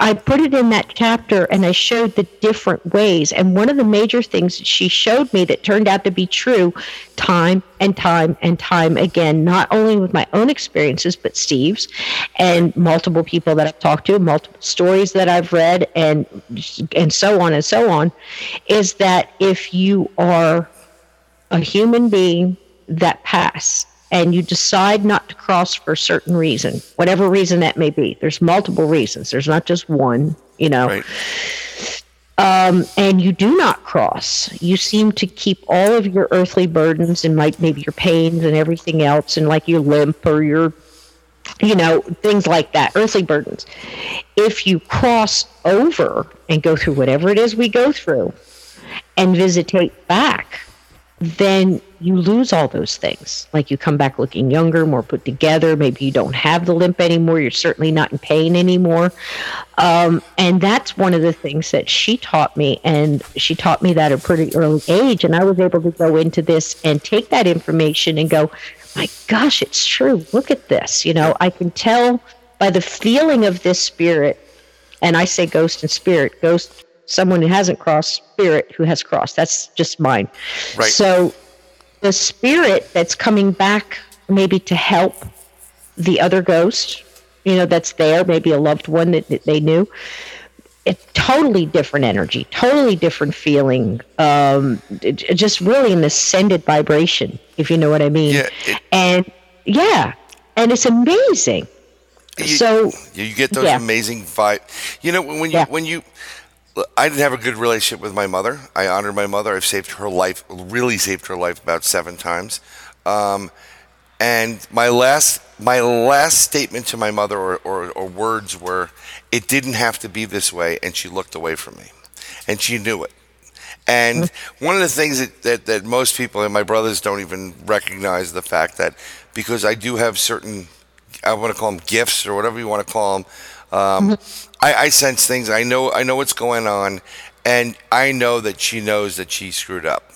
I put it in that chapter and I showed the different ways. And one of the major things that she showed me that turned out to be true time and time and time again, not only with my own experiences, but Steve's and multiple people that I've talked to, multiple stories that I've read, and and so on and so on, is that if you are a human being that passed and you decide not to cross for a certain reason, whatever reason that may be, there's multiple reasons. There's not just one, you know. Right. Um, and you do not cross. You seem to keep all of your earthly burdens and might maybe your pains and everything else, and like your limp or your, you know, things like that, earthly burdens. If you cross over and go through whatever it is we go through, and visitate back, then you lose all those things. Like you come back looking younger, more put together. Maybe you don't have the limp anymore. You're certainly not in pain anymore. Um, and that's one of the things that she taught me. And she taught me that at a pretty early age. And I was able to go into this and take that information and go, my gosh, it's true. Look at this. You know, I can tell by the feeling of this spirit and I say ghost and spirit. Ghost, someone who hasn't crossed, spirit who has crossed. That's just mine. Right. So the spirit that's coming back, maybe to help the other ghost, you know, that's there, maybe a loved one that, that they knew. It's totally different energy, totally different feeling. Um, it, it just really an ascended vibration, if you know what I mean. Yeah, it- and yeah, and it's amazing. You- so you, you get those yeah. amazing vibe. You know when you Yeah. when you. I didn't have a good relationship with my mother. I honored my mother. I've saved her life, really saved her life about seven times. Um, and my last my last statement to my mother or, or, or words were, "It didn't have to be this way," and she looked away from me, and she knew it. And one of the things that, that, that most people and my brothers don't even recognize the fact that because I do have certain, I want to call them gifts or whatever you want to call them, um, (laughs) I, I sense things. I know I know what's going on, and I know that she knows that she screwed up.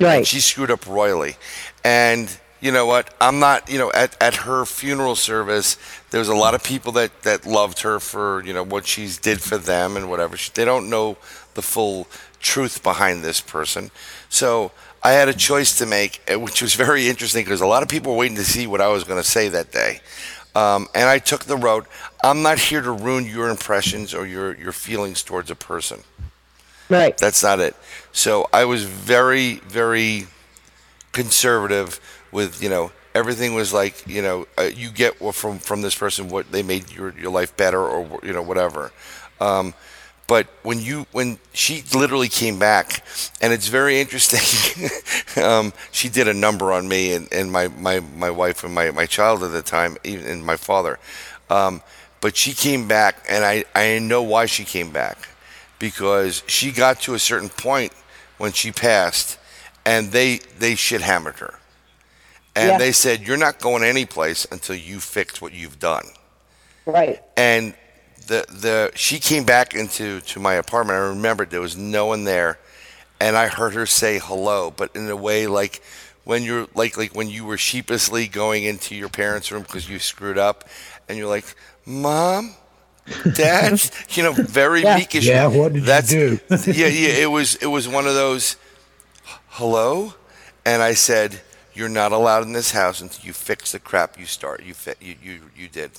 right. And she screwed up royally. And you know what? I'm not, you know, at, at her funeral service, there was a lot of people that, that loved her for, you know, what she's did for them and whatever. She, they don't know the full truth behind this person. So I had a choice to make, eh, which was very interesting because a lot of people were waiting to see what I was going to say that day. Um, and I took the road. I'm not here to ruin your impressions or your, your feelings towards a person. Right. That's not it. So I was very, very conservative with, you know, everything was like, you know, uh, you get from from this person what they made your, your life better or, you know, whatever. Um, but when you when she literally came back and it's very interesting (laughs) um, she did a number on me and, and my, my, my wife and my, my child at the time even and my father um, but she came back and I, I know why she came back because she got to a certain point when she passed and they they shit hammered her and Yeah. they said you're not going anyplace until you fix what you've done Right. and the the she came back into to my apartment. I remembered there was no one there, and I heard her say hello, but in a way like when you're like like when you were sheepishly going into your parents' room because you screwed up, and you're like, "Mom, Dad," (laughs) you know, very Yeah. meekish. Yeah, what did you do? (laughs) yeah, yeah. It was it was one of those, hello, and I said, "You're not allowed in this house until you fix the crap you start. You fi- you you you did."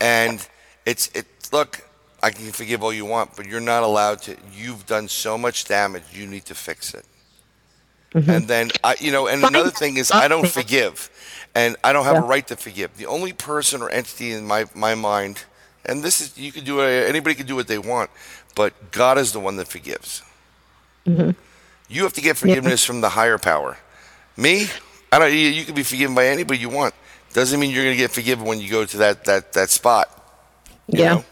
and it's it look i can forgive all you want but you're not allowed to you've done so much damage you need to fix it. Mm-hmm. And then i you know and another thing is i don't forgive and i don't have a right to forgive. The only person or entity in my my mind and this is you can do it anybody can do what they want but god is the one that forgives. Mm-hmm. You have to get forgiveness from the higher power. Me? I don't you, you can be forgiven by anybody you want. Doesn't mean you're going to get forgiven when you go to that that that spot Yeah. know?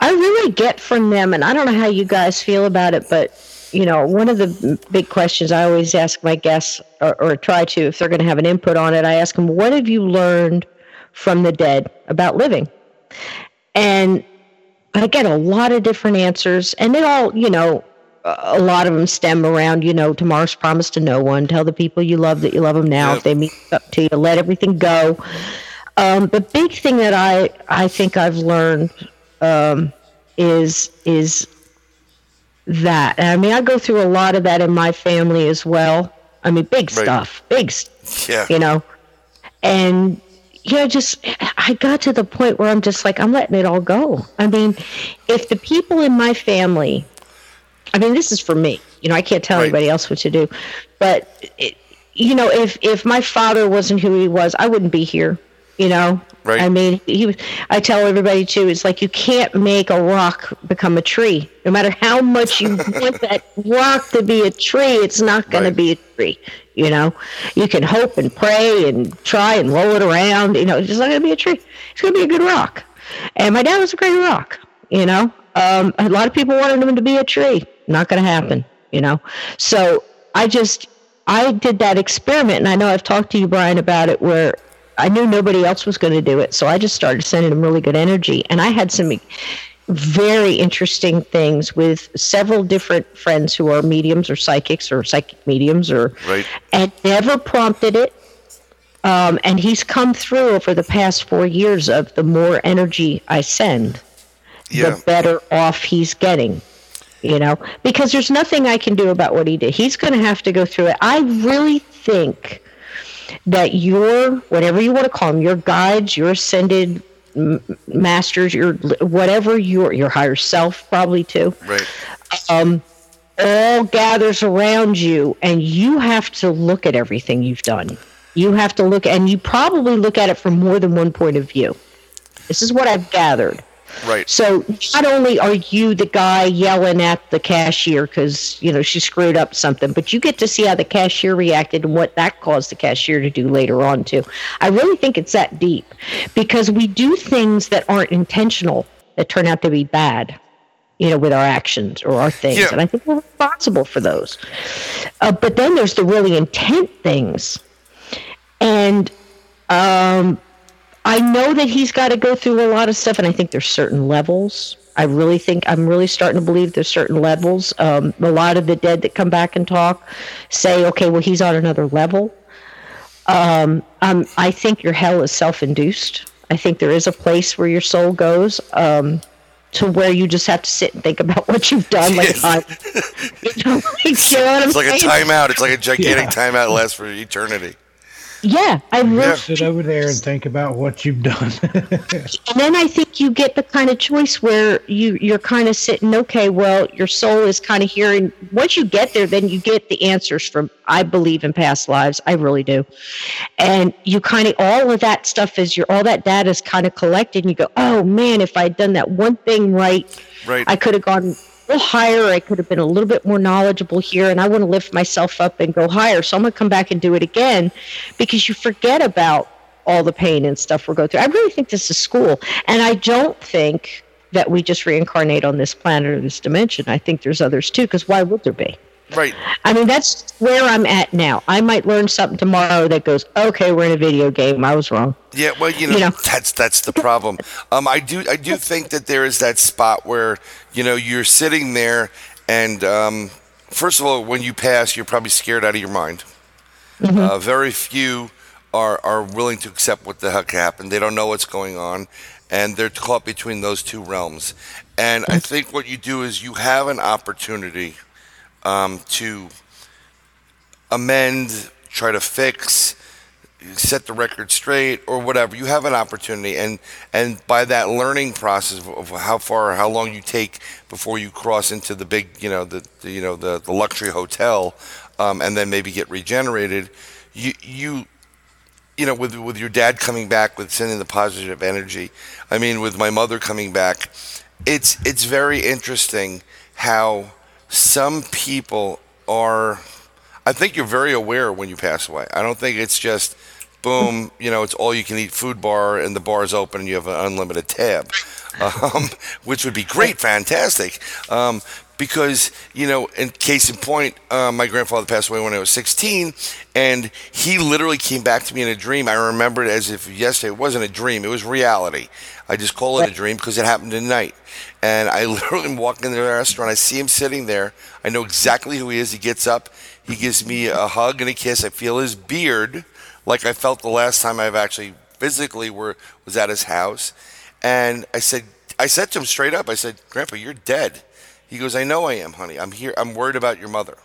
I really get from them, and I don't know how you guys feel about it, but you know, one of the big questions I always ask my guests, or, or try to, if they're going to have an input on it, I ask them, "What have you learned from the dead about living?" And I get a lot of different answers, and they all, you know, a a lot of them stem around, you know, tomorrow's promise to no one. Tell the people you love that you love them now. Yep. If they meet up to you, let everything go. Um, the big thing that I I think I've learned um, is is that. And I mean, I go through a lot of that in my family as well. I mean, big Right. stuff, big, Yeah. you know, and you know, just I got to the point where I'm just like, I'm letting it all go. I mean, if the people in my family, I mean, this is for me. You know, I can't tell Right. anybody else what to do, but it, you know, if if my father wasn't who he was, I wouldn't be here. You know, Right. I mean, he was. I tell everybody too. It's like you can't make a rock become a tree. No matter how much you (laughs) want that rock to be a tree, it's not going Right. to be a tree. You know, you can hope and pray and try and roll it around. You know, it's just not going to be a tree. It's going to be a good rock. And my dad was a great rock. You know, um, a lot of people wanted him to be a tree. Not going to happen. You know, so I just I did that experiment, and I know I've talked to you, Brian, about it, where I knew nobody else was going to do it, so I just started sending them really good energy, and I had some very interesting things with several different friends who are mediums or psychics or psychic mediums or Right. and never prompted it. Um, and he's come through over the past four years of the more energy I send, Yeah. the better off he's getting. You know, because there's nothing I can do about what he did. He's going to have to go through it. I really think that your whatever you want to call them, your guides, your ascended masters, your whatever your your higher self probably too, Right. Um, all gathers around you, and you have to look at everything you've done. You have to look, and you probably look at it from more than one point of view. This is what I've gathered. Right. So not only are you the guy yelling at the cashier because you know she screwed up something, but you get to see how the cashier reacted and what that caused the cashier to do later on too. I really think it's that deep because we do things that aren't intentional that turn out to be bad, you know, with our actions or our things, Yeah. and I think we're responsible for those. Uh, but then there's the really intent things, and um, I know that he's got to go through a lot of stuff, and I think there's certain levels. I really think I'm really starting to believe there's certain levels. Um, a lot of the dead that come back and talk say, okay, well, he's on another level. Um, um, I think your hell is self-induced. I think there is a place where your soul goes. Um, to where you just have to sit and think about what you've done. Like, Yes. time. you know, (laughs) like, you know what I'm It's like a saying? timeout. It's like a gigantic Yeah. timeout lasts for eternity. Yeah, I really. Sit over there and think about what you've done. (laughs) And then I think you get the kind of choice where you you're kind of sitting. Okay, well, your soul is kind of here, and once you get there, then you get the answers from. I believe in past lives. I really do. And you kind of all of that stuff is your all that data is kind of collected, and you go, oh man, if I'd done that one thing right, Right. I could have gone a little higher. I could have been a little bit more knowledgeable here, and I want to lift myself up and go higher. So I'm going to come back and do it again because you forget about all the pain and stuff we're going through. I really think this is school, and I don't think that we just reincarnate on this planet or this dimension. I think there's others too, because why would there be? Right. I mean, that's where I'm at now. I might learn something tomorrow that goes, okay, we're in a video game. I was wrong. Yeah, well, you know, You know. that's that's the problem. Um, I do I do think that there is that spot where you know you're sitting there, and um, first of all, when you pass, you're probably scared out of your mind. Uh, very few are are willing to accept what the heck happened. They don't know what's going on, and they're caught between those two realms. And I think what you do is you have an opportunity um, to amend, try to fix, set the record straight or whatever. You have an opportunity and and by that learning process of, how far how long you take before you cross into the big you know the, the you know the, the luxury hotel um, and then maybe get regenerated you you you know with with your dad coming back with sending the positive energy i mean with my mother coming back it's it's very interesting how some people are I think you're very aware when you pass away. I don't think it's just boom, you know, it's all you can eat food bar and the bar is open and you have an unlimited tab, (laughs) um, which would be great, fantastic. Um, because, you know, in case in point, uh, my grandfather passed away when I was 16 and he literally came back to me in a dream. I remember it as if yesterday, it wasn't a dream, it was reality. I just call it a dream because it happened at night. And I (laughs) literally walk walking in the restaurant. I see him sitting there. I know exactly who he is. He gets up. He gives me a hug and a kiss. I feel his beard, like I felt the last time I've actually physically were was at his house. And I said, I said to him straight up. I said, Grandpa, you're dead. He goes, I know I am, honey. I'm here. I'm worried about your mother.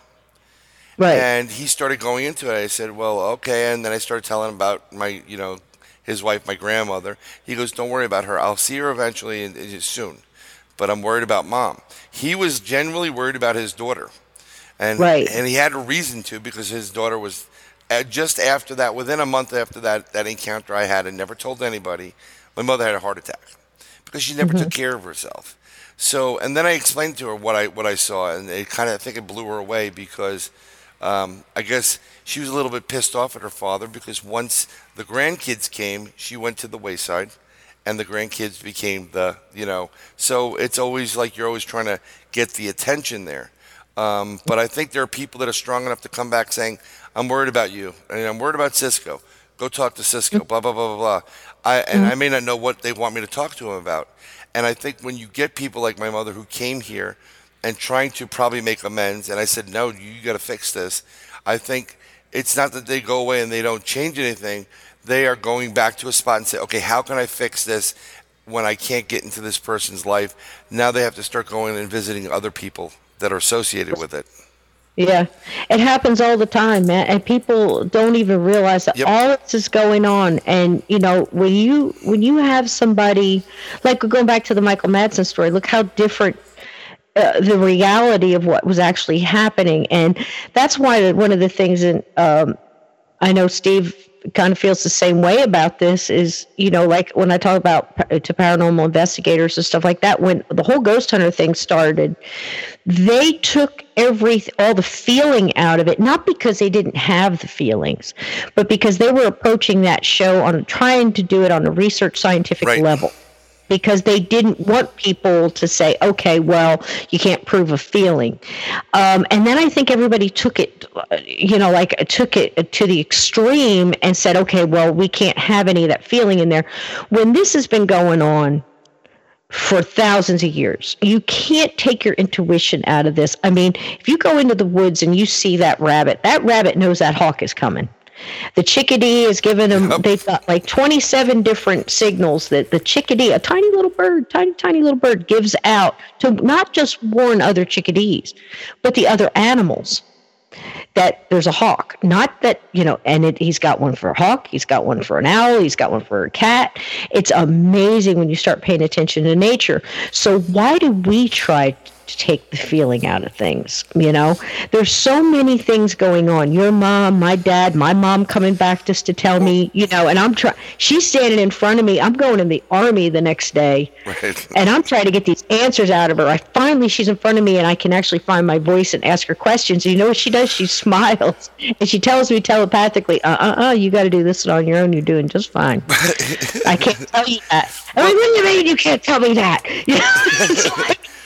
Right. And he started going into it. I said, "Well, okay." And then I started telling him about my, you know, his wife, my grandmother. He goes, "Don't worry about her. I'll see her eventually and, and soon, but I'm worried about mom." He was genuinely worried about his daughter, and Right. and he had a reason to because his daughter was uh, just after that, within a month after that that encounter I had, and never told anybody. My mother had a heart attack because she never took care of herself. So, and then I explained to her what I what I saw, and it kind of I think it blew her away because um, I guess she was a little bit pissed off at her father because once the grandkids came, she went to the wayside, and the grandkids became the you know. So it's always like you're always trying to get the attention there. Um, but I think there are people that are strong enough to come back saying, "I'm worried about you, and I'm worried about Cisco. Go talk to Cisco." Blah blah blah blah blah. I, and I may not know what they want me to talk to him about. And I think when you get people like my mother who came here and trying to probably make amends, and I said, no, you got to fix this. I think it's not that they go away and they don't change anything. They are going back to a spot and say, okay, how can I fix this when I can't get into this person's life? Now they have to start going and visiting other people that are associated with it. Yeah, it happens all the time, man, and people don't even realize that Yep. all this is going on. And you know, when you when you have somebody like going back to the Michael Madsen story, look how different uh, the reality of what was actually happening, and that's why one of the things in um, I know Steve kind of feels the same way about this is, you know, like when I talk about to paranormal investigators and stuff like that, when the whole ghost hunter thing started, they took every all the feeling out of it, not because they didn't have the feelings, but because they were approaching that show on trying to do it on a research scientific Right. level because they didn't want people to say, okay, well, you can't prove a feeling. Um, and then I think everybody took it, you know, like took it to the extreme and said, okay, well, we can't have any of that feeling in there. When this has been going on for thousands of years, you can't take your intuition out of this. I mean, if you go into the woods and you see that rabbit, that rabbit knows that hawk is coming. The chickadee is giving them, yep. they've got like 27 different signals that the chickadee, a tiny little bird, tiny, tiny little bird, gives out to not just warn other chickadees, but the other animals that there's a hawk. Not that, you know, and it, he's got one for a hawk, he's got one for an owl, he's got one for a cat. It's amazing when you start paying attention to nature. So, why do we try to take the feeling out of things. You know, there's so many things going on. Your mom, my dad, my mom coming back just to tell me, you know, and I'm trying. She's standing in front of me. I'm going in the army the next day, right. and I'm trying to get these answers out of her. I finally she's in front of me, and I can actually find my voice and ask her questions. And you know what she does? She smiles and she tells me telepathically, "Uh, uh, uh, you got to do this on your own. You're doing just fine." (laughs) I can't tell you that. I mean, what do you mean you can't tell me that? (laughs) You know, (laughs)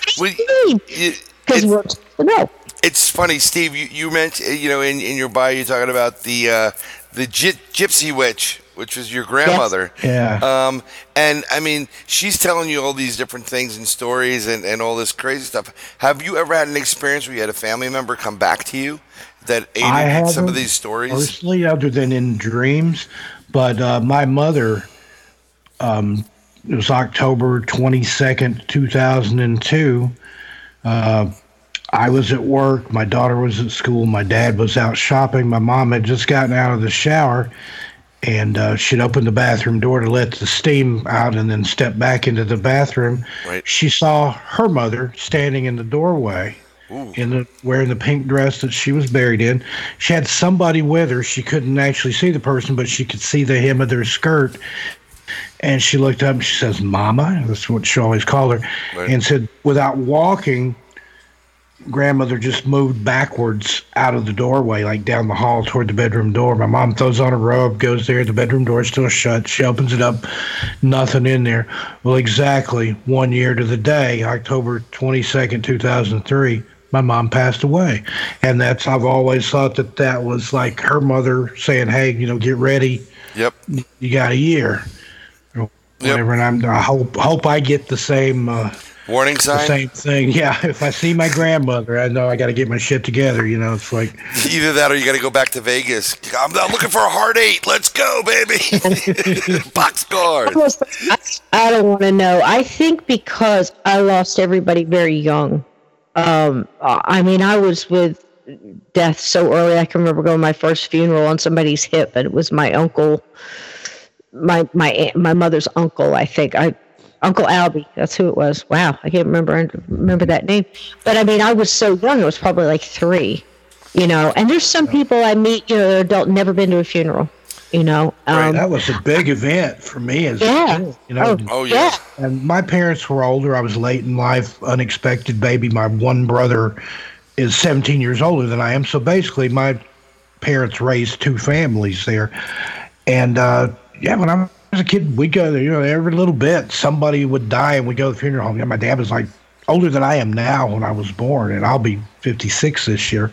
because we're no. It's funny, Steve. You, you mentioned, you know, in, in your bio, you're talking about the uh, the gy- gypsy witch, which was your grandmother. Yes. Yeah. Um, and I mean, she's telling you all these different things and stories and, and all this crazy stuff. Have you ever had an experience where you had a family member come back to you that aided some of these stories? Personally, other than in dreams, but uh, my mother um, it was October 22nd, 2002. Uh, I was at work. My daughter was at school. My dad was out shopping. My mom had just gotten out of the shower and uh, she'd opened the bathroom door to let the steam out and then step back into the bathroom. Right. She saw her mother standing in the doorway. In the wearing the pink dress that she was buried in, she had somebody with her. She couldn't actually see the person, but she could see the hem of their skirt, and she looked up and she says, Mama, that's what she always called her, right. and said, without walking, grandmother just moved backwards out of the doorway, like down the hall toward the bedroom door. My mom throws on a robe, goes there. The bedroom door is still shut. She opens it up, nothing in there. Well, exactly one year to the day, October 22nd, 2003, my mom passed away. And that's, I've always thought that that was like her mother saying, hey, you know, get ready. Yep. You got a year whatever. Yep. And I'm, I hope hope I get the same uh, warning sign. same thing. (laughs) Yeah. If I see my grandmother, I know I got to get my shit together. You know, it's like (laughs) either that or you got to go back to Vegas. I'm, I'm, looking for a hard eight. Let's go, baby. (laughs) Box card. I don't want to know. I think because I lost everybody very young. Um, I mean, I was with death so early. I can remember going to my first funeral on somebody's hip, and it was my uncle my my my mother's uncle, I think. I Uncle Albie, that's who it was. Wow, I can't remember remember that name. But I mean, I was so young; it was probably like three, you know. And there's some people I meet, you know, adult, never been to a funeral, you know. Um, right, that was a big event for me as yeah. a kid, you know. Oh, oh yeah. And my parents were older. I was late in life, unexpected baby. My one brother is 17 years older than I am, so basically, my parents raised two families there, and. uh yeah, when I was a kid, we'd go there, you know, every little bit somebody would die and we'd go to the funeral home. Yeah, my dad was like older than I am now when I was born, and I'll be 56 this year.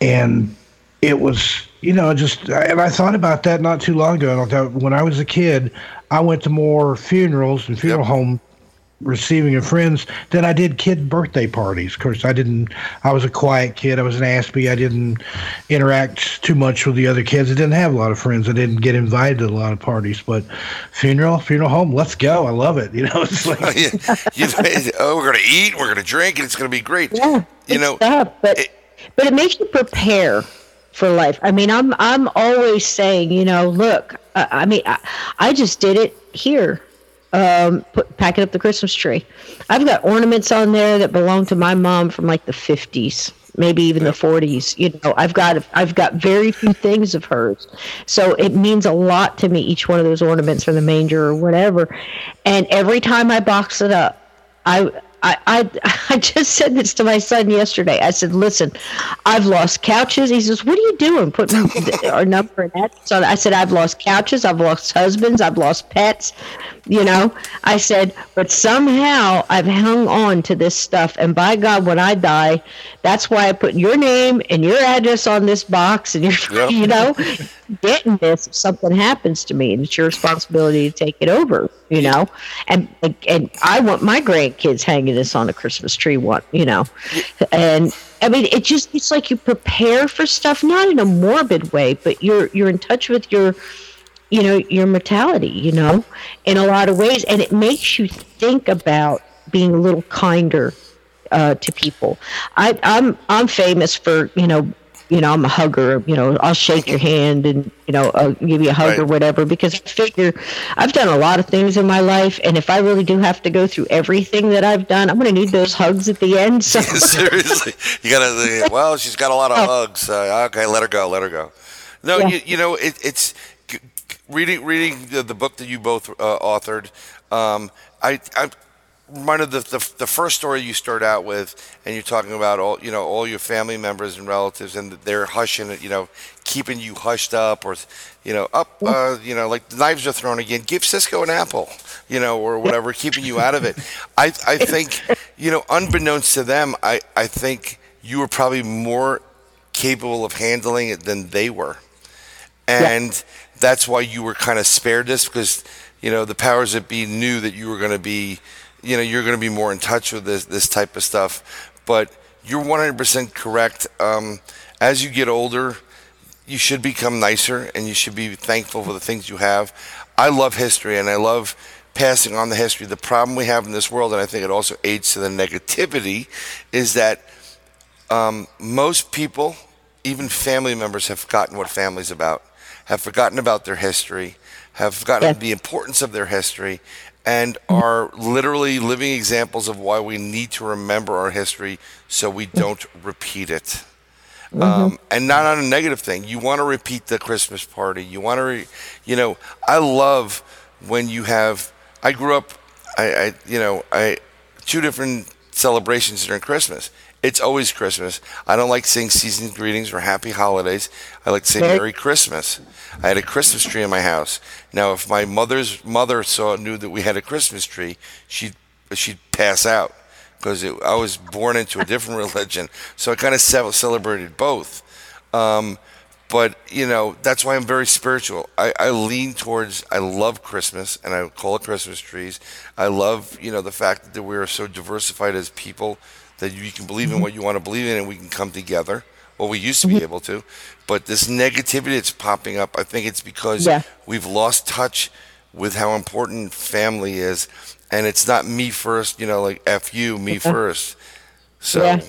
And it was, you know, just, and I thought about that not too long ago. I thought when I was a kid, I went to more funerals and funeral yep. home receiving of friends than I did kid birthday parties. Of course, I didn't. I was a quiet kid. I was an Aspie. I didn't interact too much with the other kids. I didn't have a lot of friends. I didn't get invited to a lot of parties. But funeral, funeral home, let's go. I love it. (laughs) You know, it's (laughs) oh, like oh, yeah. oh, we're gonna eat, we're gonna drink, and it's gonna be great. Yeah, you know, tough, but it, but it makes you prepare for life. I mean, I'm I'm always saying, you know, look, I, I mean, I, I just did it here um, put, packing up the Christmas tree. I've got ornaments on there that belong to my mom from like the 50s, maybe even the 40s. You know, I've got I've got very few things of hers, so it means a lot to me. Each one of those ornaments from the manger or whatever, and every time I box it up, I I, I, (laughs) I just said this to my son yesterday. I said, "Listen, I've lost couches." He says, "What are you doing? Putting (laughs) our number in that?" So I said, "I've lost couches. I've lost husbands. I've lost pets. You know." I said, "But somehow I've hung on to this stuff, and by God, when I die, that's why I put your name and your address on this box, and your, (laughs) yep. you know." Getting this if something happens to me and it's your responsibility to take it over you know? And and i want my grandkids hanging this on a christmas tree one you know? And I mean, it just it's like you prepare for stuff, not in a morbid way, but you're you're in touch with your you know your mortality you know in a lot of ways. And it makes you think about being a little kinder uh, to people. I, i'm i'm famous for you know you know i'm a hugger you know i'll shake your hand and you know I'll give you a hug Right. or whatever because i figure i've done a lot of things in my life and if i really do have to go through everything that i've done i'm going to need those hugs at the end so (laughs) Seriously, you gotta. (laughs) Well, she's got a lot of hugs. Uh, okay, let her go. Let her go. No, Oh. Yeah. you, you know it, it's reading reading the, the book that you both uh, authored. Um, I I reminded the, the the first story you start out with, and you're talking about all you know all your family members and relatives, and they're hushing it, you know, keeping you hushed up, or you know, up, uh, you know, like the knives are thrown again. Give Cisco an apple, you know, or whatever, keeping you out of it. I I (laughs) think you know, unbeknownst to them, I I think you were probably more capable of handling it than they were and that's why you were kind of spared this because you know the powers that be knew that you were going to be you know you're going to be more in touch with this this type of stuff. But you're 100% correct. Um, as you get older you should become nicer and you should be thankful for the things you have. I love history and i love passing on the history. The problem we have in this world and i think it also aids to the negativity is that um, most people, even family members, have forgotten what family's about, have forgotten about their history, have forgotten Yeah. the importance of their history, and are literally living examples of why we need to remember our history so we don't repeat it. Um, and not on a negative thing. You want to repeat the Christmas party. You want to, re- you know, I love when you have. I grew up, I, I, you know, I two different celebrations during Christmas. It's always Christmas. I don't like saying season greetings or happy holidays. I like to say Merry- Christmas. I had a Christmas tree in my house. Now, if my mother's mother saw knew that we had a Christmas tree, she'd she'd pass out because I was born into a different (laughs) religion. So I kind of celebrated both. Um, but you know that's why I'm very spiritual. I, I lean towards. I love Christmas, and I call it Christmas trees. I love you know the fact that we are so diversified as people that you can believe in mm-hmm. what you want to believe in, and we can come together. Well, we used to be mm-hmm. able to, but this negativity that's popping up, I think it's because Yeah. we've lost touch with how important family is, and it's not me first. You know, like f you, me first. So Yeah.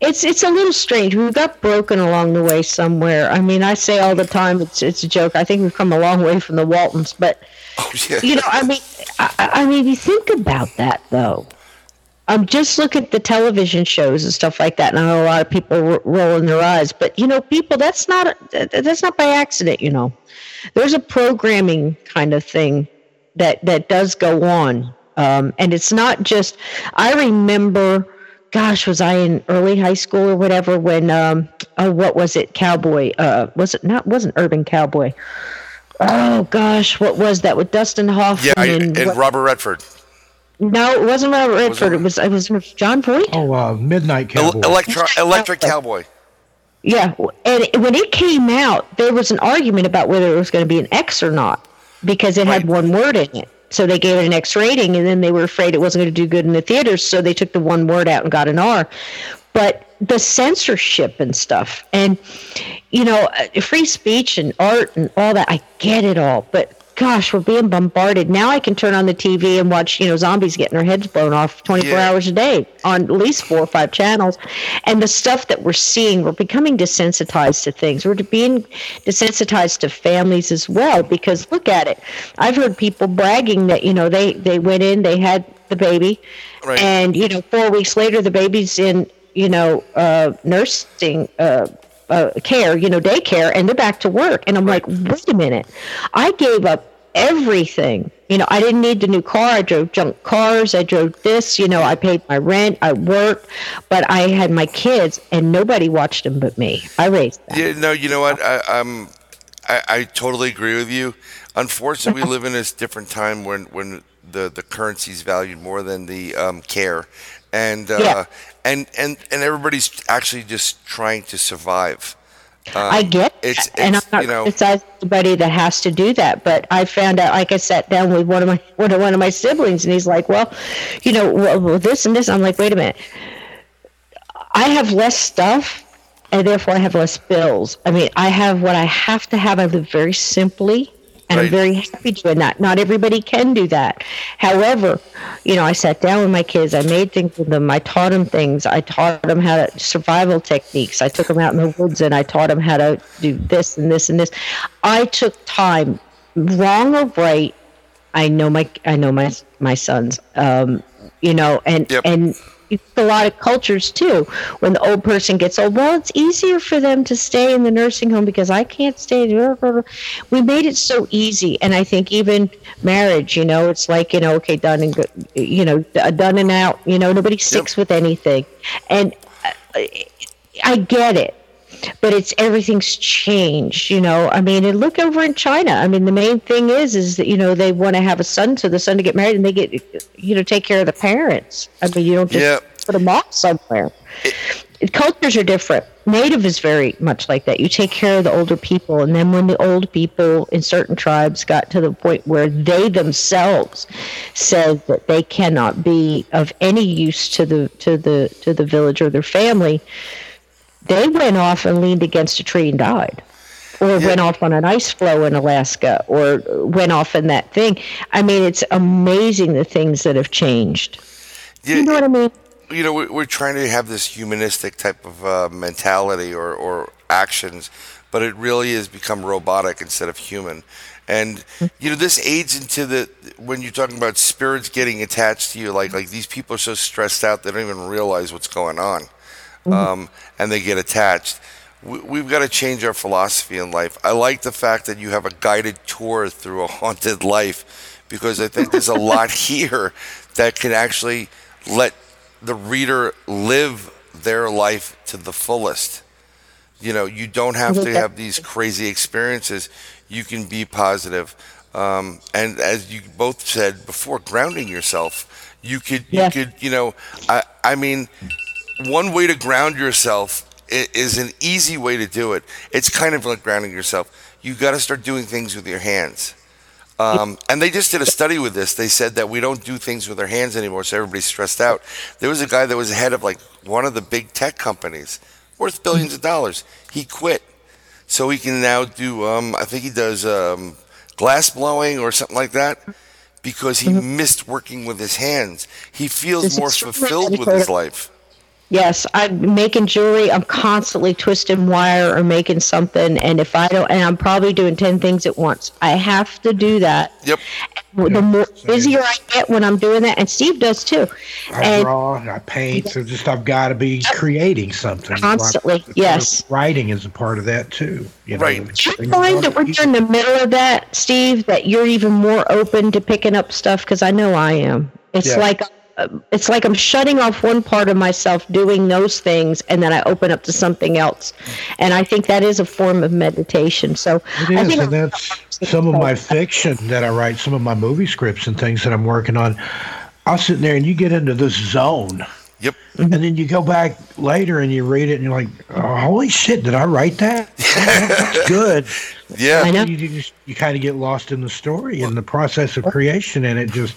It's it's a little strange. We got broken along the way somewhere. I mean, I say all the time it's it's a joke. I think we've come a long way from the Waltons, but oh yeah, you know, I mean, I, I mean, you think about that though. Um, just look at the television shows and stuff like that. And I know a lot of people r- rolling their eyes, but you know, people, that's not that's not by accident. You know, there's a programming kind of thing that that does go on, um, and it's not just. I remember, gosh, was I in early high school or whatever when? Um, oh, what was it? Cowboy? Uh, was it not? Wasn't Urban Cowboy? Oh gosh, what was that with Dustin Hoffman? yeah, I, and and what- Robert Redford. No, it wasn't Robert Redford. It was it was Jon Voight. Oh, uh, Midnight El- Cowboy. Electro- Electric Cowboy. Yeah, and when it came out, there was an argument about whether it was going to be an X or not because it had one word in it. So they gave it an X rating, and then they were afraid it wasn't going to do good in the theaters, so they took the one word out and got an R. But the censorship and stuff, and you know, uh, free speech and art and all that, I get it all, but. Gosh, we're being bombarded. Now I can turn on the TV and watch, you know, zombies getting their heads blown off 24 Yeah. hours a day on at least four or five channels. And the stuff that we're seeing, we're becoming desensitized to things. We're being desensitized to families as well because look at it. I've heard people bragging that, you know, they, they went in, they had the baby, Right. and, you know, four weeks later, the baby's in, you know, uh, nursing. Uh, uh, care, you know, daycare, and they're back to work. And I'm like, wait a minute, I gave up everything. You know, I didn't need the new car. I drove junk cars. I drove this. You know, I paid my rent. I worked, but I had my kids, and nobody watched them but me. I raised them. Yeah, no, you know what? I, I'm, I, I totally agree with you. Unfortunately, we (laughs) live in this different time when when the the currency is valued more than the um, care, and uh, Yeah. And and and everybody's actually just trying to survive. Um, I get it's- that, and I'm it's, not you know- criticizing anybody that has to do that. But I found out, like I sat down with one of my one of, one of my siblings, and he's like, "Well, you know, well, well, this and this." I'm like, "Wait a minute." I have less stuff and therefore I have less bills. I mean, I have what I have to have. I live very simply, and Right. I'm very happy doing that. Not everybody can do that. However, you know, I sat down with my kids. I made things with them. I taught them things. I taught them how to survival techniques. I took them out in the woods and I taught them how to do this and this and this. I took time, wrong or right. I know my I know my my sons. Um, you know, and Yep. and a lot of cultures too. When the old person gets old, well, it's easier for them to stay in the nursing home because I can't stay. We made it so easy, and I think even marriage, you know, it's like you know, okay, done and good, you know, done and out. You know, nobody sticks with anything, and uh, I get it but it's everything's changed you know? I mean and look over in china. I mean the main thing is is that you know they want to have a son so the son to get married and they get you know take care of the parents. I mean you don't just Yeah. put them off somewhere. Cultures are different. Native is very much like that. You take care of the older people and then when the old people in certain tribes got to the point where they themselves said that they cannot be of any use to the to the to the village or their family they went off and leaned against a tree and died. Or went off on an ice floe in alaska or went off in that thing. I mean it's amazing the things that have changed. Yeah, you know what i mean? You know, we're, we're trying to have this humanistic type of uh, mentality or, or actions, but it really has become robotic instead of human. And you know, this aids into the when you're talking about spirits getting attached to you, like like these people are so stressed out they don't even realize what's going on, um, and they get attached. We, we've got to change our philosophy in life. I like the fact that you have a guided tour through a haunted life because I think there's a (laughs) lot here that can actually let the reader live their life to the fullest. You know, you don't have to have these crazy experiences. You can be positive. Um, and as you both said before, grounding yourself, you could, Yeah. you could, you know, I, I mean, one way to ground yourself is an easy way to do it. It's kind of like grounding yourself. You got to start doing things with your hands. Um, and they just did a study with this. They said that we don't do things with our hands anymore, so everybody's stressed out. There was a guy that was head of like one of the big tech companies, worth billions of dollars. He quit, so he can now do. Um, I think he does um, glass blowing or something like that, because he missed working with his hands. He feels more fulfilled with his life. Yes, I'm making jewelry. I'm constantly twisting wire or making something, and if I don't, and I'm probably doing ten things at once. I have to do that. Yep. The more busier I get when I'm doing that, and Steve does too. I And draw, I paint. So just I've got to be creating something. Constantly, Like, yes. Writing is a part of that too. You know, Right. do you find that when you're in the middle of that, Steve, that you're even more open to picking up stuff? Because I know I am. It's Yeah. like it's like I'm shutting off one part of myself doing those things, and then I open up to something else. And I think that is a form of meditation. So it is, and that's some of my fiction that I write, some of my movie scripts and things that I'm working on. I'll sit there and you get into this zone, Yep. and then you go back later and you read it, and you're like, oh, "Holy shit! Did I write that? (laughs) That's good." Yeah. I know. You, you just you kind of get lost in the story and the process of creation, and it just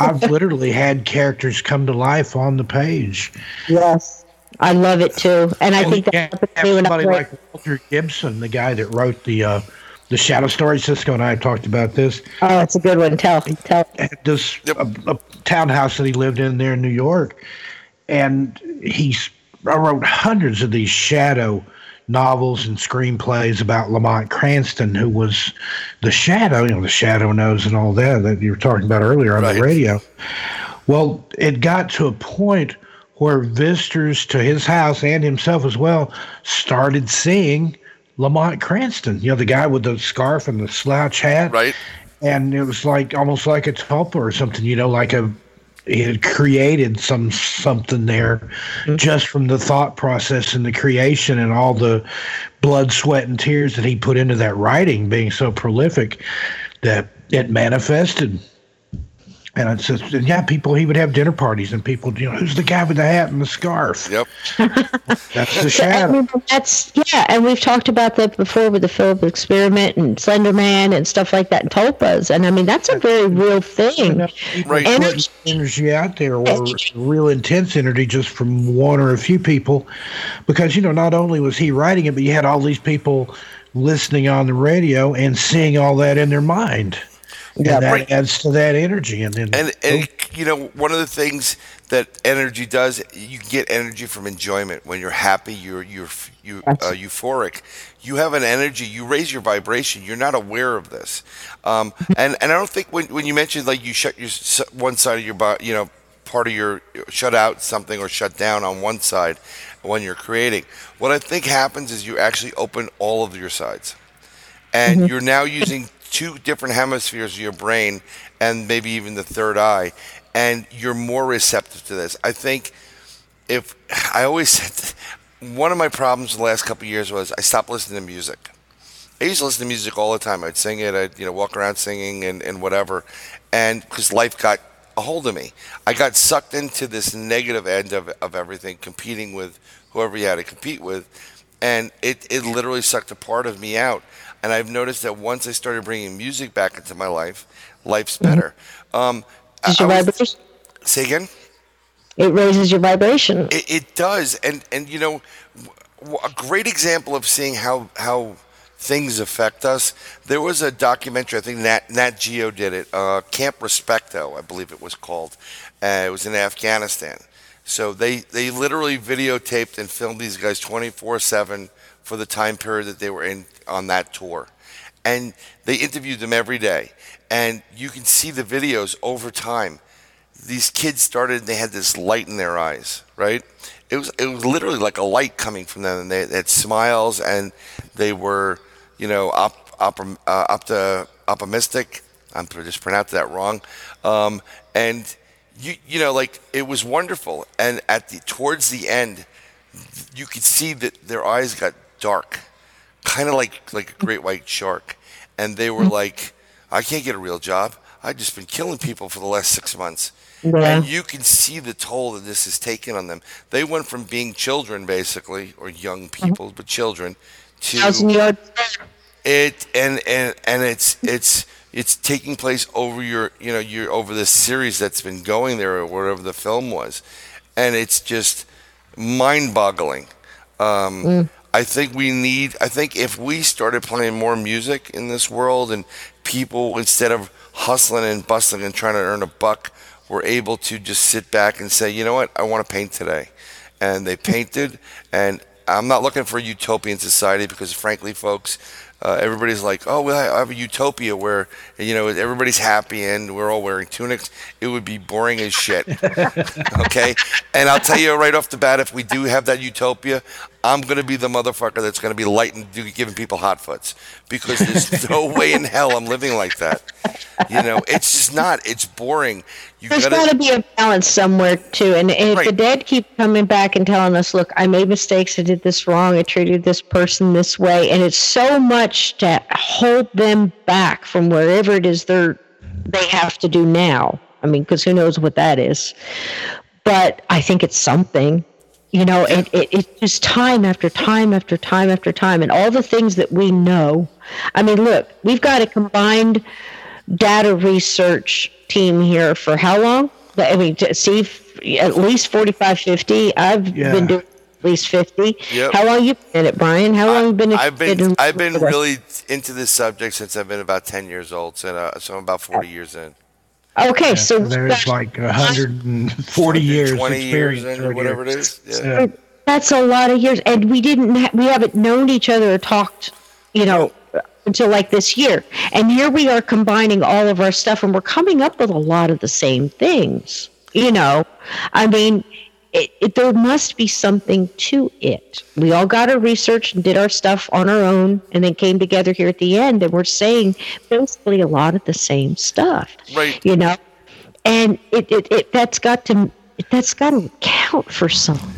I've (laughs) literally had characters come to life on the page. yes, I love it too. And I think Yeah, that's what I I somebody like Walter Gibson, the guy that wrote the uh, the Shadow Story. Cisco and I have talked about this. Oh, it's a good one. Tell, tell. This Yep. a, a townhouse that he lived in there in New York, and he's I wrote hundreds of these shadow novels and screenplays about Lamont Cranston, who was the shadow, you know, the shadow knows and all that that you were talking about earlier on Right. the radio. Well, it got to a point where visitors to his house and himself as well started seeing Lamont Cranston, you know, the guy with the scarf and the slouch hat Right. and it was like almost like a tulpa or something, you know, like a it had created some something there mm-hmm. just from the thought process and the creation and all the blood, sweat, and tears that he put into that writing being so prolific that it manifested. And it's just, and yeah, people, he would have dinner parties and people, you know, who's the guy with the hat and the scarf? Yep. (laughs) That's the So, I shadow. mean, that's yeah, and we've talked about that before with the Philip experiment and Slender Man and stuff like that and Tulpas, and I mean that's a very real thing. Right. Energy- energy out there or real intense energy just from one or a few people because you know not only was he writing it but you had all these people listening on the radio and seeing all that in their mind Yeah, that right. adds to that energy and then And and you know one of the things that energy does, you get energy from enjoyment. When you're happy, you're you're you uh, euphoric. You have an energy. You raise your vibration. You're not aware of this. Um, and and I don't think when when you mentioned like you shut your one side of your body, you know, part of your shut out something or shut down on one side when you're creating. What I think happens is you actually open all of your sides and you're now using two different hemispheres of your brain and maybe even the third eye and you're more receptive to this. I think if i always said one of my problems the last couple years was i stopped listening to music. I used to listen to music all the time. I'd sing it i'd you know walk around singing and, and whatever and because life got a hold of me. I got sucked into this negative end of, of everything competing with whoever you had to compete with and it, it literally sucked a part of me out. And I've noticed that once I started bringing music back into my life, life's better. Um, I- Is your I was- vibration? say again. It raises your vibration. It, it does, and and you know, a great example of seeing how how things affect us. There was a documentary. I think Nat Nat Geo did it. Uh, Camp Restrepo, I believe it was called. Uh, it was in Afghanistan. So they they literally videotaped and filmed these guys twenty four seven for the time period that they were in on that tour, and they interviewed them every day. And you can see the videos over time. These kids started they had this light in their eyes right? It was it was literally like a light coming from them. And they, they had smiles and they were you know op, op, uh, opti, optimistic. I'm just pronounced that wrong. Um, and you you know like it was wonderful. And at the towards the end you could see that their eyes got dark kind of like like a great white shark. And they were like i can't get a real job. I've just been killing people for the last six months. Yeah. and you can see the toll that this has taken on them. They went from being children basically or young people but children to it and and and it's it's it's taking place over your you know your over this series that's been going there or whatever the film was. And it's just mind-boggling. Um, I think we need. I think if we started playing more music in this world, and people instead of hustling and bustling and trying to earn a buck, were able to just sit back and say, you know what, I want to paint today, and they painted. And I'm not looking for a utopian society because, frankly, folks, uh, everybody's like, oh, well, I have a utopia where you know everybody's happy and we're all wearing tunics. It would be boring as shit. (laughs) okay, and I'll tell you right off the bat, if we do have that utopia, I'm gonna be the motherfucker that's gonna be lighting, giving people hot foots because there's no (laughs) way in hell I'm living like that. You know, it's just not. It's boring. You There's gotta. be a balance somewhere too. And if the dead keep coming back and telling us, "Look, I made mistakes. I did this wrong. I treated this person this way," and it's so much to hold them back from wherever it is they're they have to do now. I mean, because who knows what that is? But I think it's something. You know, it, it, it's just time after time after time after time, and all the things that we know. I mean, look, we've got a combined data research team here for how long? I mean, to see f- at least 45, 50. I've Yeah. been doing at least 50. Yep. How long you been at it, Brian? How long you been in I've been I've been really into this subject since I've been about ten years old, so, uh, so I'm about forty years in. Okay, so there's like 140 years 20 years experience or whatever here. it is. Yeah. Yeah. that's a lot of years and we didn't ha- we haven't known each other or talked you know until like this year and here we are combining all of our stuff and we're coming up with a lot of the same things you know i mean it, it, there must be something to it we all got our research and did our stuff on our own and then came together here at the end and we're saying basically a lot of the same stuff Right. you know and it, it, it that's got to that's got to count for something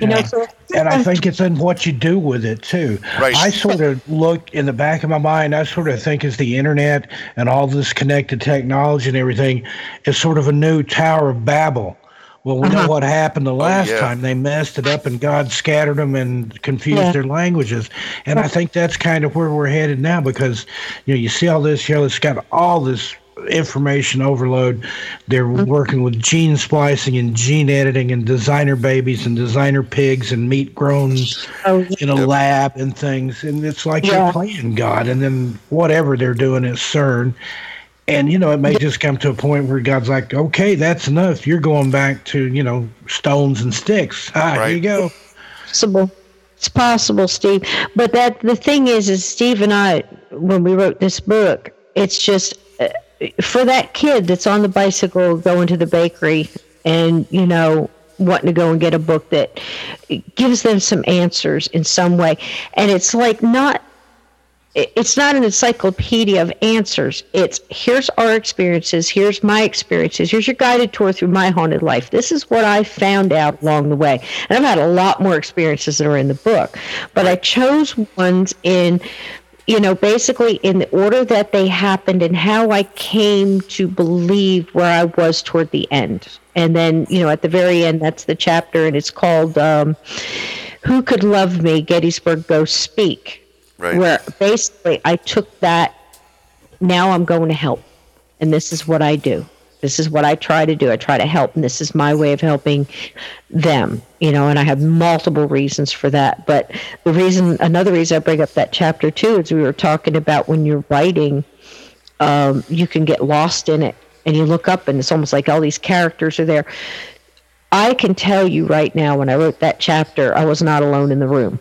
You know, so and I think it's in what you do with it too. Right. I sort of look in the back of my mind. I sort of think as the internet and all this connected technology and everything is sort of a new Tower of Babel. Well, we know uh-huh. what happened the oh, last yeah. time. They messed it up and God scattered them and confused Yeah. their languages. And I think that's kind of where we're headed now because, you know, you see all this, you know, it's got all this information overload. They're mm-hmm. working with gene splicing and gene editing and designer babies and designer pigs and meat grown Oh, in a lab and things. And it's like Yeah. you're playing God. And then whatever they're doing at CERN. And, you know, it may just come to a point where God's like, okay, that's enough. You're going back to, you know, stones and sticks. Ah, here you go. possible. It's possible, Steve. But that the thing is, is Steve and I, when we wrote this book, it's just uh, for that kid that's on the bicycle going to the bakery and you know wanting to go and get a book that gives them some answers in some way, and it's like not it- it's not an encyclopedia of answers. It's here's our experiences, here's my experiences, here's your guided tour through my haunted life. This is what I found out along the way. And I've had a lot more experiences that are in the book, but I chose ones in you know, basically in the order that they happened and how I came to believe where I was toward the end. And then, you know, at the very end, that's the chapter, and it's called um, Who Could Love Me? Gettysburg Ghosts Speak Right. where basically I took that now I'm going to help and this is what I do. This is what I try to do. I try to help and this is my way of helping them, you know, and I have multiple reasons for that. But the reason another reason I bring up that chapter too is we were talking about when you're writing um, you can get lost in it and you look up and it's almost like all these characters are there. I can tell you right now when I wrote that chapter I was not alone in the room.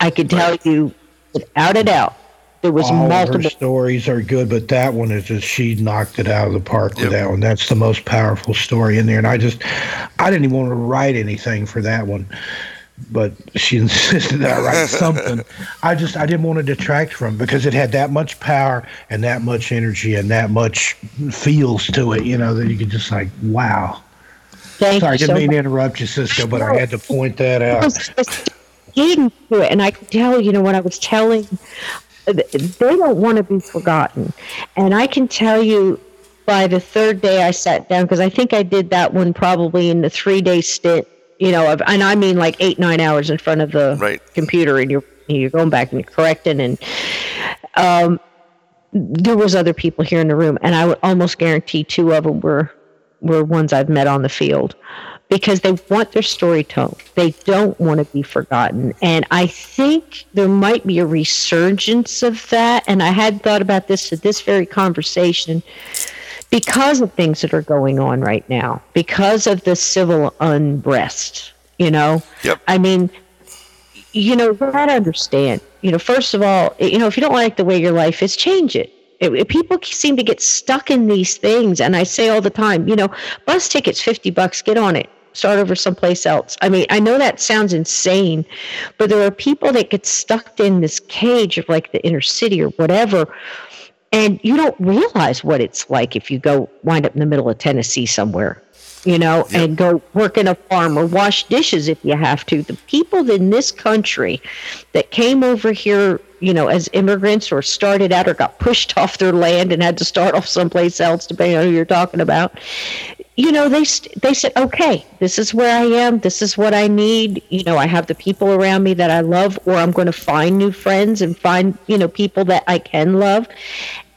I could tell you without a doubt there was All of her stories are good, but that one is just she knocked it out of the park Yep. with that one. That's the most powerful story in there, and I just I didn't even want to write anything for that one, but she (laughs) insisted that I write (laughs) something. I just I didn't want to detract from it because it had that much power and that much energy and that much feels to it. You know that you could just like wow. Thank Sorry, I didn't so mean much. to interrupt you, Cisco, but I had to point that (laughs) out. Getting to it. And I could tell, you know, when I was telling, they don't want to be forgotten. And I can tell you by the third day I sat down, because I think I did that one probably in the three day stint, you know, of, and I mean like eight, nine hours in front of the Right. computer and you're, you're going back and you're correcting. And um, there was other people here in the room. And I would almost guarantee two of them were, were ones I've met on the field because they want their story told. They don't want to be forgotten. And I think there might be a resurgence of that. And I had thought about this at this very conversation because of things that are going on right now, because of the civil unrest, you know? Yep. I mean, you know, you gotta understand, you know, first of all, you know, if you don't like the way your life is, change it. It- it- people seem to get stuck in these things, and I say all the time, you know, bus tickets fifty bucks, get on it, start over someplace else. I mean, I know that sounds insane, but there are people that get stuck in this cage of like the inner city or whatever, and you don't realize what it's like if you go wind up in the middle of Tennessee somewhere, you know, and go work in a farm or wash dishes if you have to. The people in this country that came over here, you know, as immigrants or started out or got pushed (laughs) off their land and had to start off someplace else, depending on who you're talking about. You know, they they said, okay, this is where I am. This is what I need. You know, I have the people around me that I love, or I'm going to find new friends and find you know people that I can love,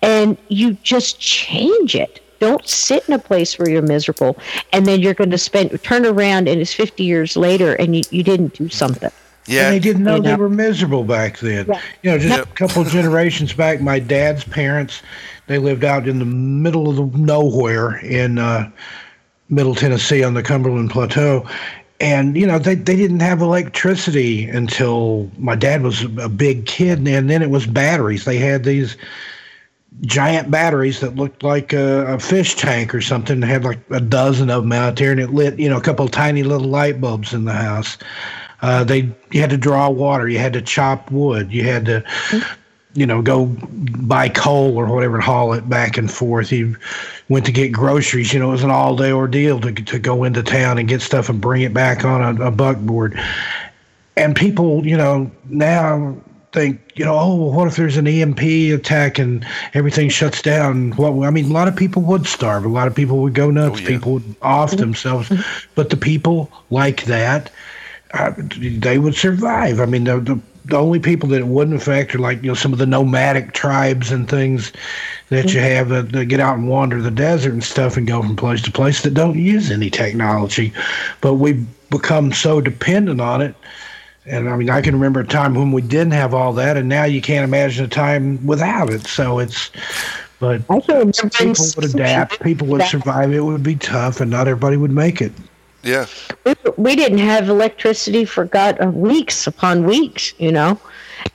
and you just change it. Don't sit in a place where you're miserable, and then you're going to spend turn around and it's 50 years later, and you, you didn't do something. Yeah. And they didn't know You they were miserable back then. Yeah. You know, just Yep. a couple generations back, my dad's parents, they lived out in the middle of the nowhere in uh, Middle Tennessee on the Cumberland Plateau. And, you know, they, they didn't have electricity until my dad was a big kid. And then it was batteries. They had these giant batteries that looked like a, a fish tank or something. They had like a dozen of them out there, and it lit, you know, a couple tiny little light bulbs in the house. Uh, they you had to draw water, you had to chop wood, you had to you know, go buy coal or whatever and haul it back and forth. He went to get groceries. You know, it was an all day ordeal to to go into town and get stuff and bring it back on a, a buckboard. And people, you know, now think, you know, oh, what if there's an EMP attack and everything shuts down? What I mean, a lot of people would starve. A lot of people would go nuts. Oh, yeah. People would off themselves. But the people like that, uh, they would survive. I mean, the, the the only people that it wouldn't affect are like you know some of the nomadic tribes and things that you have that, that get out and wander the desert and stuff and go from place to place that don't use any technology. But we've become so dependent on it. And i mean i can remember a time when we didn't have all that and now you can't imagine a time without it. So it's but people would adapt people would survive. It would be tough and not everybody would make it Yeah. we, we didn't have electricity for God uh, weeks upon weeks, you know.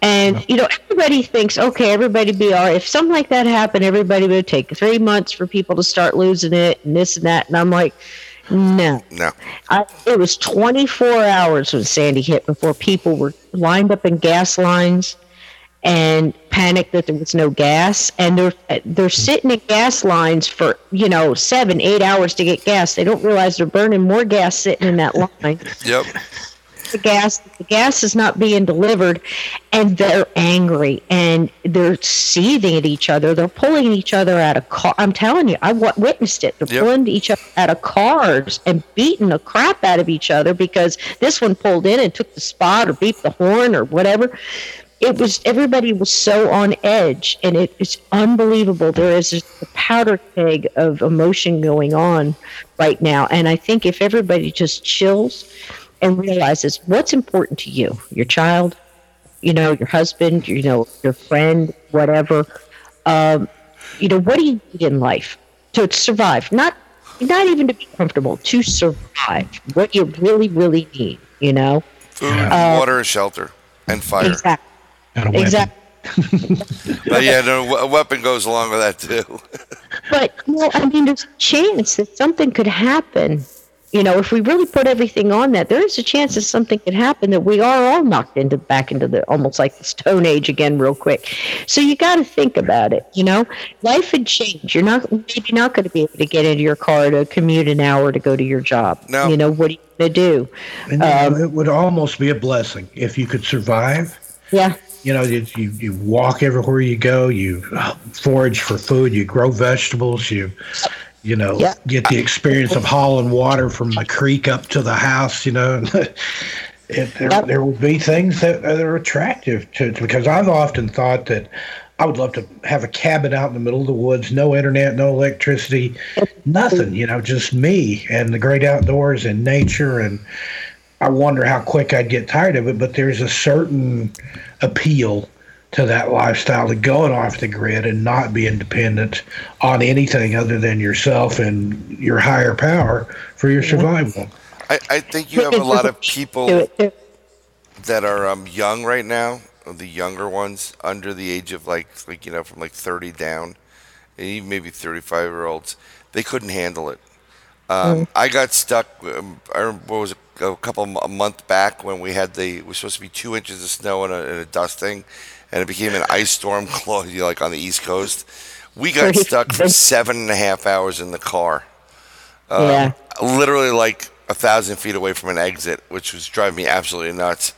And you know, everybody thinks, okay, everybody be all right. If something like that happened, everybody would take three months for people to start losing it and this and that. And I'm like, no. No. I, it was 24 hours when Sandy hit before people were lined up in gas lines and panicked that there was no gas. And they're they're hmm. sitting in gas lines for you know seven, eight hours to get gas. They don't realize they're burning more gas sitting in that line. (laughs) Yep. the gas the gas is not being delivered and they're angry and they're seething at each other they're pulling each other out of car i'm telling you i witnessed it they're Yep. pulling each other out of cars and beating the crap out of each other because this one pulled in and took the spot or beeped the horn or whatever it was everybody was so on edge and it is unbelievable. There is a powder keg of emotion going on right now. And i think if everybody just chills and realizes what's important to you your child you know your husband you know your friend whatever um, you know what do you need in life to survive? Not not even to be comfortable to survive. What you really really need you know? Food, water, and shelter, and fire. exactly And a weapon. exactly (laughs) But yeah, no, a weapon goes along with that too. (laughs) But well, I mean, there's a chance that something could happen. You know, if we really put everything on that, there is a chance that something could happen that we are all knocked into back into the almost like the Stone Age again, real quick. So you got to think about it. You know, life would change. You're not maybe not going to be able to get into your car to commute an hour to go to your job. No. You know, what are you going to do? And, you um, know, it would almost be a blessing if you could survive. Yeah. You know, you, you, you walk everywhere you go, you uh, forage for food, you grow vegetables, you, you know, Yeah. get the experience of hauling water from the creek up to the house, you know. (laughs) it, there, Yep. there would be things that are attractive to, to, because I've often thought that I would love to have a cabin out in the middle of the woods, no internet, no electricity, nothing, you know, just me and the great outdoors and nature. And I wonder how quick I'd get tired of it, but there's a certain appeal to that lifestyle to going off the grid and not being dependent on anything other than yourself and your higher power for your survival. I, I think you have a lot of people Do it too. that are um, young right now, the younger ones under the age of like like you know from like 30 down, and even maybe 35 year olds, they couldn't handle it. Um, I got stuck. Um, I remember what was it, a couple a month back when we had the it was supposed to be two inches of snow and a, and a dusting, and it became an ice storm (laughs) you know, like on the east coast. We got stuck for seven and a half hours in the car Um, yeah. literally like a thousand feet away from an exit, which was driving me absolutely nuts.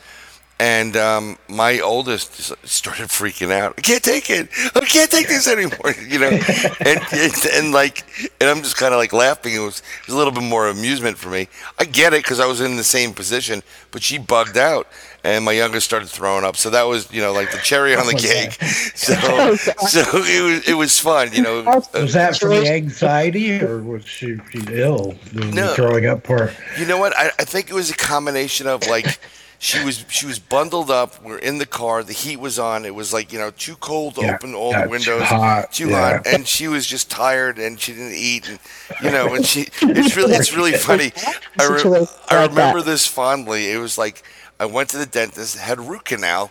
And um, my oldest started freaking out. I can't take it. I can't take this anymore. (laughs) You know, and, and and like, and I'm just kind of like laughing. It was, it was a little bit more amusement for me. I get it because I was in the same position, but she bugged out, and my youngest started throwing up. So that was, you know, like the cherry on (laughs) the cake. (laughs) So, Oh, so it was it was fun. You know, Was that from the anxiety or was she, she ill? The No. throwing up part. You know what? I, I think it was a combination of like she was she was bundled up. We're in the car. The heat was on. It was like you know too cold to Yeah, open all yeah, the too windows. hot, Too yeah. hot, and she was just tired and she didn't eat. And you know, and she it's really it's really (laughs) funny. I, re- I remember this fondly. It was like I went to the dentist, had root canal.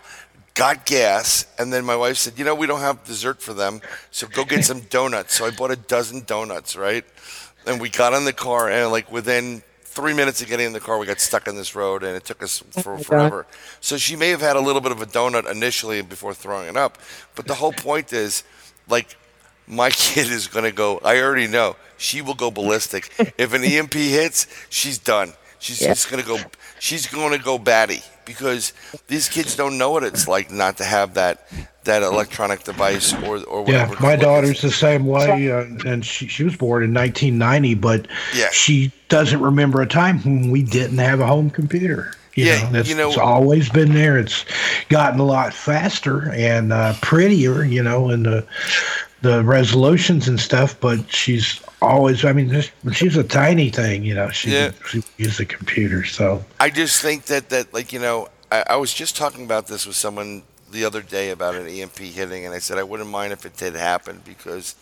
Got gas, and then my wife said, "You know, we don't have dessert for them, so go get (laughs) some donuts." So I bought a dozen donuts, right? And we got in the car, and like within three minutes of getting in the car, we got stuck on this road, and it took us oh for Oh my God. forever. So she may have had a little bit of a donut initially before throwing it up, but the whole point is, like, my (laughs) kid is gonna go. I already know she will go ballistic. if an EMP hits, she's done. She's Yeah. just gonna go. She's going to go batty because these kids don't know what it's like not to have that that electronic device or or Yeah, whatever. my daughter's the same way, uh, and she, she was born in 1990, but Yeah. she doesn't remember a time when we didn't have a home computer. You Yeah, know, that's, you know- it's always been there. It's gotten a lot faster and uh, prettier, you know, and the the resolutions and stuff. But she's always, I mean, just, she's a tiny thing, you know. She Yeah. she uses a computer, so I just think that that like you know I, I was just talking about this with someone the other day about an EMP hitting, and I said I wouldn't mind if it did happen because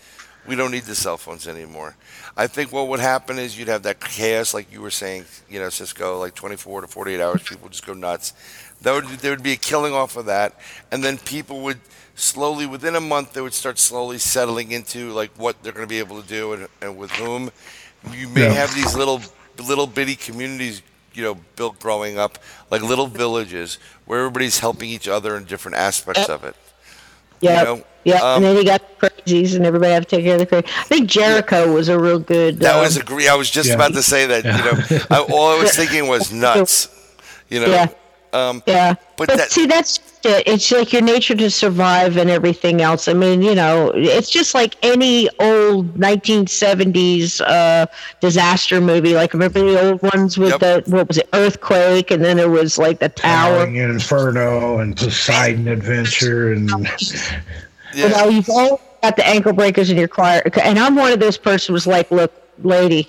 we don't need the cell phones anymore. I think what would happen is you'd have that chaos, like you were saying, you know, Cisco, like 24 to 48 hours, people just go nuts. That would there would be a killing off of that, and then people would slowly, within a month, they would start slowly settling into like what they're going to be able to do and, and with whom. You may Yeah. have these little little bitty communities you know built growing up like little villages where everybody's helping each other in different aspects of it Yeah. know, yeah. um, and then you got the crazies and everybody have to take care of the crazy. I think Jericho was a real good. that um, was a gre- i was just Yeah. about to say that you know I, all i was thinking was (laughs) nuts you know Yeah. um Yeah, But but, that- see, that's it. It's like your nature to survive and everything else. I mean, you know, it's just like any old 1970s uh, disaster movie. Like remember the old ones with Yep. the what was it, earthquake, and then there was like the tower. Towering Inferno and Poseidon Adventure and (laughs) You know, you've all got the ankle breakers in your car, and I'm one of those persons who's like, look, lady.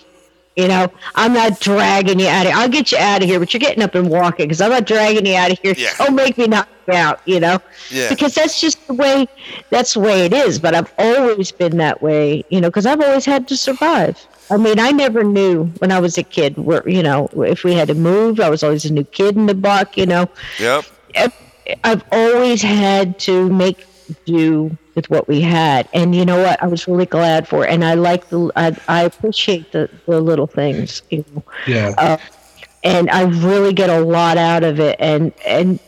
You know, I'm not dragging you out of here. I'll get you out of here, but you're getting up and walking because I'm not dragging you out of here. Yeah. Don't make me knock you out, you know? Yeah. Because that's just the way, that's the way it is. But I've always been that way, you know, because I've always had to survive. I mean, I never knew when I was a kid where, you know, if we had to move, I was always a new kid in the block, you know. yep I've- I've always had to make do with what we had, and you know what? I was really glad for, it. and I like the I, I appreciate the the little things, you know, yeah. Uh, and I really get a lot out of it, and and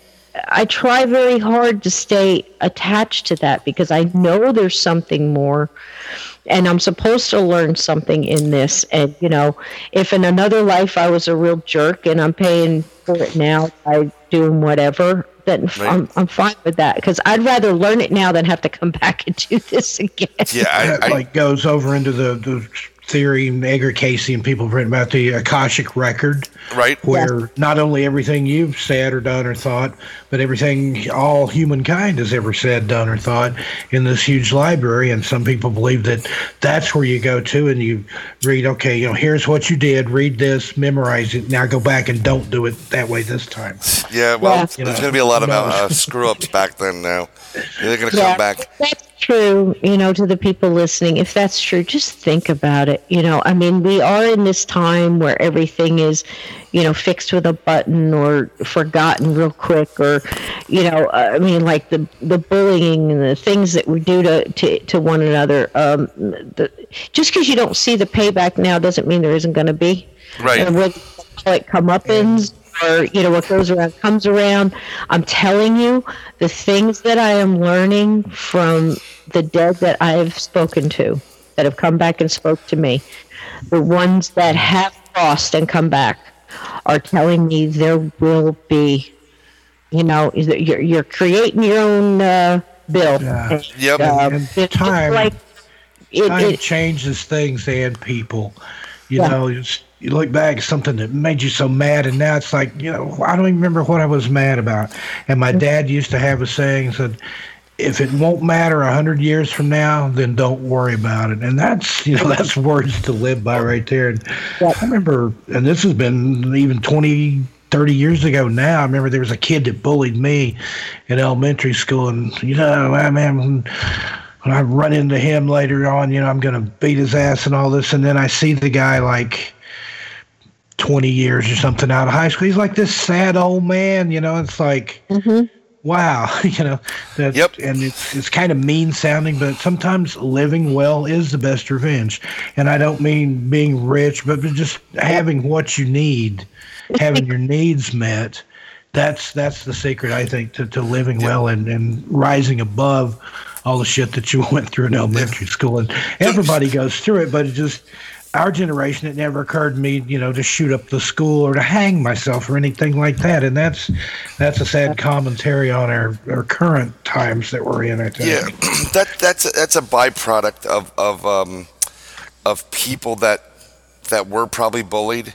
I try very hard to stay attached to that because I know there's something more. And I'm supposed to learn something in this. And, you know, if in another life I was a real jerk and I'm paying for it now by doing whatever, then Right. I'm, I'm fine with that because I'd rather learn it now than have to come (laughs) back and do this again. yeah that I, I, like goes over into the, the theory Edgar Cayce and people have written about the Akashic record, right where not only everything you've said or done or thought, but everything all humankind has ever said, done, or thought in this huge library. And some people believe that that's where you go to and you read, okay, you know, here's what you did, read this, memorize it. Now go back and don't do it that way this time. yeah well Yeah. there's You know, going to be a lot of uh, screw ups back then now they're going to Yeah, come back That's true, you know, to the people listening. If that's true, just think about it. You know, I mean, we are in this time where everything is, you know, fixed with a button or forgotten real quick, or, you know, uh, I mean, like the the bullying and the things that we do to to, to one another. Um, the, just because you don't see the payback now doesn't mean there isn't going to be. Right. And call it comeuppance or you know what goes around comes around. I'm telling you, the things that I am learning from the dead that I have spoken to, that have come back and spoke to me, the ones that have lost and come back, are telling me there will be, you know, you're you're creating your own uh, bill. Yeah. And, Yep. uh, And it's time- like it, time it, changes things and people. You Yeah. know, it's, you look back at something that made you so mad, and now it's like, you know, I don't even remember what I was mad about. And my mm-hmm. dad used to have a saying said, "If it won't matter a hundred years from now, then don't worry about it." And that's, you know, (laughs) that's words to live by right there. And. I remember, and this has been even 20, 30 years ago now. I remember there was a kid that bullied me in elementary school, and you know, I man, when when I run into him later on, you know, I'm gonna beat his ass and all this, and then I see the guy like. 20 years or something out of high school. He's like this sad old man, you know. It's like, Mhm. wow, (laughs) you know, that, Yep. and it's, it's kind of mean sounding, but sometimes living well is the best revenge. And I don't mean being rich, but just having what you need, having your (laughs) needs met. That's that's the secret, I think, to, to living well and, and rising above all the shit that you (laughs) went through in elementary school. And everybody goes through it, but it just our generation, it never occurred to me, you know, to shoot up the school or to hang myself or anything like that. And that's that's a sad commentary on our, our current times that we're in. I think. Yeah, (clears throat) that that's a, that's a byproduct of of um, of people that that were probably bullied,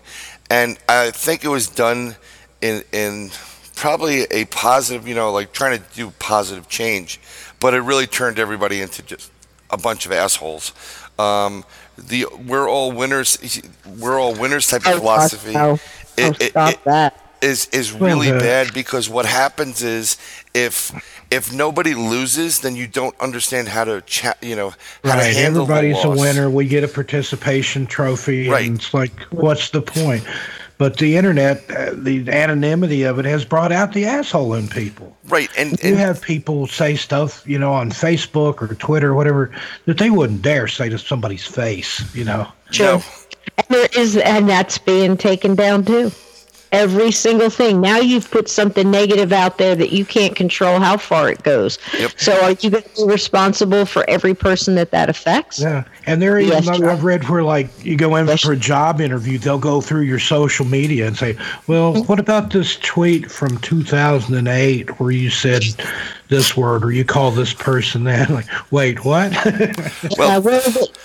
and I think it was done in in probably a positive, you know, like trying to do positive change, but it really turned everybody into just a bunch of assholes. Um, the we're all winners, we're all winners type of Oh, philosophy. no. Oh, It- it- stop it- that. is is Well, really the- bad because what happens is if if nobody loses, then you don't understand how to chat. You know how to Right. handle Everybody's the a winner. We get a participation trophy. Right. And it's like, what's the point? But the internet, uh, the anonymity of it has brought out the asshole in people. right? And, You have people say stuff, you know, on Facebook or Twitter or whatever that they wouldn't dare say to somebody's face, you know. no, And there is, and that's being taken down too. Every single thing. Now you've put something negative out there that you can't control how far it goes. Yep. So are you going to be responsible for every person that that affects? Yeah, and there even Yes, I've- I've read where like you go in Yes. for a job interview, they'll go through your social media and say, "Well, Mm-hmm. what about this tweet from 2008 where you said this word or you call this person that?" (laughs) Like, wait, what? (laughs) Well- Uh, well,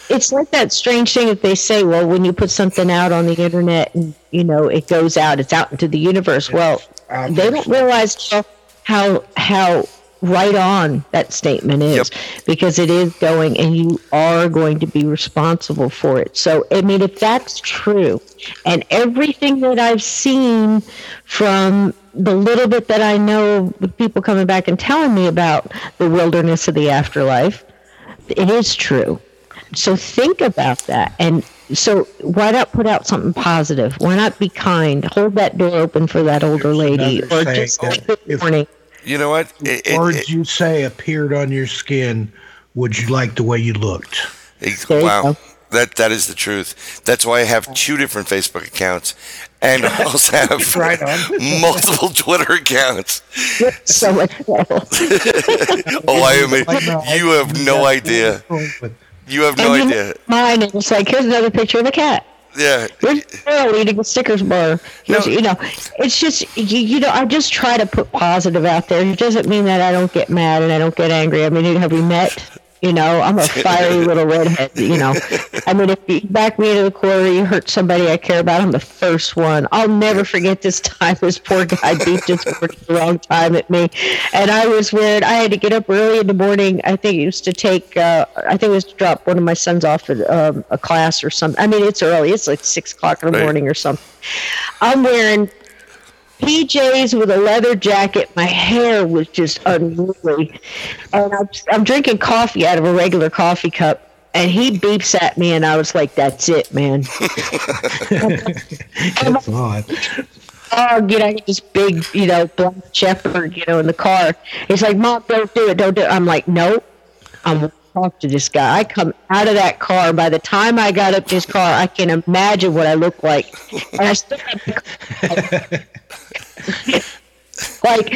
it's like that strange thing that they say. Well, when you put something out on the internet and you know it goes out, it's out into the universe. Well, out they don't realize how how how right on that statement is Yep. because it is going and you are going to be responsible for it. So I mean if that's true and everything that I've seen from the little bit that I know with people coming back and telling me about the wilderness of the afterlife, it is true. So think about that. And so why not put out something positive? Why not be kind? Hold that door open for that older lady or just that if- morning. You know what? It, it- Words it- you say appeared on your skin. Would you like the way you looked? it- wow, that that is the truth. That's why I have two different Facebook accounts, and I (laughs) also have Right (laughs) multiple Twitter accounts. (laughs) So much trouble. Oh, I am. You have no idea. You have no idea. know mine and it's like here's another picture of a cat. Yeah. Here's a girl eating a Snickers bar. No. You know, it's just you, you know. I just try to put positive out there. It doesn't mean that I don't get mad and I don't get angry. I mean, have we met? You know, I'm a (laughs) fiery little redhead. You know, I mean, if you back me into the corner, you hurt somebody I care about, I'm the first one. I'll never forget this time this poor guy beat just worked the wrong time at me, and I was weird. I had to get up early in the morning. I think it was to take. Uh, I think it was to drop one of my sons off at um, a class or something. I mean, it's early. It's like six o'clock in the Right. morning or something. I'm wearing PJs with a leather jacket. My hair was just unruly. And I'm, I'm drinking coffee out of a regular coffee cup. And he beeps at me, and I was like, that's it, man. (laughs) That's odd. dog, you know, this big, you know, black shepherd, you know, in the car. He's like, Mom, don't do it, don't do it. I'm like, nope. I'm talk to this guy. I come out of that car. By the time I got up to his car, I can imagine what I look like. And I still have the (laughs) like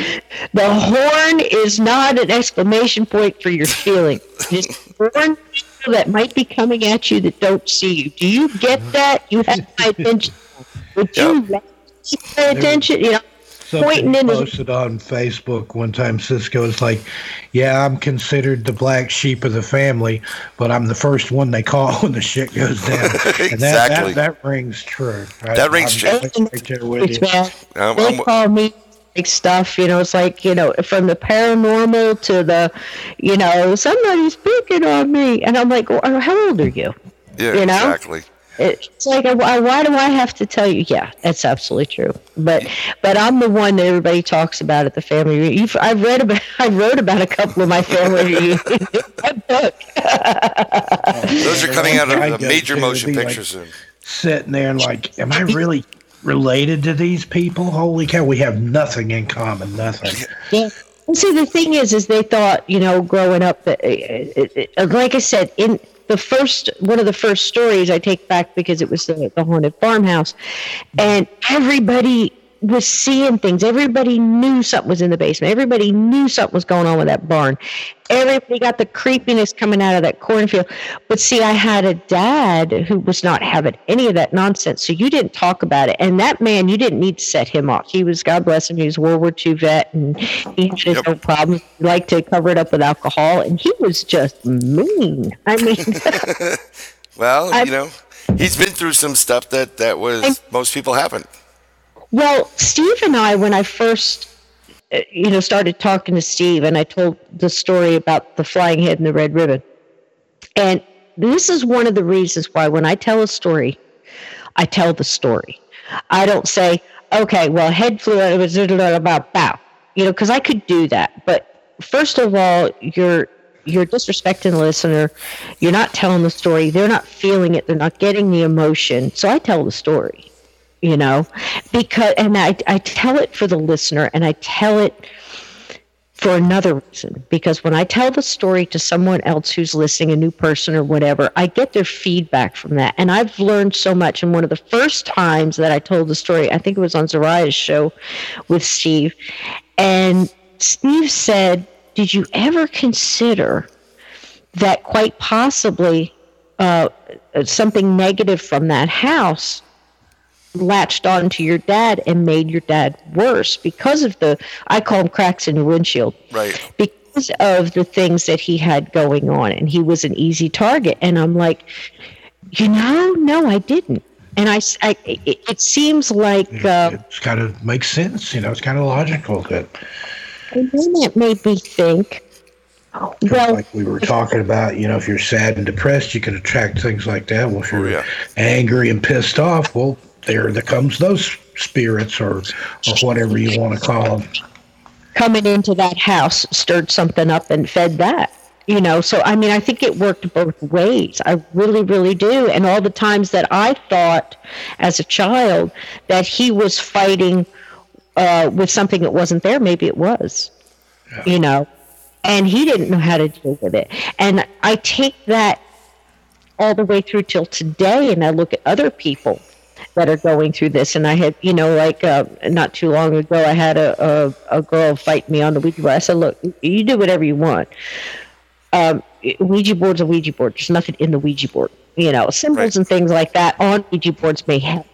the horn is not an exclamation point for your feeling. It's warn people that might be coming at you that don't see you. Do you get that? You have my attention. Would you Yep. pay attention? You know, Something in his posted on Facebook one time. Cisco was like, "Yeah, I'm considered the black sheep of the family, but I'm the first one they call (laughs) when the shit goes down." And that, Exactly. that, that rings true. I- That rings I'm true. right there with you. man. I'm- they I'm- call me like stuff, you know, it's like, you know, from the paranormal to the, you know, somebody's picking on me. And I'm like, well, how old are you? Yeah. You know? Exactly. It's like, why why do I have to tell you? Yeah, that's absolutely true. But but I'm the one that everybody talks about at the family reunion. I've read about, (laughs) I wrote about a couple of my family (laughs) reunions in my book. (laughs) Those are coming out of the major motion pictures like- soon. Sitting there and like, am I really related to these people? Holy cow, we have nothing in common. Nothing. Yeah. see, the thing is, is they thought, you know, growing up, that, uh, uh, like I said, in the first one of the first stories I take back because it was the, the haunted farmhouse, and everybody was seeing things. Everybody knew something was in the basement. Everybody knew something was going on with that barn. Everybody got the creepiness coming out of that cornfield. But see, I had a dad who was not having any of that nonsense. So you didn't talk about it. And that man, you didn't need to set him off. He was, God bless him, he was World War II vet and he had yep. no problems. He liked to cover it up with alcohol. And he was just mean. I mean, (laughs) (laughs) well, I, you know, he's been through some stuff that, that was most people haven't. Well, Steve and I, when I first, uh, you know, started talking to Steve, and I told the story about the flying head and the red ribbon, and this is one of the reasons why when I tell a story, I tell the story. I don't say, okay, well, head flew out, it was about bow, you know, because I could do that. But first of all, you're you're disrespecting the listener. You're not telling the story. They're not feeling it. They're not getting the emotion. So I tell the story you know, because, and I, I tell it for the listener and I tell it for another reason because when I tell the story to someone else who's listening, a new person or whatever, I get their feedback from that. And I've learned so much. And one of the first times that I told the story, I think it was on Zariah's show with Steve. And Steve said, Did you ever consider that quite possibly uh, something negative from that house latched on to your dad and made your dad worse because of the I call them cracks in the windshield. Right. Because of the things that he had going on and he was an easy target and I'm like you know no I didn't and I, I it, it seems like uh, it's kind of makes sense you know it's kind of logical that and then it made me think well, like we were talking about, you know, if you're sad and depressed, you can attract things like that. Well, if you're oh, yeah. angry and pissed off, well, there that comes those spirits or or whatever you want to call them coming into that house stirred something up and fed that you know? So i mean i think it worked both ways. I really really do. And all the times that i thought as a child that he was fighting uh, with something that wasn't there maybe it was yeah. you know? And he didn't know how to deal with it. And i take that all the way through till today and i look at other people that are going through this. And I had, you know, like uh, not too long ago, I had a, a, a girl fight me on the Ouija board. I said, look, you do whatever you want. Um, Ouija board's a Ouija board. There's nothing in the Ouija board. You know, symbols right. and things like that on Ouija boards may help.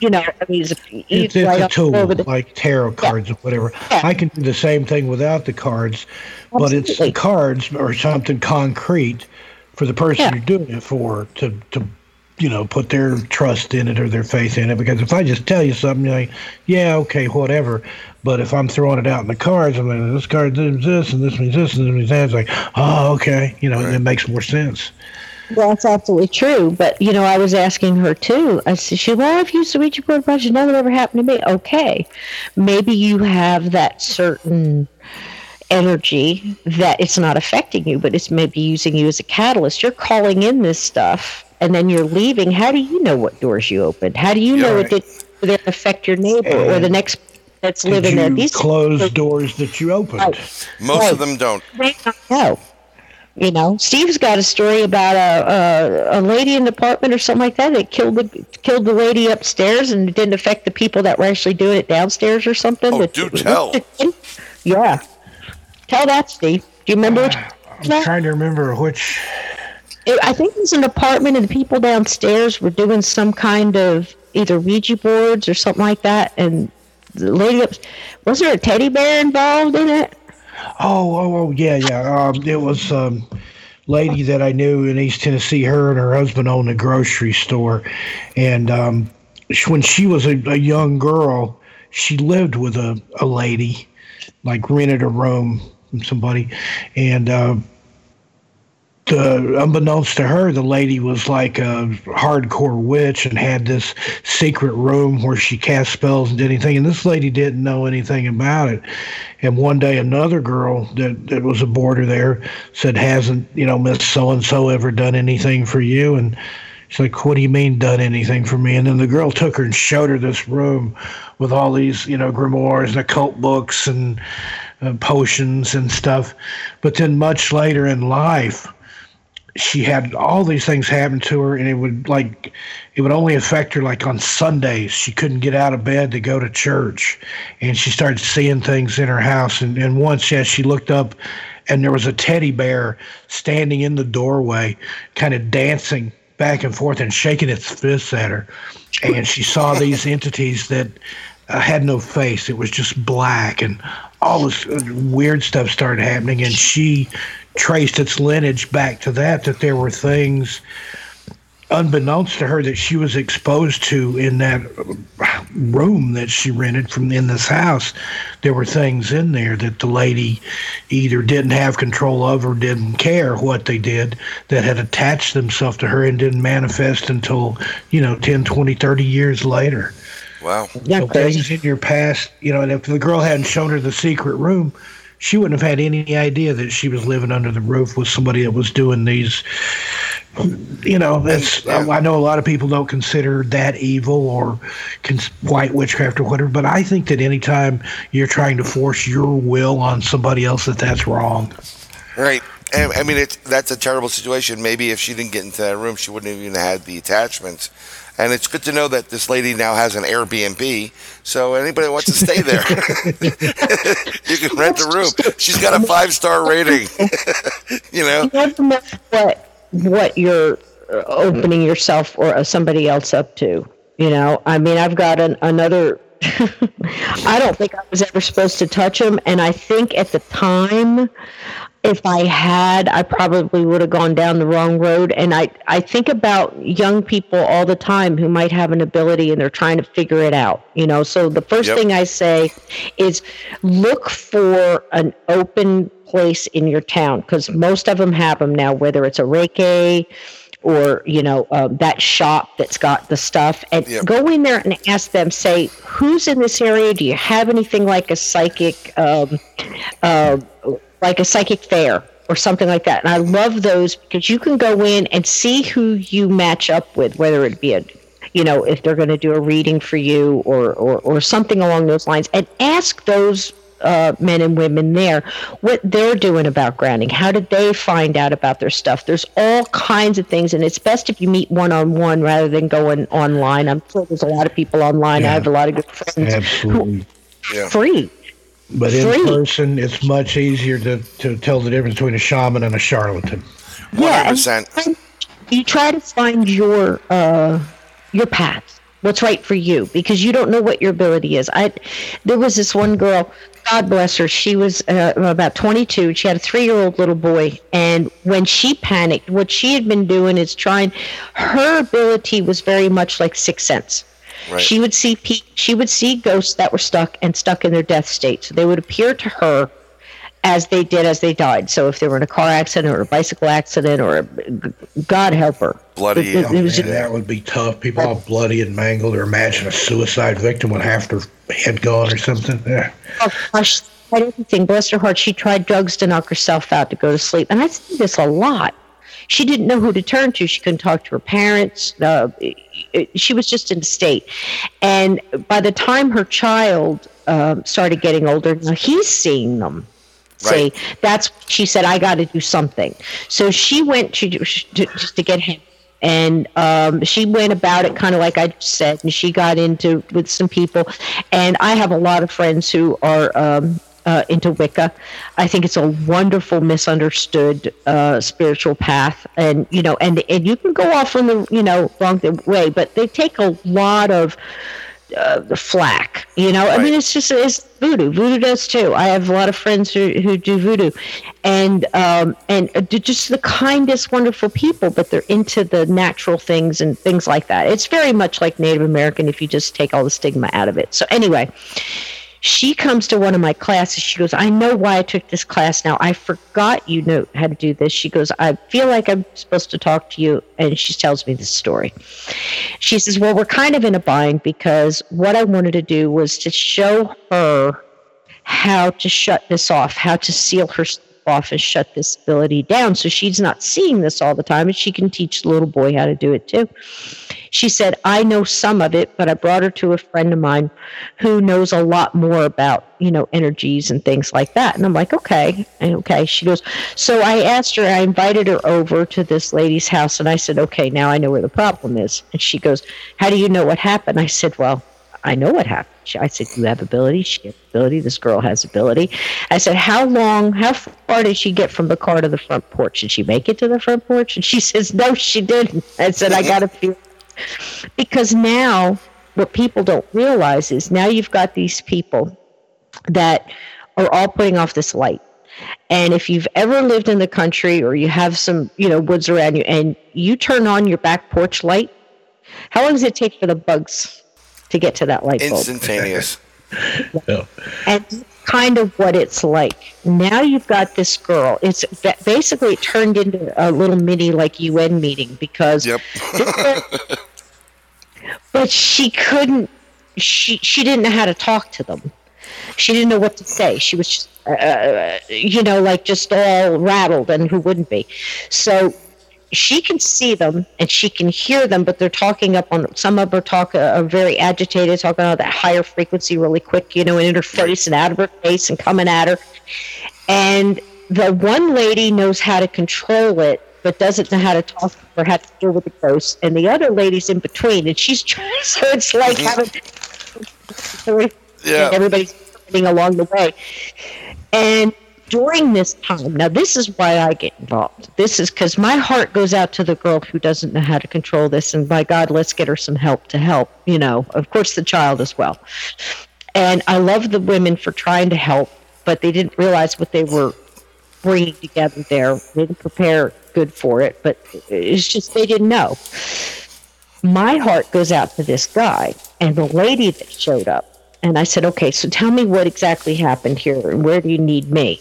You know, I mean, it's, it's, it's a tool the, like tarot cards yeah. or whatever. Yeah. I can do the same thing without the cards, Absolutely. but it's the cards or something concrete for the person yeah. you're doing it for to to you know, put their trust in it or their faith in it. Because if I just tell you something, you're like, yeah, okay, whatever. But if I'm throwing it out in the cards, I'm like, this card means this and this means this and this means that. It's like, oh, okay, you know, right. it makes more sense. Well, that's absolutely true. But, you know, I was asking her too. I said, she, well, I've used the Ouija board a bunch. Nothing ever happened to me. Okay. Maybe you have that certain energy that it's not affecting you, but it's maybe using you as a catalyst. You're calling in this stuff and then you're leaving, how do you know what doors you opened? How do you know right. it didn't affect your neighbor and or the next that's living there? These close doors that you opened. Right. Most right. of them don't. They don't know. You know, Steve's got a story about a, a, a lady in the apartment or something like that that killed the killed the lady upstairs and it didn't affect the people that were actually doing it downstairs or something. Oh, do tell. Yeah, tell that, Steve. Do you remember? Uh, I'm trying to remember which it, I think it was an apartment, and the people downstairs were doing some kind of either Ouija boards or something like that. And the lady, was there a teddy bear involved in it? Oh, oh, oh yeah, yeah. Um, it was um, lady that I knew in East Tennessee. Her and her husband owned a grocery store, and um, when she was a, a young girl, she lived with a, a lady, like rented a room from somebody, and uh, uh, unbeknownst to her, the lady was like a hardcore witch and had this secret room where she cast spells and did anything. And this lady didn't know anything about it. And one day, another girl that, that was a boarder there said, Hasn't, you know, Miss So and so ever done anything for you? And she's like, What do you mean, done anything for me? And then the girl took her and showed her this room with all these, you know, grimoires and occult books and uh, potions and stuff. But then much later in life, she had all these things happen to her, and it would like it would only affect her like on Sundays. She couldn't get out of bed to go to church, and she started seeing things in her house. And, and once, yeah, she looked up, and there was a teddy bear standing in the doorway, kind of dancing back and forth and shaking its fists at her. And she saw these entities that uh, had no face. It was just black, and all this weird stuff started happening. And she traced its lineage back to that, that there were things unbeknownst to her that she was exposed to in that room that she rented from in this house. There were things in there that the lady either didn't have control of or didn't care what they did that had attached themselves to her and didn't manifest until you know 10 20 30 years later. Wow. so things in your past you know and if the girl hadn't shown her the secret room she wouldn't have had any idea that she was living under the roof with somebody that was doing these you know that's Yeah. i know a lot of people don't consider that evil or cons- white witchcraft or whatever but i think that anytime you're trying to force your will on somebody else that that's wrong Right. I mean, it's that's a terrible situation. Maybe if she didn't get into that room, she wouldn't even have even had the attachment. And it's good to know that this lady now has an Airbnb. So anybody wants to stay there, (laughs) you can rent the room. She's got a five star rating. (laughs) you know. what what you're opening yourself or uh, somebody else up to. You know, I mean, I've got an, another. (laughs) I don't think I was ever supposed to touch him, and I think at the time, if I had, I probably would have gone down the wrong road. And I, I think about young people all the time who might have an ability and they're trying to figure it out. You know, so the first Yep. thing I say is look for an open place in your town because most of them have them now, whether it's a Reiki or you know uh, that shop that's got the stuff and Yep. go in there and ask them say who's in this area do you have anything like a psychic um, uh, like a psychic fair or something like that. And i love those because you can go in and see who you match up with whether it be a you know if they're going to do a reading for you or, or or something along those lines. And ask those uh, men and women there what they're doing about grounding. How did they find out about their stuff? There's all kinds of things and it's best if you meet one-on-one rather than going online. I'm sure there's a lot of people online. I have a lot of good friends absolutely. Yeah. free but in Free. person it's much easier to, to tell the difference between a shaman and a charlatan One hundred and percent. you try to find your uh your path what's right for you because you don't know what your ability is i there was this one girl god bless her she was uh, about 22 she had a three-year-old little boy and when she panicked what she had been doing is trying her ability was very much like sixth sense Right. she would see pe- she would see ghosts that were stuck and stuck in their death state so they would appear to her as they did as they died. So if they were in a car accident or a bicycle accident or a, God help her, Bloody, It, it- it was Man, that would be tough people all bloody and mangled or imagine a suicide victim with half their head gone or something yeah. (laughs) oh, gosh, she tried everything. Bless her heart, she tried drugs to knock herself out to go to sleep, and I see this a lot. She didn't know who to turn to. She couldn't talk to her parents. Uh, it- it- she was just in a state. And by the time her child um, started getting older, he's seeing them. Say Right. that's she said I got to do something. So she went to, to just to get him, and um, she went about it kind of like I said, and she got into with some people, and I have a lot of friends who are. Um, uh, into Wicca, I think it's a wonderful, misunderstood uh, spiritual path, and you know, and and you can go off on the you know wrong way, but they take a lot of uh, the flack. You know, I mean, it's just it's voodoo. Voodoo does too. I have a lot of friends who, who do voodoo, and um, and uh, just the kindest, wonderful people. But they're into the natural things and things like that. It's very much like Native American if you just take all the stigma out of it. So anyway. She comes to one of my classes. She goes, I know why I took this class now. I forgot you know how to do this. She goes, I feel like I'm supposed to talk to you. And she tells me this story. She says, Well, we're kind of in a bind because what I wanted to do was to show her how to shut this off, how to seal her off and shut this ability down. So she's not seeing this all the time, and she can teach the little boy how to do it too. She said, I know some of it, but I brought her to a friend of mine who knows a lot more about, you know, energies and things like that. And I'm like, okay. And okay. She goes, so I asked her, I invited her over to this lady's house, and I said, okay, now I know where the problem is. And she goes, how do you know what happened? I said, well, I know what happened. I said, You have ability. She has ability. This girl has ability. I said, How long, how far did she get from the car to the front porch? Did she make it to the front porch? And she (laughs) says, No, she didn't. I said, I got to feel. (laughs) Because now, what people don't realize is now you've got these people that are all putting off this light. And if you've ever lived in the country or you have some, you know, woods around you and you turn on your back porch light, how long does it take for the bugs to get to that light bulb. Instantaneous. (laughs) yeah. And kind of what it's like. Now you've got this girl. It's basically it turned into a little mini like UN meeting because. Yep. (laughs) but she couldn't. She she didn't know how to talk to them. She didn't know what to say. She was, just, uh, you know, like just all rattled, and who wouldn't be? So she can see them and she can hear them, but they're talking up on some of her talk uh, are very agitated, talking on that higher frequency really quick, you know, in her face and out of her face and coming at her. And the one lady knows how to control it, but doesn't know how to talk or how to deal with the ghost. And the other lady's in between, and she's (laughs) trying. So it's like mm-hmm. having yeah. everybody's along the way. And during this time, now this is why I get involved. This is because my heart goes out to the girl who doesn't know how to control this, and by God, let's get her some help to help. You know, of course, the child as well. And I love the women for trying to help, but they didn't realize what they were bringing together there. They didn't prepare good for it, but it's just they didn't know. My heart goes out to this guy and the lady that showed up. And I said, okay, so tell me what exactly happened here and where do you need me?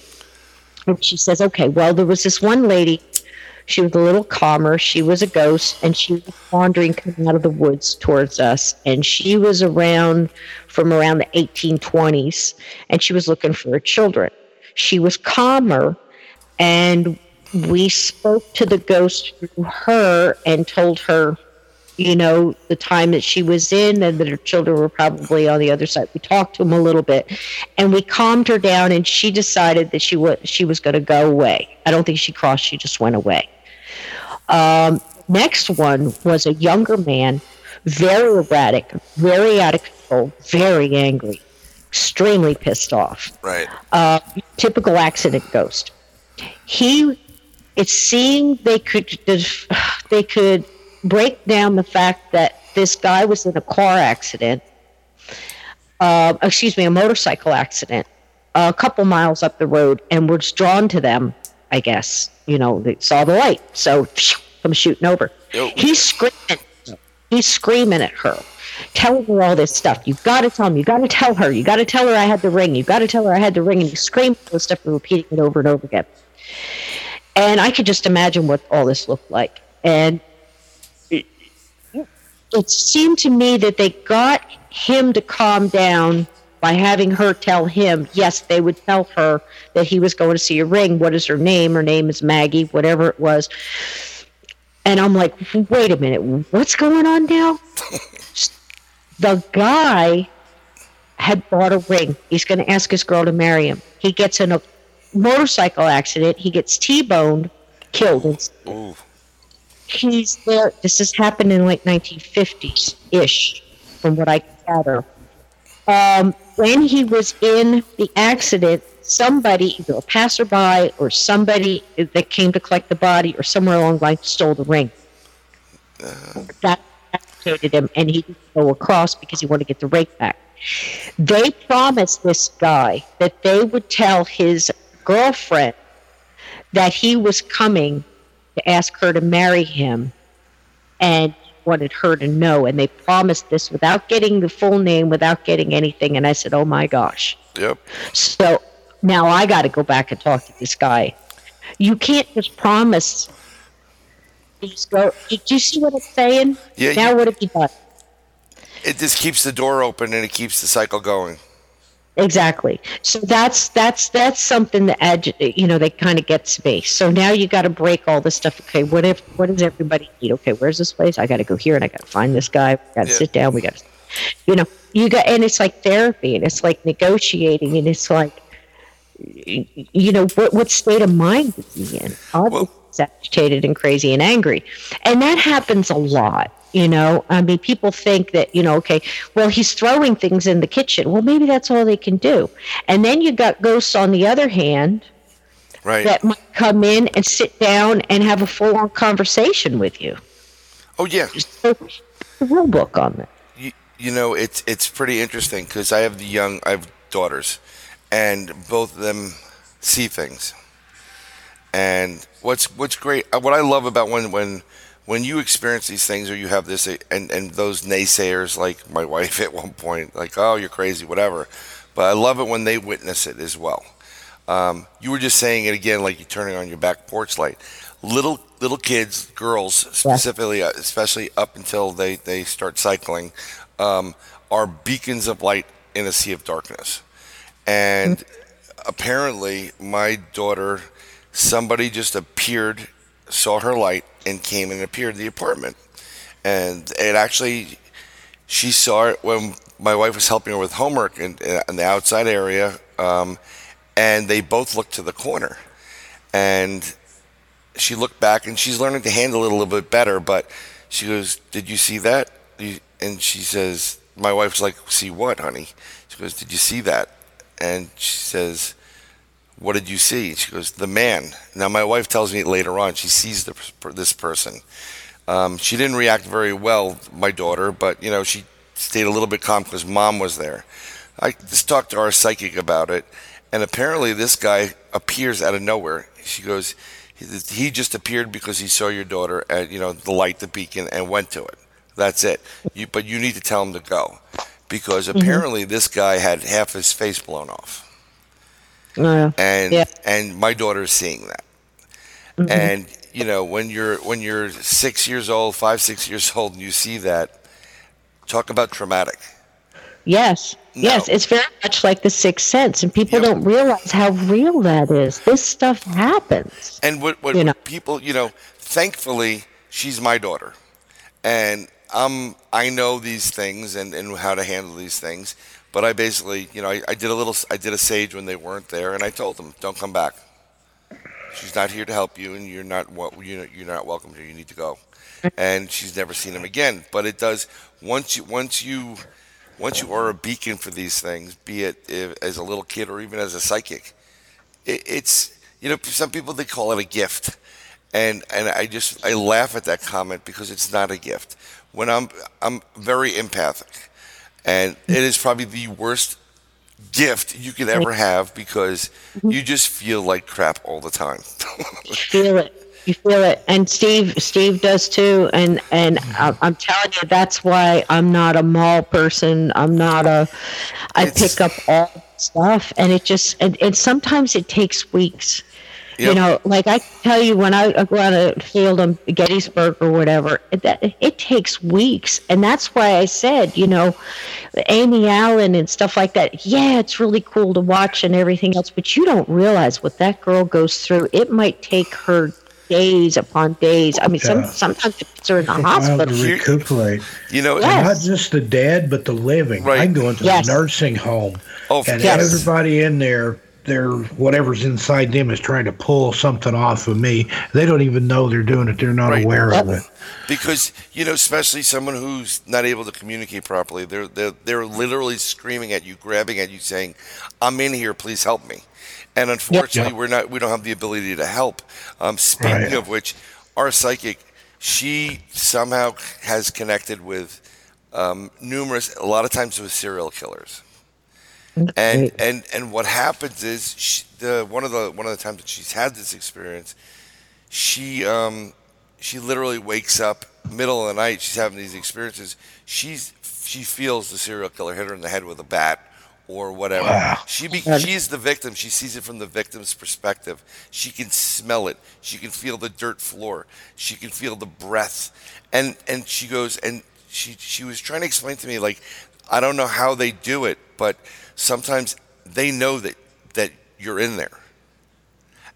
And she says, okay, well, there was this one lady. She was a little calmer. She was a ghost, and she was wandering coming out of the woods towards us. And she was around from around the 1820s, and she was looking for her children. She was calmer, and we spoke to the ghost through her and told her you know, the time that she was in and that her children were probably on the other side. We talked to him a little bit and we calmed her down and she decided that she was she was going to go away. I don't think she crossed, she just went away. Um, next one was a younger man, very erratic, very out of control, very angry, extremely pissed off. Right. Uh, typical accident ghost. He, it's seeing they could they could break down the fact that this guy was in a car accident, uh, excuse me, a motorcycle accident, a couple miles up the road, and was drawn to them. I guess you know they saw the light, so come shooting over. He's screaming. He's screaming at her, telling her all this stuff. You got to tell him. You got to tell her. You got to tell her I had the ring. You got to tell her I had the ring. And he's screaming all this stuff and repeating it over and over again. And I could just imagine what all this looked like. And it seemed to me that they got him to calm down by having her tell him, yes, they would tell her that he was going to see a ring. What is her name? Her name is Maggie, whatever it was. And I'm like, wait a minute, what's going on now? (laughs) the guy had bought a ring. He's going to ask his girl to marry him. He gets in a motorcycle accident. He gets T-boned, killed. Ooh he's there. This has happened in like 1950s ish, from what I gather. Um, when he was in the accident, somebody, either a passerby or somebody that came to collect the body or somewhere along the line, stole the ring. Uh-huh. That him, and he didn't go across because he wanted to get the ring back. They promised this guy that they would tell his girlfriend that he was coming to ask her to marry him and wanted her to know. And they promised this without getting the full name, without getting anything. And I said, oh my gosh. Yep. So now I got to go back and talk to this guy. You can't just promise. These go. Did you see what I'm saying? Yeah. Now you, what have you done? It just keeps the door open and it keeps the cycle going. Exactly. So that's that's that's something that agi- you know they kind of get space. So now you got to break all this stuff. Okay, what if what does everybody need? Okay, where's this place? I got to go here and I got to find this guy. We got to Yeah. sit down. We got to, you know, you got and it's like therapy and it's like negotiating and it's like, you know, what what state of mind is he in? Obviously, he's agitated and crazy and angry, and that happens a lot. You know, I mean, people think that, you know, okay, well, he's throwing things in the kitchen. Well, maybe that's all they can do. And then you got ghosts on the other hand Right. that might come in and sit down and have a full on conversation with you. oh yeah. So, the rule book on that. you, you know it's it's pretty interesting because I have the young I have daughters, and both of them see things. And what's what's great, uh, what I love about when when when you experience these things or you have this uh, and and those naysayers like my (laughs) wife at one point like oh you're crazy whatever, but I love it when they witness it as well. Um, you were just saying it again, like you're turning on your back porch light. Little little kids, girls specifically, uh, especially up until they they start cycling, um, are beacons of light in a sea of darkness. And apparently, my daughter, somebody just appeared, saw her light, and came and appeared in the apartment. And it actually, she saw it when my wife was helping her with homework in, in the outside area, um, and they both looked to the corner. And she looked back, and she's learning to handle it a little bit better. But she goes, "Did you see that?" And she says, "My wife's like, see what, honey?" She goes, "Did you see that?" And she says, "What did you see?" She goes, "The man." Now my wife tells me later on she sees the, this person. Um, she didn't react very well, my daughter, but you know she stayed a little bit calm because mom was there. I just talked to our psychic about it, and apparently this guy appears out of nowhere. She goes, he, just appeared because he saw your daughter at you know the light, the beacon, and went to it. That's it. You, but you need to tell him to go because apparently this guy had half his face blown off Uh, and Yeah. and my daughter's seeing that and you know when you're when you're six years old five six years (laughs) old and you see that talk about traumatic yes. No. Yes. It's very much like the sixth sense, and people Yep. don't realize how real that is. This stuff happens. and what what You people you know thankfully she's my daughter and um i know these things and and how to handle these things but i basically you know I, I did a little i did a sage when they weren't there and i told them don't come back. She's not here to help you and you're not you're, not welcome here. You need to go. And she's never seen him again. But it does once you once you once you are a beacon for these things be it as a little kid or even as a psychic it, it's you know some people they call it a gift. And and I just I laugh at that comment because it's not a gift. When I'm I'm very empathic and it is probably the worst gift you could ever have because mm-hmm. you just feel like crap all the time feel it. You feel it, and Steve, Steve does too. And and mm-hmm. I'm, I'm telling you, that's why I'm not a mall person. I'm not a. I It's- pick up all stuff, and it just and, and sometimes it takes weeks. You know, like I tell you, when I go out a field on Gettysburg or whatever, it, that, it takes weeks, and that's why I said, you know, Amy Allan and stuff like that. Yeah, it's really cool to watch and everything else, but you don't realize what that girl goes through. It might take her days upon days. I mean, some sometimes her in the hospital. to recuperate. you know Yes. Not just the dead, but the living. Right. I can go into Yes. the nursing home, Oh, and yes. everybody in there, their whatever's inside them is trying to pull something off of me. They don't even know they're doing it. They're not Right. aware of it. because you know especially someone who's not able to communicate properly they're they're, they're literally screaming at you grabbing at you saying i'm in here please help me and unfortunately Yep. we're not we don't have the ability to help um, speaking Right. of which our psychic she somehow has connected with um, numerous a lot of times with serial killers and Great. and and what happens is she, the one of the one of the times that she's had this experience she um she literally wakes up middle of the night she's having these experiences she's she feels the serial killer hit her in the head with a bat or whatever Wow. she be, she's the victim she sees it from the victim's perspective she can smell it she can feel the dirt floor she can feel the breath and and she goes and she she was trying to explain to me like i don't know how they do it but sometimes they know that that you're in there,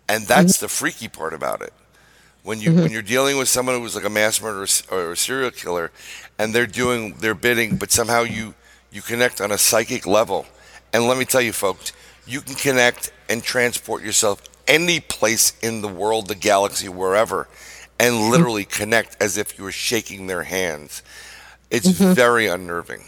and that's mm-hmm. the freaky part about it. When you when mm-hmm. you're dealing with someone who's like a mass murderer or a serial killer, and they're doing their bidding, but somehow you you connect on a psychic level. And let me tell you, folks, you can connect and transport yourself any place in the world, the galaxy, wherever, and mm-hmm. literally connect as if you were shaking their hands. It's very unnerving.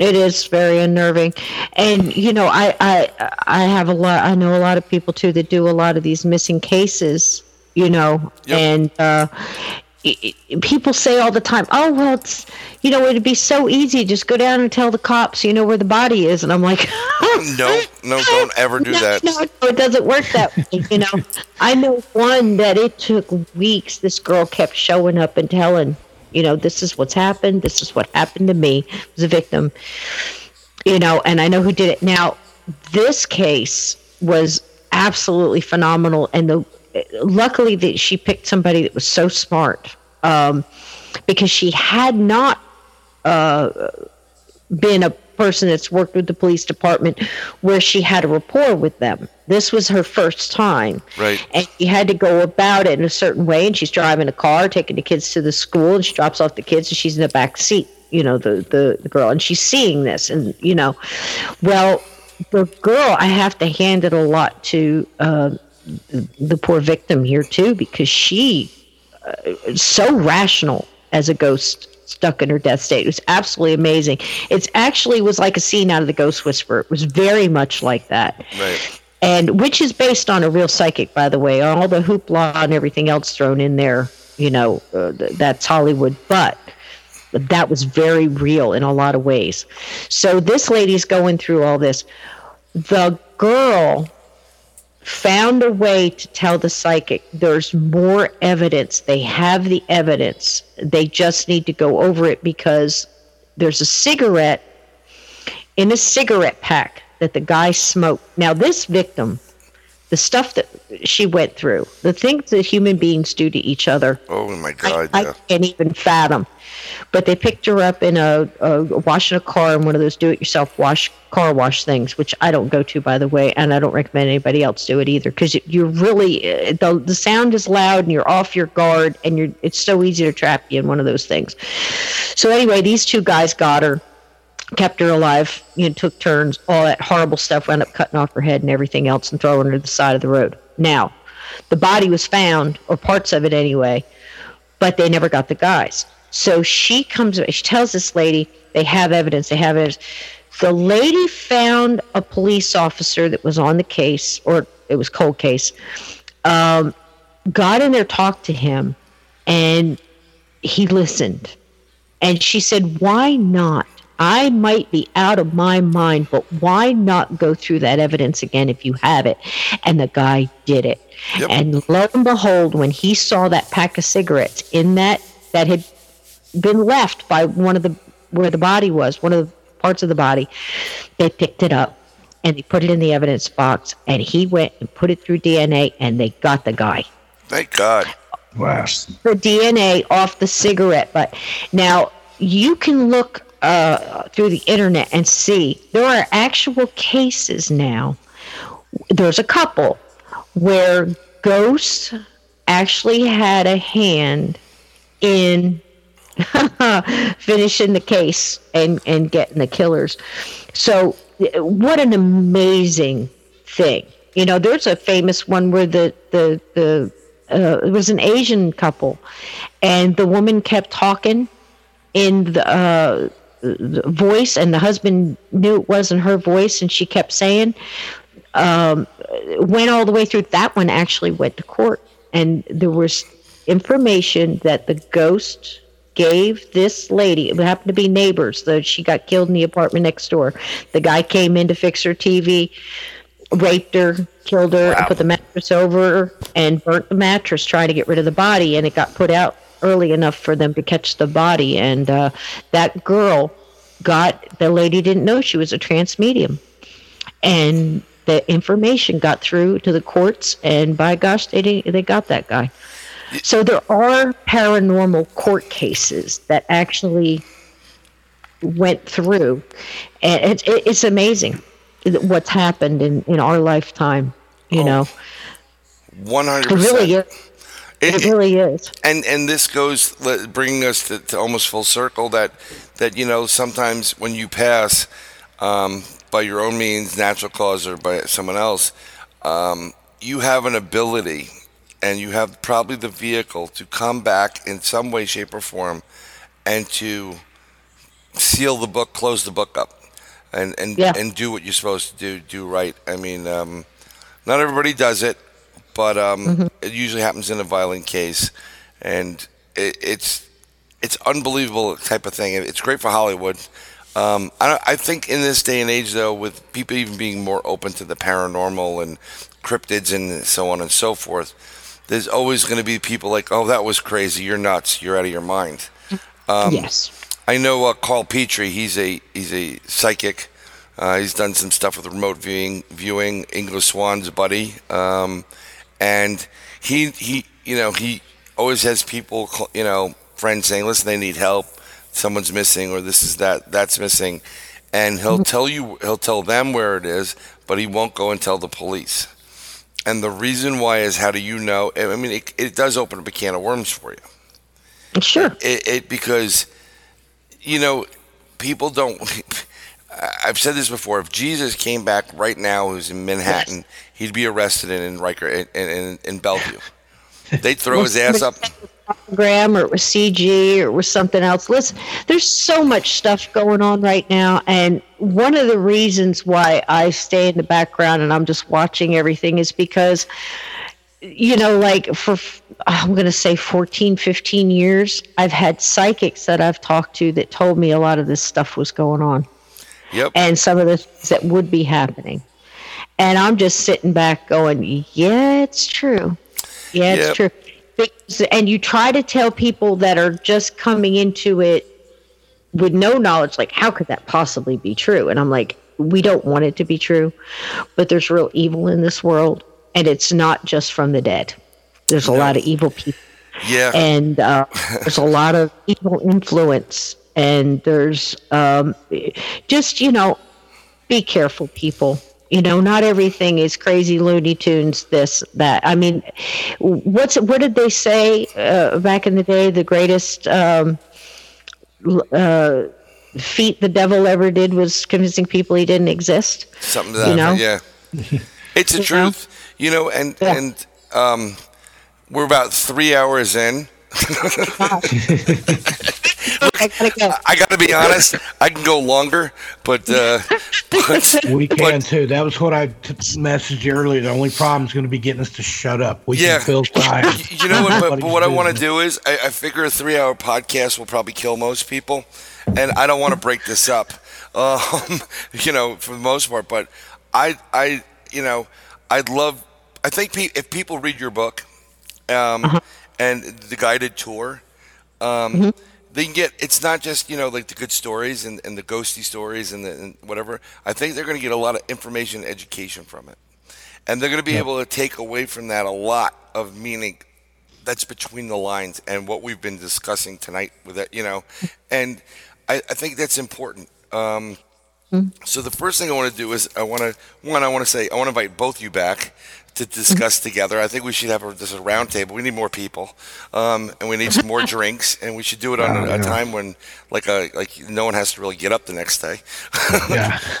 It is very unnerving, and you know, I, I I have a lot. I know a lot of people too that do a lot of these missing cases. You know, Yep. and uh, i- i- people say all the time, "Oh well, it's you know, it'd be so easy. Just go down and tell the cops, you know, where the body is." And I'm like, (laughs) No, no, don't ever do no, that. No, no, it doesn't work that way. You know, (laughs) I know one that it took weeks. This girl kept showing up and telling, you know, this is what's happened. This is what happened to me. I was a victim. You know, and I know who did it. Now, this case was absolutely phenomenal, and the luckily that she picked somebody that was so smart, um, because she had not uh, been a person that's worked with the police department where she had a rapport with them. This was her first time. Right. And she had to go about it in a certain way. And she's driving a car, taking the kids to the school, and she drops off the kids, and she's in the back seat, you know, the, the, the girl. And she's seeing this. And, you know, well, the girl, I have to hand it a lot to uh, the poor victim here, too, because she is so rational as a ghost stuck in her death state. It was absolutely amazing. It's actually was like a scene out of the Ghost Whisperer. It was very much like that. Right. And which is based on a real psychic, by the way. All the hoopla and everything else thrown in there, you know, uh, th- that's Hollywood. But that was very real in a lot of ways. So this lady's going through all this. The girl found a way to tell the psychic there's more evidence. They have the evidence. They just need to go over it because there's a cigarette in a cigarette pack that the guy smoked. Now, this victim, the stuff that she went through, the things that human beings do to each other, Oh my I, God. I yeah. can't even fathom. But they picked her up in a, a washing a car in one of those do-it-yourself wash car wash things, which I don't go to, by the way, and I don't recommend anybody else do it either, because you're really uh, the the sound is loud and you're off your guard, and you're it's so easy to trap you in one of those things. So anyway, these two guys got her, kept her alive, you know, took turns, all that horrible stuff, wound up cutting off her head and everything else, and throwing her to the side of the road. Now, the body was found, or parts of it anyway, but they never got the guys. So she comes, she tells this lady, they have evidence, they have evidence. The lady found a police officer that was on the case, or it was cold case, um, got in there, talked to him, and he listened. And she said, Why not? I might be out of my mind, but why not go through that evidence again if you have it? And the guy did it. Yep. And lo and behold, when he saw that pack of cigarettes in that that had been left by one of the where the body was, one of the parts of the body, they picked it up and they put it in the evidence box and he went and put it through DNA and they got the guy Thank God. Wow. the DNA off the cigarette butt. Now you can look uh, through the internet and see there are actual cases now. There's a couple where ghosts actually had a hand in (laughs) finishing the case and and getting the killers. So what an amazing thing. You know, there's a famous one where the the the uh, it was an Asian couple, and the woman kept talking in the, uh, voice, and the husband knew it wasn't her voice, and she kept saying, um, went all the way through. That one actually went to court, and there was information that the ghost gave this lady. It happened to be neighbors. Though she got killed in the apartment next door. The guy came in to fix her TV, raped her, killed her, and put the mattress over her, and burnt the mattress trying to get rid of the body. And it got put out early enough for them to catch the body. And uh, that girl got the lady didn't know she was a trance medium and the information got through to the courts and by gosh they didn't, they got that guy so there are paranormal court cases that actually went through and it's it, it's amazing what's happened in in our lifetime. You Oh, know, One hundred percent. Is. It really is. and and this goes bringing us to, to almost full circle that that you know sometimes when you pass um, by your own means, natural cause, or by someone else, um, you have an ability, and you have probably the vehicle to come back in some way, shape, or form, and to seal the book, close the book up, and and Yeah. and do what you're supposed to do, do right. I mean, um, not everybody does it, but um, Mm-hmm. it usually happens in a violent case, and it, it's it's unbelievable type of thing. It's great for Hollywood. Um, I, I think in this day and age, though, with people even being more open to the paranormal and cryptids and so on and so forth, there's always going to be people like, "Oh, that was crazy. You're nuts. You're out of your mind." Um, yes. I know uh, Carl Petrie. He's a he's a psychic. Uh, he's done some stuff with remote viewing, viewing Ingo Swann's buddy, um, and he he you know he always has people you know friends saying, "Listen, they need help. Someone's missing, or this is that that's missing," and he'll mm-hmm. tell you he'll tell them where it is, but he won't go and tell the police. And the reason why is how do you know? I mean, it, it does open up a can of worms for you Sure. it, it because you know people don't (laughs) i've said this before if jesus came back right now who's in manhattan he'd be arrested in, in riker in, in, in bellevue (laughs) they'd throw his ass up program or it was CG or it was something else. Listen, there's so much stuff going on right now, and one of the reasons why I stay in the background and I'm just watching everything is because you know like for i'm going to say 14 15 years i've had psychics that i've talked to that told me a lot of this stuff was going on yep and some of the things that would be happening. And I'm just sitting back going, yeah, it's true. Yeah, it's Yep. true. And you try to tell people that are just coming into it with no knowledge, like, how could that possibly be true? And I'm like, we don't want it to be true, but there's real evil in this world, and it's not just from the dead. There's a lot of evil people yeah and uh, (laughs) there's a lot of evil influence and there's um, just you know be careful people you know not everything is crazy looney tunes this that i mean what's what did they say uh, back in the day the greatest um, uh, feat the devil ever did was convincing people he didn't exist something to that you know? yeah (laughs) it's the You know? truth you know and Yeah. and um we're about three hours in (laughs) (laughs) I gotta go. i gotta be honest i can go longer but uh (laughs) but We can But- too. That was what I t- messaged you earlier. The only problem is going to be getting us to shut up. We Yeah. can fill time. You know what? But, but what I want to do is, I, I figure a three-hour podcast will probably kill most people, and I don't want to break this up. (laughs) Um, you know, for the most part, but I, I, you know, I'd love. I think pe- if people read your book, um, and the guided tour, um, they can get. It's not just you know like the good stories and, and the ghosty stories and, the, and whatever. I think they're going to get a lot of information, and education from it. And they're going to be able to take away from that a lot of meaning that's between the lines and what we've been discussing tonight with that you know? (laughs) And i, I think that's important. Um, so the first thing i want to do is i want to one i want to say i want to invite both you back to discuss together i think we should have a, this a round table we need more people um, and we need some more (laughs) drinks and we should do it on a, a yeah. time when like a like no one has to really get up the next day Yeah. (laughs) (laughs)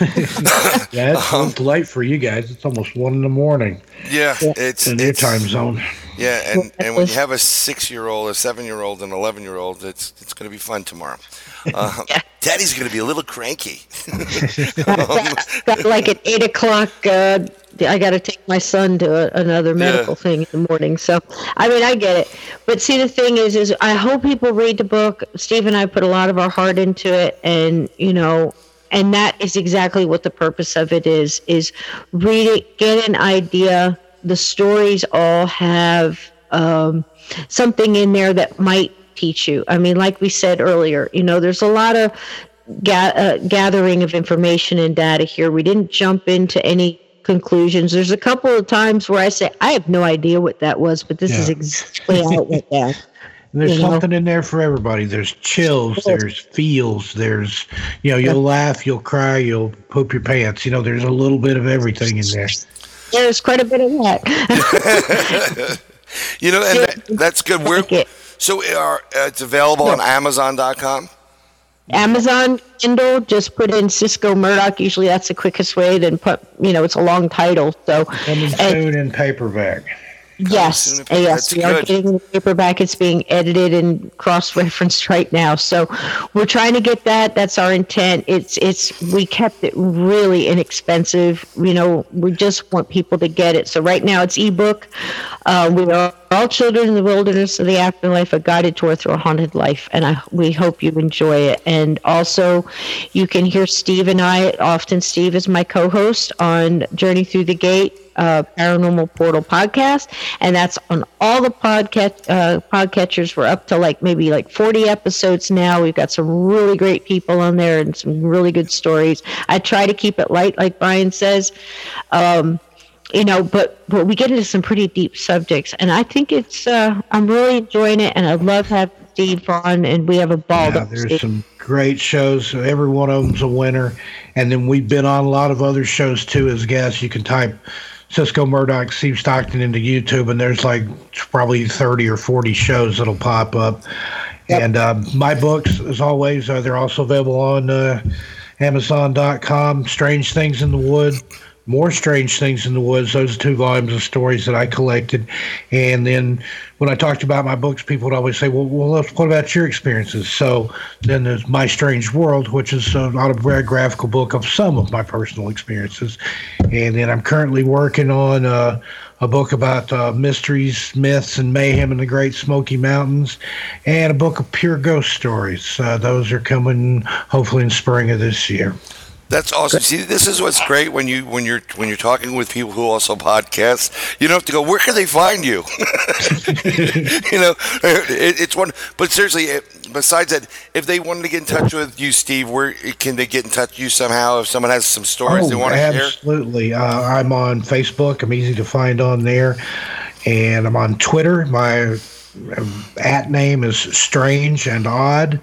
yeah, it's, Um, it's late for you guys. It's almost one in the morning yeah it's in your time zone. Yeah, and, and when you have a six-year-old, a seven-year-old, and an eleven-year-old, it's it's going to be fun tomorrow. Uh, Daddy's going to be a little cranky. got like at eight o'clock. Uh, I got to take my son to a, another medical thing in the morning. So, I mean, I get it. But see, the thing is, is I hope people read the book. Steve and I put a lot of our heart into it, and you know, and that is exactly what the purpose of it is: is read it, get an idea. The stories all have um, something in there that might teach you. I mean, like we said earlier, you know, there's a lot of ga- uh, gathering of information and data here. We didn't jump into any conclusions. There's a couple of times where I say, I have no idea what that was, but this is exactly how it went down. (laughs) And there's You know? something in there for everybody. There's chills, there's feels, there's you know, you'll laugh, you'll cry, you'll poop your pants. You know, there's a little bit of everything in there. There's quite a bit of that. (laughs) You know, and that, that's good. We're, Like it. so uh, it's available on Amazon.com. Amazon Kindle, just put in Cisco Murdoch. Usually that's the quickest way. Then put, you know, it's a long title. So, Coming and- soon in paperback. Yes, yes, we are getting the paperback. It's being edited and cross-referenced (laughs) right now. So, we're trying to get that. That's our intent. It's, it's, we kept it really inexpensive. You know, we just want people to get it. So right now it's ebook. Uh, we are all children in the wilderness of the afterlife, a guided tour through a haunted life, and I, we hope you enjoy it. And also, you can hear Steve and I. Often, Steve is my co-host on Journey Through the Gate, uh, Paranormal Portal podcast, and that's on all the podcast uh, podcatchers. We're up to like maybe like 40 episodes now. We've got some really great people on there and some really good stories. I try to keep it light, like Brian says. Um, you know, but but we get into some pretty deep subjects, and I think it's uh, I'm really enjoying it, and I love having Steve on, and we have a ball. Yeah, there's Steve? some great shows. So every one of them's a winner. And then we've been on a lot of other shows too as guests. You can type Cisco Murdoch, Steve Stockton into YouTube, and there's like probably 30 or 40 shows that'll pop up. And uh, my books, as always, uh, they're also available on uh, Amazon.com. Strange Things in the Wood. More Strange Things in the Woods. Those are two volumes of stories that I collected. And then when I talked about my books, people would always say, well, well what about your experiences? So then there's My Strange World, which is an autobiographical book of some of my personal experiences. And then I'm currently working on a book about uh, mysteries, myths, and mayhem in the Great Smoky Mountains, and a book of pure ghost stories. Uh, those are coming hopefully in spring of this year. That's awesome. See, this is what's great when you when you're when you're talking with people who also podcast. You don't have to go. Where can they find you? (laughs) you know, it, it's one. But seriously, it, besides that, if they wanted to get in touch with you, Steve, where can they get in touch with you somehow? If someone has some stories they want to share. Oh, absolutely. Uh, I'm on Facebook. I'm easy to find on there, and I'm on Twitter. My um, at name is Strange and Odd,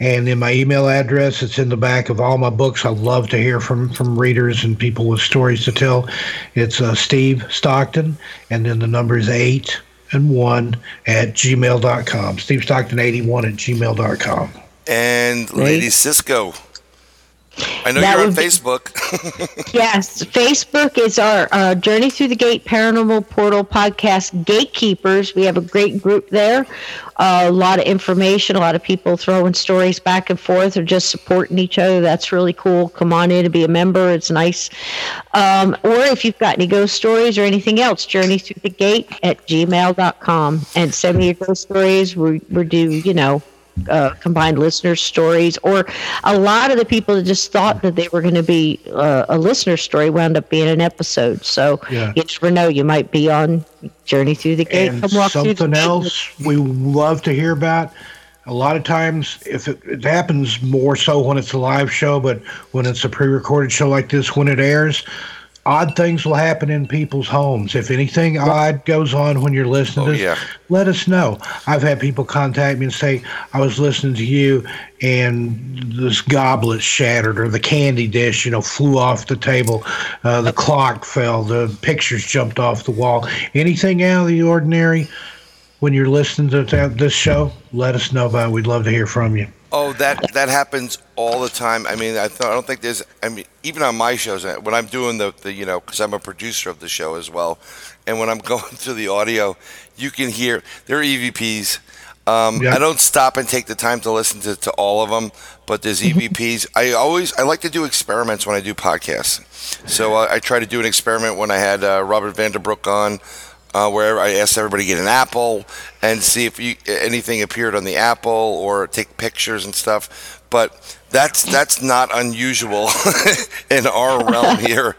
and then my email address. It's in the back of all my books. I love to hear from from readers and people with stories to tell. It's uh, Steve Stockton, and then the number is eight and one at gmail.com. Steve Stockton 81 at gmail.com. And Lady Cisco. I know That you're on be- Facebook. (laughs) Yes, Facebook is our uh, Journey Through the Gate Paranormal Portal podcast gatekeepers. We have a great group there. Uh, a lot of information, a lot of people throwing stories back and forth or just supporting each other. That's really cool. Come on in and be a member. It's nice. Um, or if you've got any ghost stories or anything else, Journey Through the Gate at gmail.com. And send me your ghost stories. We, we do, you know, uh, combined listener stories, or a lot of the people that just thought that they were going to be uh, a listener story wound up being an episode. So Yeah. you never know; you might be on Journey Through the Gate. and Come walk through the something else we love to hear about a lot of times if it, it happens more so when it's a live show but when it's a pre-recorded show like this when it airs odd things will happen in people's homes. If anything odd goes on when you're listening Oh, to this yeah. let us know. I've had people contact me and say i was listening to you and this goblet shattered or the candy dish you know flew off the table uh, the clock fell the pictures jumped off the wall. Anything out of the ordinary when you're listening to this show let us know about it we'd love to hear from you Oh, that that happens all the time. I mean, I, th- I don't think there's. I mean, even on my shows, uh, when I'm doing the, the you know, because I'm a producer of the show as well, and when I'm (laughs) going through the audio, you can hear there are EVPs. Um, Yeah. I don't stop and take the time to listen to, to all of them, but there's EVPs. I always I like to do experiments when I do podcasts. So uh, I try to do an experiment when I had uh, Robert Vanderbrook on uh, where I asked everybody to get an apple and see if you, anything appeared on the apple or take pictures and stuff. But that's that's not unusual (laughs) in our realm (laughs) here.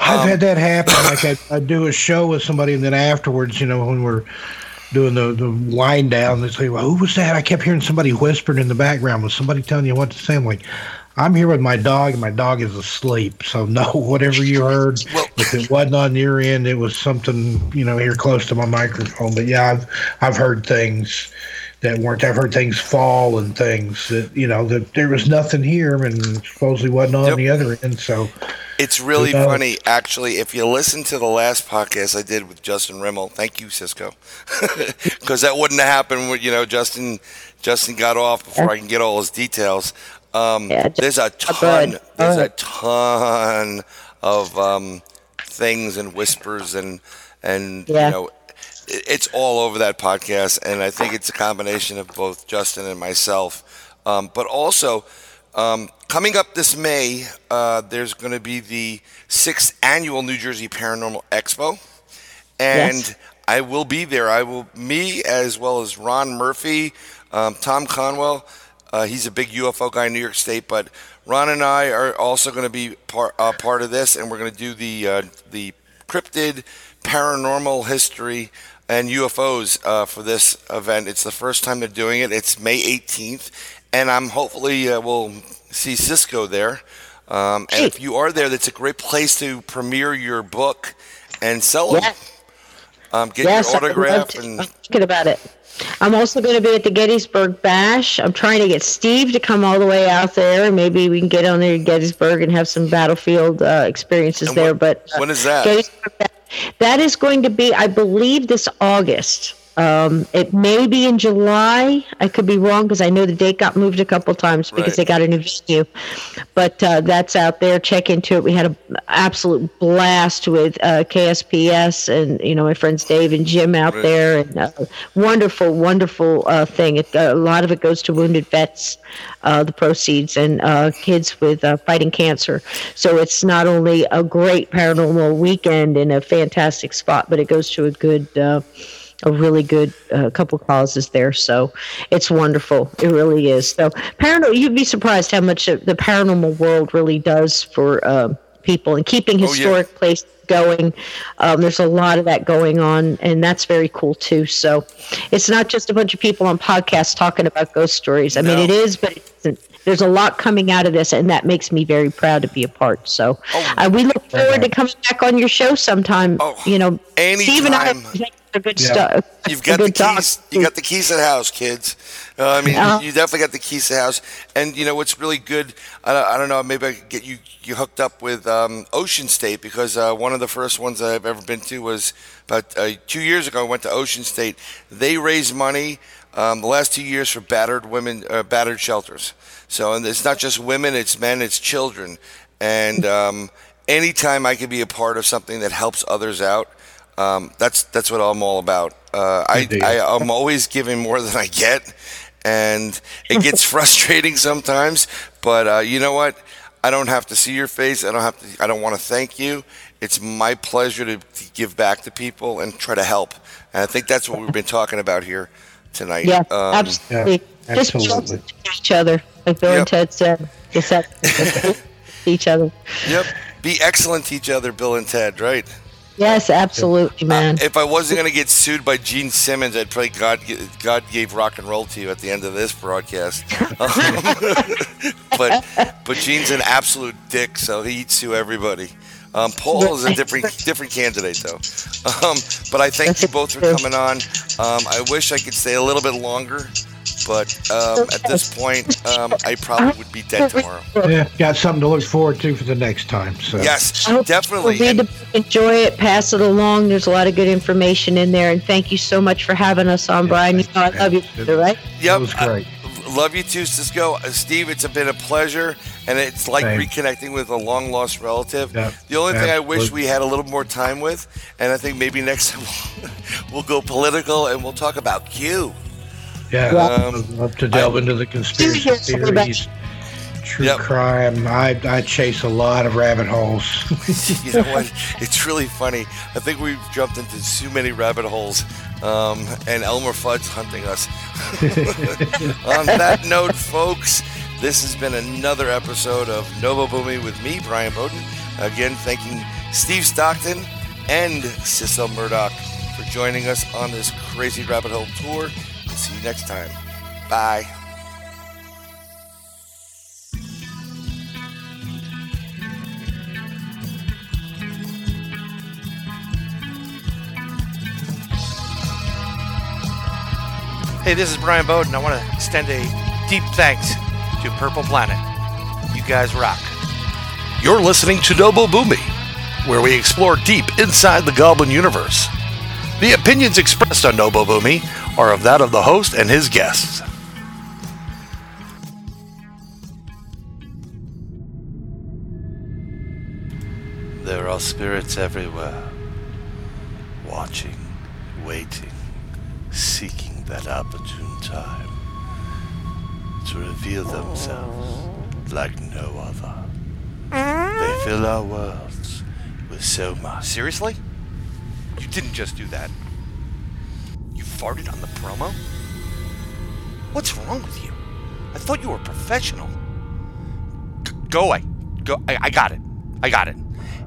I've Um, had that happen. Like (laughs) I, I do a show with somebody, and then afterwards, you know, when we're doing the the wind down, they say, "Well, who was that?" I kept hearing somebody whispering in the background. Was somebody telling you what to say? I'm like, I'm here with my dog, and my dog is asleep. So no, (laughs) whatever you heard, Well- if it wasn't on your end, it was something you know here close to my microphone. But yeah, I've I've heard things that weren't. I've heard things fall and things that you know that there was nothing here and supposedly wasn't on Yep. the other end. So It's really Who knows? funny, actually. If you listen to the last podcast I did with Justin Rimmel, thank you, Cisco, (laughs) because that wouldn't have happened. When, you know, Justin Justin got off before I can get all his details. Um, Yeah, there's a ton. good. There's a ton of um, things and whispers and and Yeah. you know. it- It's all over that podcast, and I think it's a combination of both Justin and myself. Um, but also, um, coming up this May, uh, there's going to be the sixth annual New Jersey Paranormal Expo, and Yes. I will be there. I will, me as well as Ron Murphy, um, Tom Conwell. Uh, he's a big UFO guy in New York State, but Ron and I are also going to be part uh, part of this, and we're going to do the uh, the cryptid paranormal history and UFOs uh, for this event. It's the first time they're doing it. It's May 18th, and I'm hopefully uh, we'll see Cisco there. Um, and if you are there, that's a great place to premiere your book and sell it. Yes. Um, get yes, your autograph to. and I'm thinking about it. I'm also going to be at the Gettysburg Bash. I'm trying to get Steve to come all the way out there, and maybe we can get on there to Gettysburg and have some battlefield uh, experiences And there. but uh, when is that? That is going to be, I believe, this August. Um, it may be in July. I could be wrong because I know the date got moved a couple times because Right. they got a new venue. But uh, that's out there. Check into it. We had an absolute blast with uh, KSPS and you know my friends Dave and Jim out Right. there, and uh, wonderful, wonderful uh, thing. It, a lot of it goes to wounded vets, uh, the proceeds, and uh, kids with uh, fighting cancer. So it's not only a great paranormal weekend in a fantastic spot, but it goes to a good. Uh, a really good uh, couple causes there. So it's wonderful. It really is. So paranormal, you'd be surprised how much the paranormal world really does for um people and keeping Oh, yeah. historic places going. Um, there's a lot of that going on, and that's very cool too. So it's not just a bunch of people on podcasts talking about ghost stories. I mean, it is, but it isn't. There's a lot coming out of this, and that makes me very proud to be a part. So Oh. uh, we look forward to coming back on your show sometime. Oh, you know, Steve and I anytime. have good Yeah. stuff. You've got the good talk. keys. You got the keys to the house, kids. Uh, I mean, Uh-huh. you definitely got the keys to the house. And you know what's really good? I don't, I don't know. Maybe I could get you you hooked up with um, Ocean State because uh, one of the first ones I've ever been to was about uh, two years ago. I went to Ocean State. They raise money um, the last two years for battered women, uh, battered shelters. So, and it's not just women; it's men, it's children. And um, anytime I can be a part of something that helps others out, um, that's that's what I'm all about. Uh, I, I I'm always giving more than I get, and it gets (laughs) frustrating sometimes. But uh, you know what? I don't have to see your face. I don't have to. I don't want to thank you. It's my pleasure to, to give back to people and try to help. And I think that's what we've been talking about here tonight. Yeah, Um, absolutely. yeah, Just be absolutely. honest with each other, like Bill Yep. and Ted said. Just (laughs) each other. Yep. Be excellent to each other, Bill and Ted. Right. Yes, absolutely, man. If I wasn't going to get sued by Gene Simmons, I'd pray God God gave rock and roll to you at the end of this broadcast. (laughs) but but Gene's an absolute dick, so he eats to everybody. Um, Paul is a different different candidate though. Um, but I thank you both for coming on. Um, I wish I could stay a little bit longer, but um, at this point, um, I probably would be dead tomorrow. Yeah, got something to look forward to for the next time. So Yes, definitely. people read And- the book, enjoy it, pass it along. There's a lot of good information in there, and thank you so much for having us on, Brian. You know I love you, Yeah. right? Yep. that was great. I love you too, Cisco. Uh, Steve, it's been a pleasure, and it's like Same. reconnecting with a long lost relative. Yeah, The only thing I wish we had a little more time with, and I think maybe next (laughs) time we'll go political and we'll talk about Q. Yeah, Um, I'd love to delve into the conspiracy hear something about- theories, true Yep. crime. I I chase a lot of rabbit holes. (laughs) you know what? It's really funny. I think we've jumped into too many rabbit holes, um, and Elmer Fudd's hunting us. (laughs) On that note, folks, this has been another episode of Nobo Boomy with me, Brian Bowden. Again, thanking Steve Stockton and Cisco Murdoch for joining us on this crazy rabbit hole tour. We'll see you next time. Bye. Hey Hey, this is Brian Bowden. I want to extend a deep thanks to Purple Planet. You guys rock. You're listening to Nobo Boomy, where we explore deep inside the Goblin universe. The opinions expressed on Nobo Boomy are of that of the host and his guests. There are spirits everywhere, watching, waiting, seeking that opportune time to reveal themselves like no other. They fill our worlds with so much. Seriously? You didn't just do that. Farted on the promo? What's wrong with you? I thought you were professional. G- go away. Go. I, I got it. I got it.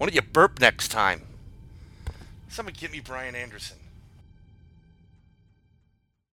Why don't you burp next time? Somebody get me Brian Anderson.